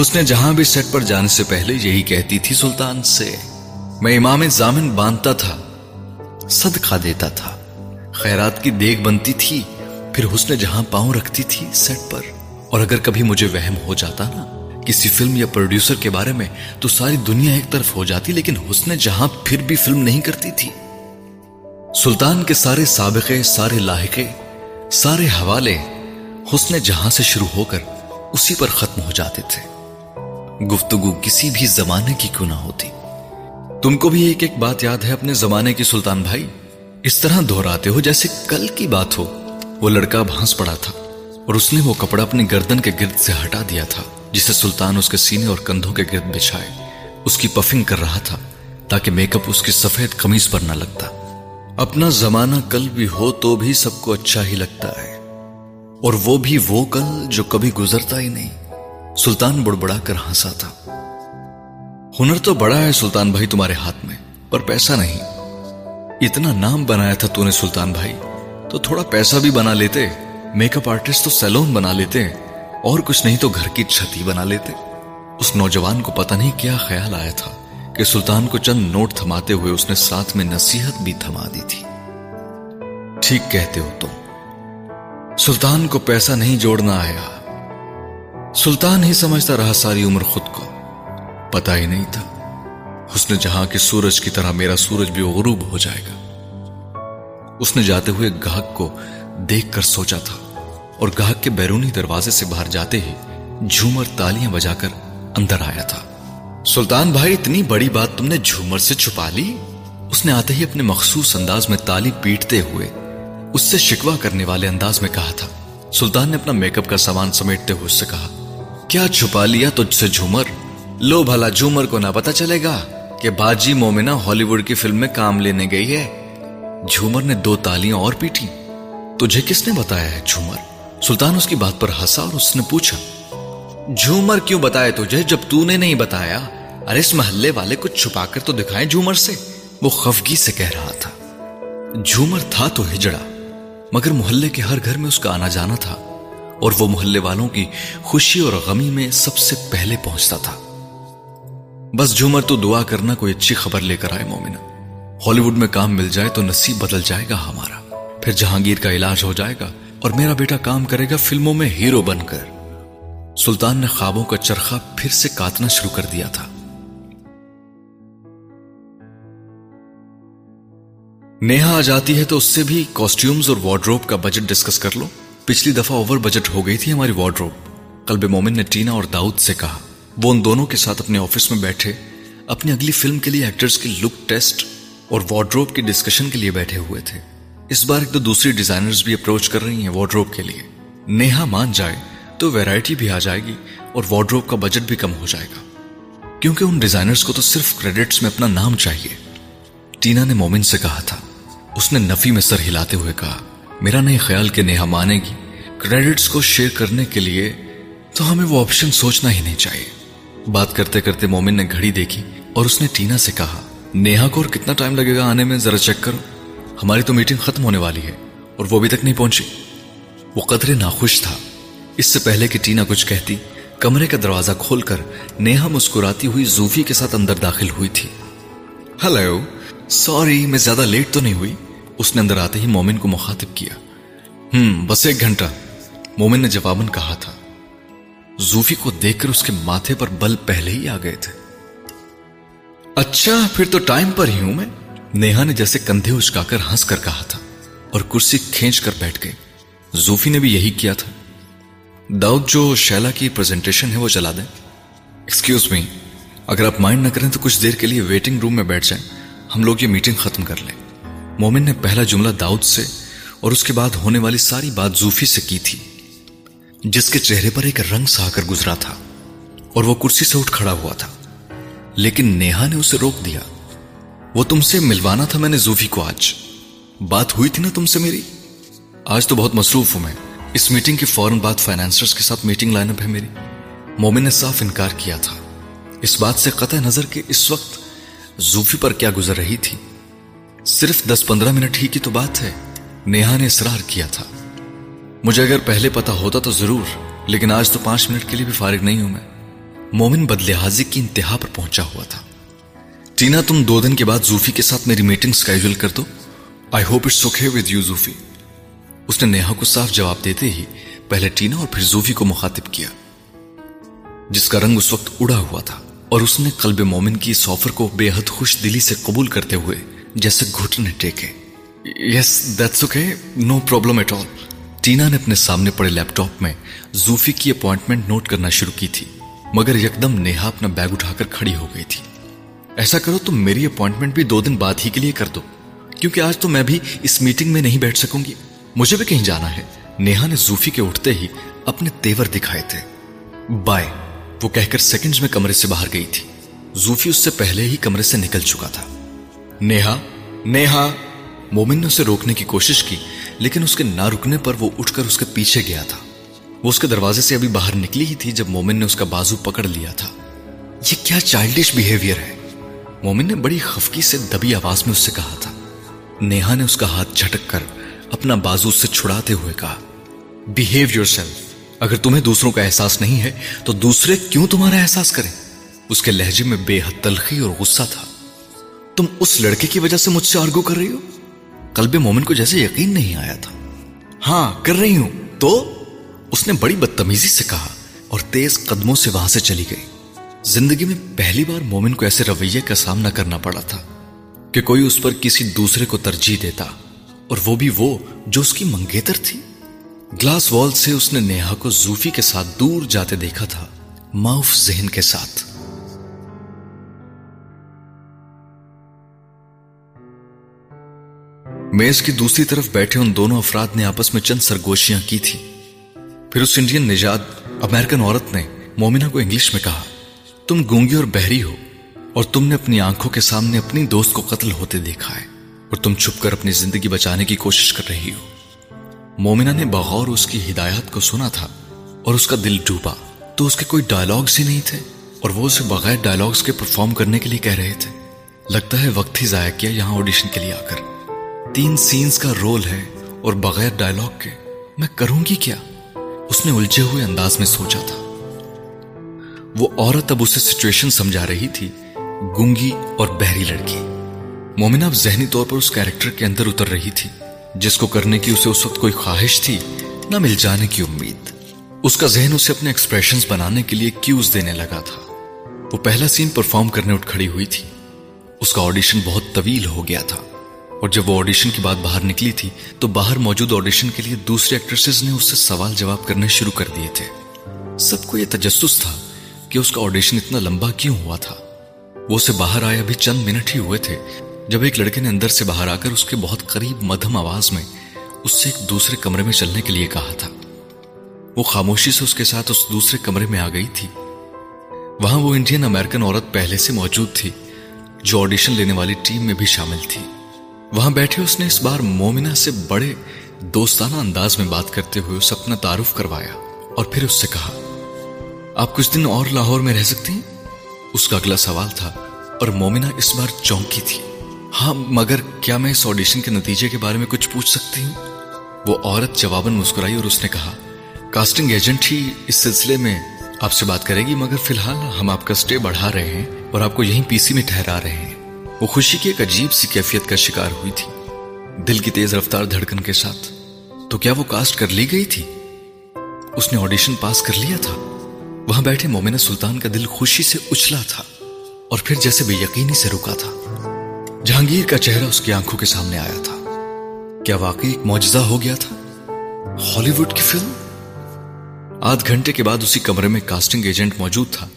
حسن جہاں بھی سیٹ پر جانے سے پہلے یہی کہتی تھی سلطان سے، میں امام زامن باندھتا تھا، صدقہ دیتا تھا۔ خیرات کی دیکھ بنتی تھی، پھر حسن جہاں پاؤں رکھتی تھی سیٹ پر۔ اور اگر کبھی مجھے وہم ہو جاتا نا، کسی فلم یا پروڈیوسر کے بارے میں، تو ساری دنیا ایک طرف ہو جاتی، لیکن حسن جہاں پھر بھی فلم نہیں کرتی تھی۔ سلطان کے سارے سابقے، سارے لاحقے، سارے حوالے حسن جہاں سے شروع ہو کر اسی پر ختم ہو جاتے تھے۔ گفتگو کسی بھی زمانے کی کیوں نہ ہوتی۔ تم کو بھی ایک ایک بات یاد ہے اپنے زمانے کی سلطان بھائی؟ اس طرح دہراتے ہو جیسے کل کی بات ہو۔ وہ لڑکا بھانس پڑا تھا اور اس نے وہ کپڑا اپنی گردن کے گرد سے ہٹا دیا تھا، جسے سلطان اس کے سینے اور کندھوں کے گرد بچھائے۔ اس کی پفنگ کر رہا تھا تاکہ میک اپ اس کی سفید قمیض پر نہ لگتا۔ اپنا زمانہ کل بھی ہو تو بھی سب کو اچھا ہی لگتا ہے۔ اور وہ بھی وہ کل جو کبھی گزرتا ہی نہیں۔ سلطان بڑبڑا کر ہنسا تھا۔ ہنر تو بڑا ہے سلطان بھائی تمہارے ہاتھ میں، پر پیسہ نہیں۔ اتنا نام بنایا تھا تو نے سلطان بھائی۔ تو تھوڑا پیسہ بھی بنا لیتے میک اپ آرٹسٹ تو سیلون بنا لیتے، اور کچھ نہیں تو گھر کی چھتی بنا لیتے۔ اس نوجوان کو پتہ نہیں کیا خیال آیا تھا کہ سلطان کو چند نوٹ تھماتے ہوئے اس نے ساتھ میں نصیحت بھی تھما دی تھی۔ ٹھیک کہتے ہو تم۔ سلطان کو پیسہ نہیں جوڑنا آیا۔ سلطان ہی سمجھتا رہا ساری عمر خود کو۔ پتا ہی نہیں تھا۔ اس نے جہاں کے سورج کی طرح میرا سورج بھی غروب ہو جائے گا۔ اس نے جاتے ہوئے گاہک کو دیکھ کر سوچا تھا۔ اور گاہک کے بیرونی دروازے سے باہر جاتے ہی جھومر تالیاں بجا کر اندر آیا تھا۔ سلطان بھائی، اتنی بڑی بات تم نے جھومر سے چھپا لی؟ اس نے آتے ہی اپنے مخصوص انداز میں تالی پیٹتے ہوئے اس سے شکوا کرنے والے انداز میں کہا تھا۔ سلطان نے اپنا میک اپ کا سامان سمیٹتے ہوئے اس سے کہا کیا چھپا لیا تجھ سے جھومر؟ لو بھلا جھومر کو نہ پتا چلے گا کہ باجی مومنا ہالی ووڈ کی فلم میں کام لینے گئی ہے۔ جھومر نے دو تالیاں اور پیٹی۔ تجھے کس نے بتایا ہے جھومر؟ سلطان اس کی بات پر ہنسا اور اس نے پوچھا۔ جھومر کیوں بتایا تجھے جب تو نے نہیں بتایا؟ ارے اس محلے والے کچھ چھپا کر تو دکھائیں جھومر سے۔ وہ خفگی سے کہہ رہا تھا۔ جھومر تھا تو ہجڑا، مگر محلے کے ہر گھر میں اس کا آنا جانا تھا۔ اور وہ محلے والوں کی خوشی اور غمی میں سب سے پہلے پہنچتا تھا۔ بس جھومر تو دعا کرنا کوئی اچھی خبر لے کر آئے مومنا ہالی ووڈ میں کام مل جائے تو نصیب بدل جائے گا ہمارا۔ پھر جہانگیر کا علاج ہو جائے گا اور میرا بیٹا کام کرے گا فلموں میں ہیرو بن کر۔ سلطان نے خوابوں کا چرخا پھر سے کاتنا شروع کر دیا تھا۔ نیہا آ جاتی ہے تو اس سے بھی کاسٹیومز اور وارڈروب کا بجٹ ڈسکس کر لو۔ پچھلی دفعہ اوور بجٹ ہو گئی تھی ہماری وارڈروب قلب مومن نے ٹینا اور داؤد سے کہا، وہ ان دونوں کے ساتھ اپنے آفس میں بیٹھے، اپنی اگلی فلم کے لیے ایکٹرز کی لک ٹیسٹ اور وارڈروب کی ڈسکشن کے لیے بیٹھے ہوئے تھے۔ اس بار ایک تو دوسری ڈیزائنرز بھی اپروچ کر رہی ہیں وارڈروب کے لیے۔ نیہا مان جائے تو ویرائٹی بھی آ جائے گی اور وارڈروب کا بجٹ بھی کم ہو جائے گا۔ کیونکہ ان ڈیزائنرز کو تو صرف کریڈٹس میں اپنا نام چاہیے۔ ٹینا نے مومن سے کہا تھا، اس نے نفی میں سر ہلاتے ہوئے کہا میرا نہیں خیال کہ نیہا مانے گی کریڈٹس کو شیئر کرنے کے لیے تو ہمیں وہ آپشن سوچنا ہی نہیں چاہیے۔ بات کرتے کرتے مومن نے گھڑی دیکھی اور اس نے ٹینا سے کہا، نیہا کو اور کتنا ٹائم لگے گا آنے میں؟ ذرا چیک کرو۔ ہماری تو میٹنگ ختم ہونے والی ہے اور وہ ابھی تک نہیں پہنچی۔ وہ قدرے ناخوش تھا۔ اس سے پہلے کہ ٹینا کچھ کہتی، کمرے کا دروازہ کھول کر نیہا مسکراتی ہوئی زوفی کے ساتھ اندر داخل ہوئی تھی۔ ہلو سوری میں زیادہ لیٹ تو نہیں ہوئی۔ اس نے اندر آتے ہی مومن کو مخاطب کیا۔ ہم، بس ایک گھنٹہ۔ مومن نے جواباً کہا تھا۔ زوفی کو دیکھ کر اس کے ماتھے پر بل پہلے ہی آ گئے تھے۔ اچھا پھر تو ٹائم پر ہی ہوں میں۔ نیہا نے جیسے کندھے اچکا کر ہنس کر کہا تھا اور کرسی کھینچ کر بیٹھ گئے زوفی نے بھی یہی کیا تھا۔ داؤد، جو شیلا کی پریزنٹیشن ہے، وہ چلا دیں۔ ایکسکیوز می اگر آپ مائنڈ نہ کریں تو کچھ دیر کے لیے ویٹنگ روم میں بیٹھ جائیں۔ ہم لوگ یہ میٹنگ ختم کر لیں۔ مومن نے پہلا جملہ داؤد سے اور اس کے بعد ہونے والی ساری بات زوفی سے کی تھی، جس کے چہرے پر ایک رنگ سا کر گزرا تھا اور وہ کرسی سے اٹھ کھڑا ہوا تھا۔ لیکن نیہا نے اسے روک دیا۔ وہ تم سے ملوانا تھا میں نے زوفی کو آج۔ بات ہوئی تھی نا تم سے میری؟ آج تو بہت مصروف ہوں میں۔ اس میٹنگ کے فوراً بعد فائنانسرز کے ساتھ میٹنگ لائن اپ ہے میری۔ مومن نے صاف انکار کیا تھا۔ اس بات سے قطع نظر کہ اس وقت زوفی پر کیا گزر رہی تھی۔ صرف دس پندرہ منٹ ہی کی تو بات ہے۔ نیہا نے اصرار کیا تھا۔ مجھے اگر پہلے پتا ہوتا تو ضرور، لیکن آج تو پانچ منٹ کے لیے بھی فارغ نہیں ہوں میں۔ مومن بدلحاظی کی انتہا پر پہنچا ہوا تھا۔ ٹینا، تم دو دن کے بعد زوفی کے ساتھ میری میٹنگ سکیجول کر دو۔ I hope it's okay with you Zofi. اس نے نیہا کو صاف جواب دیتے ہی پہلے ٹینا اور پھر زوفی کو مخاطب کیا۔ جس کا رنگ اس وقت اڑا ہوا تھا اور اس نے قلب مومن کی اس آفر کو بے حد خوش دلی سے قبول کرتے ہوئے جیسے گھٹنے ٹیکے۔ Yes that's okay no problem at all Tina نے اپنے سامنے پڑے لیپ ٹاپ میں زوفی کی اپوائنٹمنٹ نوٹ کرنا شروع کی تھی، مگر یکدم نیہا اپنا بیگ اٹھا کر کھڑی ہو گئی تھی۔ ایسا کرو تو میری اپوائنٹمنٹ بھی دو دن بعد ہی کے لیے کر دو، کیونکہ آج تو میں بھی اس میٹنگ میں نہیں بیٹھ سکوں گی۔ مجھے بھی کہیں جانا ہے۔ نیہا نے زوفی کے اٹھتے ہی اپنے تیور دکھائے تھے۔ بائے وہ کہہ کر سیکنڈز میں کمرے سے باہر گئی تھی۔ زوفی اس سے پہلے ہی کمرے سے نکل چکا تھا۔ نیہا نیہا، مومن نے اسے روکنے کی کوشش کی، لیکن اس کے نہ رکنے پر وہ اٹھ کر اس کے پیچھے گیا تھا۔ وہ اس کے دروازے سے ابھی باہر نکلی ہی تھی جب مومن نے اس کا بازو پکڑ لیا تھا۔ یہ کیا چائلڈش بیہیویئر ہے؟ مومن نے بڑی خفکی سے دبی آواز میں اس سے کہا تھا۔ نیہا نے اس کا ہاتھ جھٹک کر اپنا بازو اس سے چھڑاتے ہوئے کہا بہیو یور سیلف اگر تمہیں دوسروں کا احساس نہیں ہے تو دوسرے کیوں تمہارا احساس کریں؟ اس کے لہجے میں بے حد تلخی اور غصہ تھا۔ تم اس لڑکے کی وجہ سے مجھ سے آرگو کر رہی ہو؟ قلب مومن کو جیسے یقین نہیں آیا تھا۔ ہاں کر رہی ہوں۔ تو اس نے بڑی بدتمیزی سے کہا اور تیز قدموں سے وہاں سے چلی گئی۔ زندگی میں پہلی بار مومن کو ایسے رویے کا سامنا کرنا پڑا تھا کہ کوئی اس پر کسی دوسرے کو ترجیح دیتا اور وہ بھی وہ جو اس کی منگیتر تھی۔ گلاس وال سے اس نے نیہا کو زوفی کے ساتھ دور جاتے دیکھا تھا معاف ذہن کے ساتھ۔ میز کی دوسری طرف بیٹھے ان دونوں افراد نے آپس میں چند سرگوشیاں کی تھی پھر اس انڈین نجات امریکن عورت نے مومنہ کو انگلش میں کہا، تم گونگی اور بہری ہو، اور تم نے اپنی آنکھوں کے سامنے اپنی دوست کو قتل ہوتے دیکھا ہے، اور تم چھپ کر اپنی زندگی بچانے کی کوشش کر رہی ہو۔ مومنہ نے بغور اس کی ہدایات کو سنا تھا اور اس کا دل ڈوبا۔ تو اس کے کوئی ڈائلگز ہی نہیں تھے، اور وہ اسے بغیر ڈائلگز کے پرفارم کرنے کے لیے کہہ رہے تھے۔ لگتا ہے وقت ہی ضائع کیا یہاں آڈیشن کے لیے آ کر۔ تین سینز کا رول ہے اور بغیر ڈائلگ کے میں کروں گی کیا؟ اس نے الجھے ہوئے انداز میں سوچا تھا۔ وہ عورت اب اسے سچویشن سمجھا رہی تھی، گنگی اور بہری لڑکی۔ مومنہ اب ذہنی طور پر اس کیریکٹر کے اندر اتر رہی تھی، جس کو کرنے کی اسے اس وقت کوئی خواہش تھی، نہ مل جانے کی امید۔ اس کا ذہن اسے اپنے ایکسپریشنز بنانے کے لیے کیوز دینے لگا تھا۔ وہ پہلا سین پرفارم کرنے اٹھ کھڑی ہوئی تھی۔ اس کا آڈیشن بہت طویل ہو گیا تھا۔ اور جب وہ آڈیشن کے بعد باہر نکلی تھی، تو باہر موجود آڈیشن کے لیے دوسرے ایکٹریسز نے اس سے سوال جواب کرنے شروع کر دیے تھے۔ سب کو یہ تجسس تھا کہ اس کا آڈیشن اتنا لمبا کیوں ہوا تھا۔ وہ اسے باہر آئے ابھی چند منٹ ہی ہوئے تھے۔ جب ایک لڑکے نے اندر سے باہر آ کر اس کے بہت قریب مدھم آواز میں اس سے ایک دوسرے کمرے میں چلنے کے لیے کہا تھا۔ وہ خاموشی سے اس کے ساتھ اس دوسرے کمرے میں آ گئی تھی۔ وہاں وہ انڈین امریکن عورت پہلے سے موجود تھی، جو آڈیشن لینے والی ٹیم میں بھی شامل تھی۔ وہاں بیٹھے اس نے اس بار مومنہ سے بڑے دوستانہ انداز میں بات کرتے ہوئے اسے اپنا تعارف کروایا اور پھر اس سے کہا، آپ کچھ دن اور لاہور میں رہ سکتے ہیں؟ اس کا اگلا سوال تھا اور مومنہ اس بار چونکی تھی۔ ہاں مگر کیا میں اس آڈیشن کے نتیجے کے بارے میں کچھ پوچھ سکتی ہوں؟ وہ عورت جواباً مسکرائی اور اس نے کہا، کاسٹنگ ایجنٹ ہی اس سلسلے میں آپ سے بات کرے گی، مگر فی الحال ہم آپ کا سٹے بڑھا رہے ہیں اور آپ کو یہیں پی سی میں ٹھہرا رہے ہیں۔ وہ خوشی کی ایک عجیب سی کیفیت کا شکار ہوئی تھی۔ دل کی تیز رفتار دھڑکن کے ساتھ۔ تو کیا وہ کاسٹ کر لی گئی تھی؟ اس نے آڈیشن پاس کر لیا تھا۔ وہاں بیٹھے مومنہ سلطان کا دل خوشی سے اچھلا تھا اور پھر جیسے بے یقینی سے رکا تھا۔ جہانگیر کا چہرہ اس کی آنکھوں کے سامنے آیا تھا۔ کیا واقعی ایک معجزہ ہو گیا تھا؟ ہالی ووڈ کی فلم؟ آدھ گھنٹے کے بعد اسی کمرے میں کاسٹنگ ایجنٹ موجود تھا۔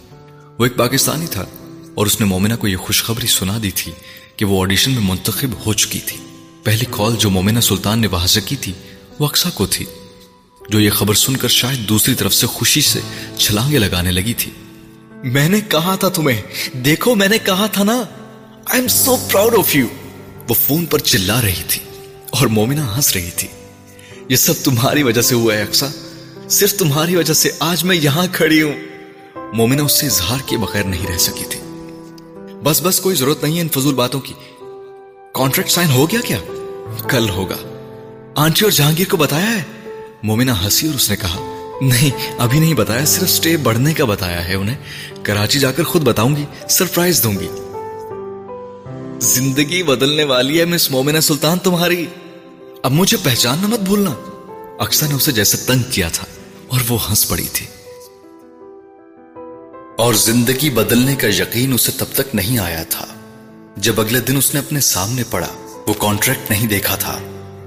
وہ ایک پاکستانی تھا۔ اور اس نے مومنہ کو یہ خوشخبری سنا دی تھی کہ وہ آڈیشن میں منتخب ہو چکی تھی۔ پہلی کال جو مومنہ سلطان نے وہاں سے کی تھی وہ اکسا کو تھی جو یہ خبر سن کر شاید دوسری طرف سے خوشی سے چھلانگے لگانے لگی تھی۔ میں نے کہا تھا تمہیں دیکھو میں نے کہا تھا نا I am so proud of you وہ فون پر چلا رہی تھی اور مومنہ ہنس رہی تھی۔ یہ سب تمہاری وجہ سے ہوا ہے اکسا صرف تمہاری وجہ سے آج میں یہاں کھڑی ہوں۔ مومنہ اس سے اظہار کے بغیر نہیں رہ سکی تھی۔ بس بس کوئی ضرورت نہیں ہے ان فضول باتوں کی۔ کانٹریکٹ سائن ہو گیا کیا؟ کل ہوگا۔ آنٹی اور جہانگیر کو بتایا ہے؟ مومنہ ہنسی اور اس نے کہا، نہیں، ابھی نہیں بتایا، صرف سٹے بڑھنے کا بتایا ہے انہیں۔ کراچی جا کر خود بتاؤں گی سرپرائز دوں گی۔ زندگی بدلنے والی ہے مس مومنہ سلطان تمہاری۔ اب مجھے پہچاننا مت بھولنا۔ اکثر نے اسے جیسے تنگ کیا تھا اور وہ ہنس پڑی تھی۔ اور زندگی بدلنے کا یقین اسے تب تک نہیں آیا تھا جب اگلے دن اس نے اپنے سامنے پڑا۔ وہ کانٹریکٹ نہیں دیکھا تھا،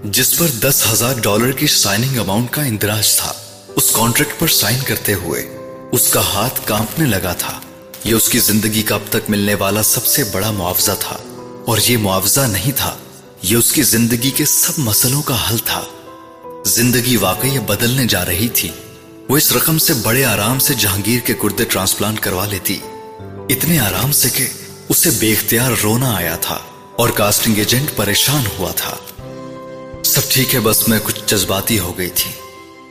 جس پر دس ہزار ڈالر کی سائننگ اماؤنٹ کا اندراج تھا۔ اس کانٹریکٹ پر سائن کرتے ہوئے اس کا ہاتھ کانپنے لگا تھا۔ یہ اس کی زندگی کا اب تک ملنے والا سب سے بڑا معاوضہ تھا۔ اور یہ معاوضہ نہیں تھا، یہ اس کی زندگی کے سب مسئلوں کا حل تھا۔ زندگی واقعی بدلنے جا رہی تھی۔ وہ اس رقم سے بڑے آرام سے جہانگیر کے گردے ٹرانسپلانٹ کروا لیتی۔ اتنے آرام سے کہ اسے بے اختیار رونا آیا تھا اور کاسٹنگ ایجنٹ پریشان ہوا تھا۔ سب ٹھیک ہے، بس میں کچھ جذباتی ہو گئی تھی۔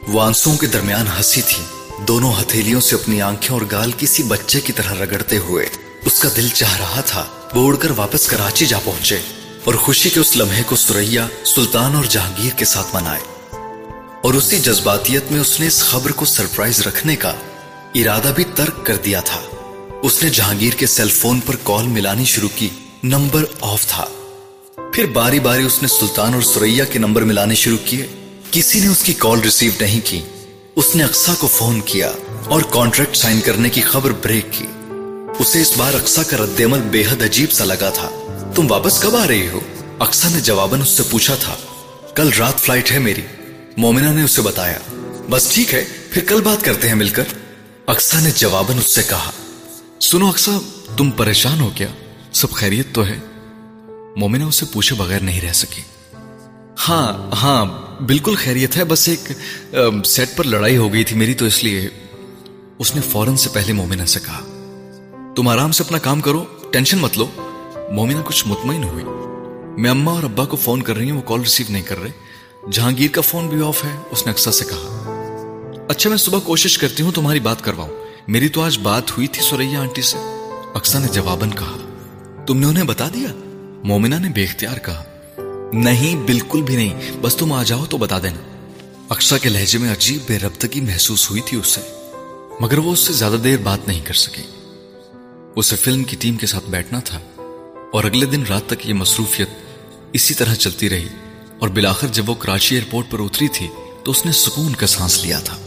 وہ آنسوں کے درمیان ہنسی تھی۔ دونوں ہتھیلیوں سے اپنی آنکھیں اور گال کسی بچے کی طرح رگڑتے ہوئے اس کا دل چاہ رہا تھا وہ اڑ کر واپس کراچی جا پہنچے اور خوشی کے اس لمحے کو سریا، سلطان اور جہانگیر کے ساتھ منائے۔ اور اسی جذباتیت میں اس نے اس خبر کو سرپرائز رکھنے کا ارادہ بھی ترک کر دیا تھا۔ اس نے جہانگیر کے سیل فون پر کال ملانی شروع کی۔ نمبر آف تھا۔ پھر باری باری اس نے سلطان اور سریا کے نمبر ملانے شروع کیے۔ کسی نے اس کی کال ریسیو نہیں کی۔ اس نے اقسا کو فون کیا اور کانٹریکٹ سائن کرنے کی خبر بریک کی۔ اسے اس بار اقسا کا رد عمل بے حد عجیب سا لگا تھا۔ تم واپس کب آ رہی ہو؟ اقسا نے جواباً اس سے پوچھا تھا۔ کل رات فلائٹ ہے میری۔ مومنہ نے اسے بتایا، بس ٹھیک ہے، پھر کل بات کرتے ہیں مل کر. اقسا نے جواباً اس سے کہا، سنو اقسا، تم پریشان ہو کیا سب خیریت تو ہے. مومنہ اسے پوچھے بغیر نہیں رہ سکی ہاں ہاں بالکل خیریت ہے، بس ایک سیٹ پر لڑائی ہو گئی تھی میری تو اس لیے. اس نے فوراً سے پہلے مومنہ سے کہا، تم آرام سے اپنا کام کرو، ٹینشن مت لو. مومنہ کچھ مطمئن ہوئی، میں اما اور ابا کو فون کر رہی ہوں، وہ کال ریسیو نہیں کر رہے جہانگیر کا فون بھی آف ہے، اس نے اکثر سے کہا۔ اچھا میں صبح کوشش کرتی ہوں، تمہاری بات کرواؤں۔ میری تو آج بات ہوئی تھی سوریا آنٹی سے۔ اکثر نے جواباً کہا، تم نے انہیں بتا دیا؟ مومنہ نے بے اختیار کہا، نہیں، بالکل بھی نہیں۔ بس تم آ جاؤ تو بتا دینا۔ اکشا کے لہجے میں عجیب بے ربطگی محسوس ہوئی تھی اسے مگر وہ اس سے زیادہ دیر بات نہیں کر سکی اسے فلم کی ٹیم کے ساتھ بیٹھنا تھا، اور اگلے دن رات تک یہ مصروفیت اسی طرح چلتی رہی۔ اور بلاخر جب وہ کراچی ایئرپورٹ پر اتری تھی تو اس نے سکون کا سانس لیا تھا۔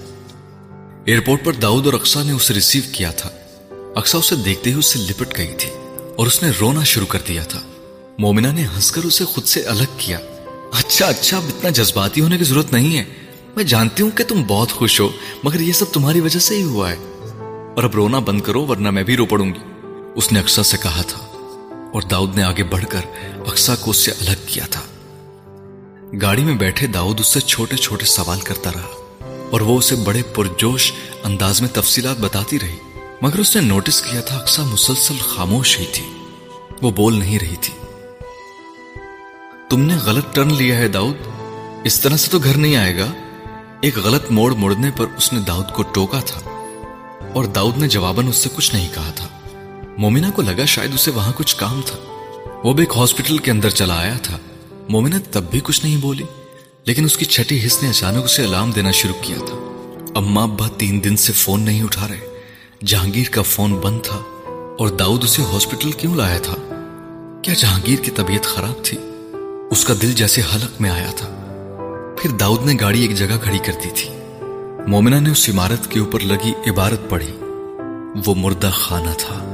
ایئرپورٹ پر داؤد اور اکسا نے اسے ریسیو کیا تھا۔ اکسا اسے دیکھتے ہی اسے لپٹ گئی تھی اور اس نے رونا شروع کر دیا تھا۔ مومنہ نے ہنس کر اسے خود سے الگ کیا۔ اچھا اچھا اب اتنا جذباتی ہونے کی ضرورت نہیں ہے۔ میں جانتی ہوں کہ تم بہت خوش ہو، مگر یہ سب تمہاری وجہ سے ہی ہوا ہے۔ اور اب رونا بند کرو، ورنہ میں بھی رو پڑوں گی۔ اس نے اکسا سے کہا تھا اور داؤد نے آگے بڑھ کر اکسا کو اس سے الگ کیا تھا۔ گاڑی میں بیٹھے داؤد اس سے چھوٹے چھوٹے سوال کرتا رہا اور وہ اسے بڑے پرجوش انداز میں تفصیلات بتاتی رہی۔ مگر اس نے نوٹس کیا تھا اکسا مسلسل خاموش ہی تھی۔ وہ بول نہیں رہی تھی۔ تم نے غلط ٹرن لیا ہے داؤد۔ اس طرح سے تو گھر نہیں آئے گا۔ ایک غلط موڑ مڑنے پر اس نے داؤد کو ٹوکا تھا۔ اور داؤد نے جواباً اس سے کچھ نہیں کہا تھا۔ مومنہ کو لگا شاید اسے وہاں کچھ کام تھا۔ وہ بھی ایک ہاسپٹل کے اندر چلا آیا تھا۔ مومنہ تب بھی کچھ نہیں بولی، لیکن اس کی چھٹی حص نے اچانک اسے الارم دینا شروع کیا تھا۔ اما ابا تین دن سے فون نہیں اٹھا رہے۔ جہانگیر کا فون بند تھا اور داؤد اسے ہاسپٹل کیوں لایا تھا؟ کیا جہانگیر کی طبیعت خراب تھی؟ اس کا دل جیسے حلق میں آیا تھا۔ پھر داؤد نے گاڑی ایک جگہ کھڑی کر دی تھی۔ مومنہ نے اس عمارت کے اوپر لگی عبارت پڑھی۔ وہ مردہ خانہ تھا۔